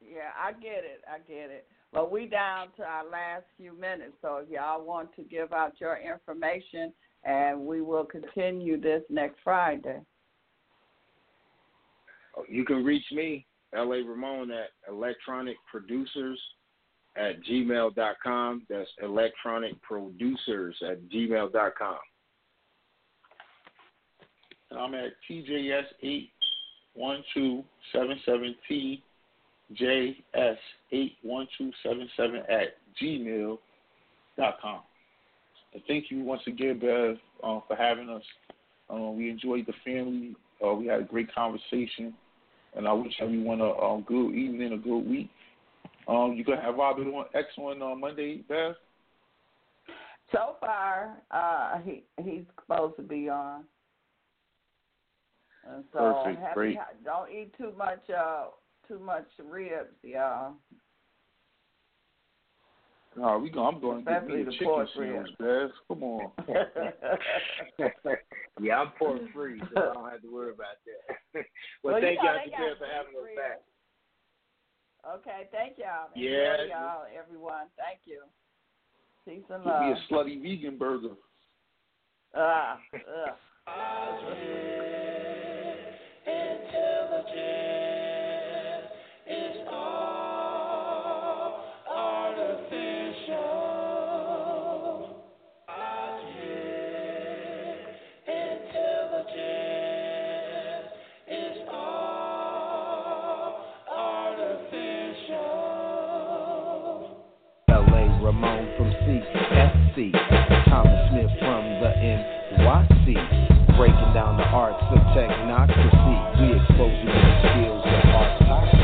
Yeah, I get it. I get it. But we down to our last few minutes, so if y'all want to give out your information, and we will continue this next Friday. Oh, you can reach me, LA Ramon, at electronic producers at gmail.com. That's electronic producers at gmail.com. And I'm at TJS eight one two seven seven TJS eight one two seven seven at gmail dot com. And thank you once again, Bev, uh, for having us. Uh, we enjoyed the family. Uh, we had a great conversation, and I wish everyone a, a good evening, a good week. Um, you gonna have Robert on X one on uh, Monday, Bev? So far, uh, he he's supposed to be on. And so Perfect, happy, great. don't eat too much uh too much ribs, y'all. No, we go. I'm going to get Especially me a the chicken pork sandwich, ribs. Bev. Come on. (laughs) yeah, I'm pork free, so I don't have to worry about that. (laughs) well, Well, you thank know y'all they Japan got for having us back. Okay, thank y'all. Yeah. Enjoy y'all, everyone. Thank you. Peace and Give love. me a slutty vegan burger. Ah, ugh. L.A. Breaking down the arts of technocracy. We expose you to the skills of. Huh.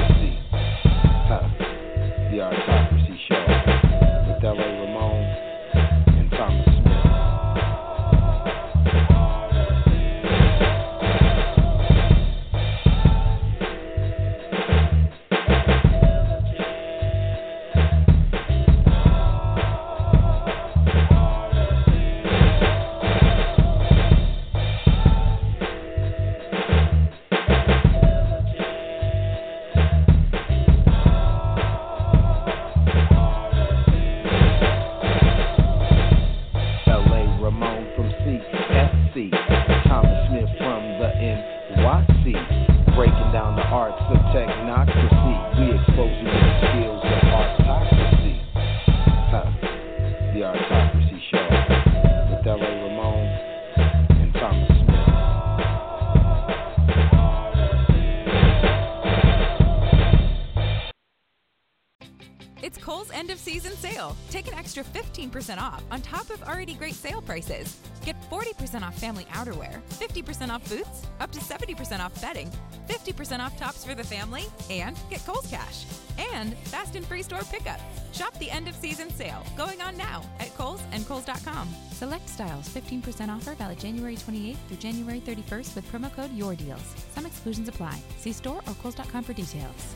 Season sale. Take an extra 15% off on top of already great sale prices. Get 40% off family outerwear, 50% off boots, up to 70% off bedding, 50% off tops for the family, and get Kohl's Cash. And fast and free store pickup. Shop the end of season sale going on now at Kohl's and Kohl's.com. Select styles 15% offer valid January 28th through January 31st with promo code YOURDEALS. Some exclusions apply. See store or Kohl's.com for details.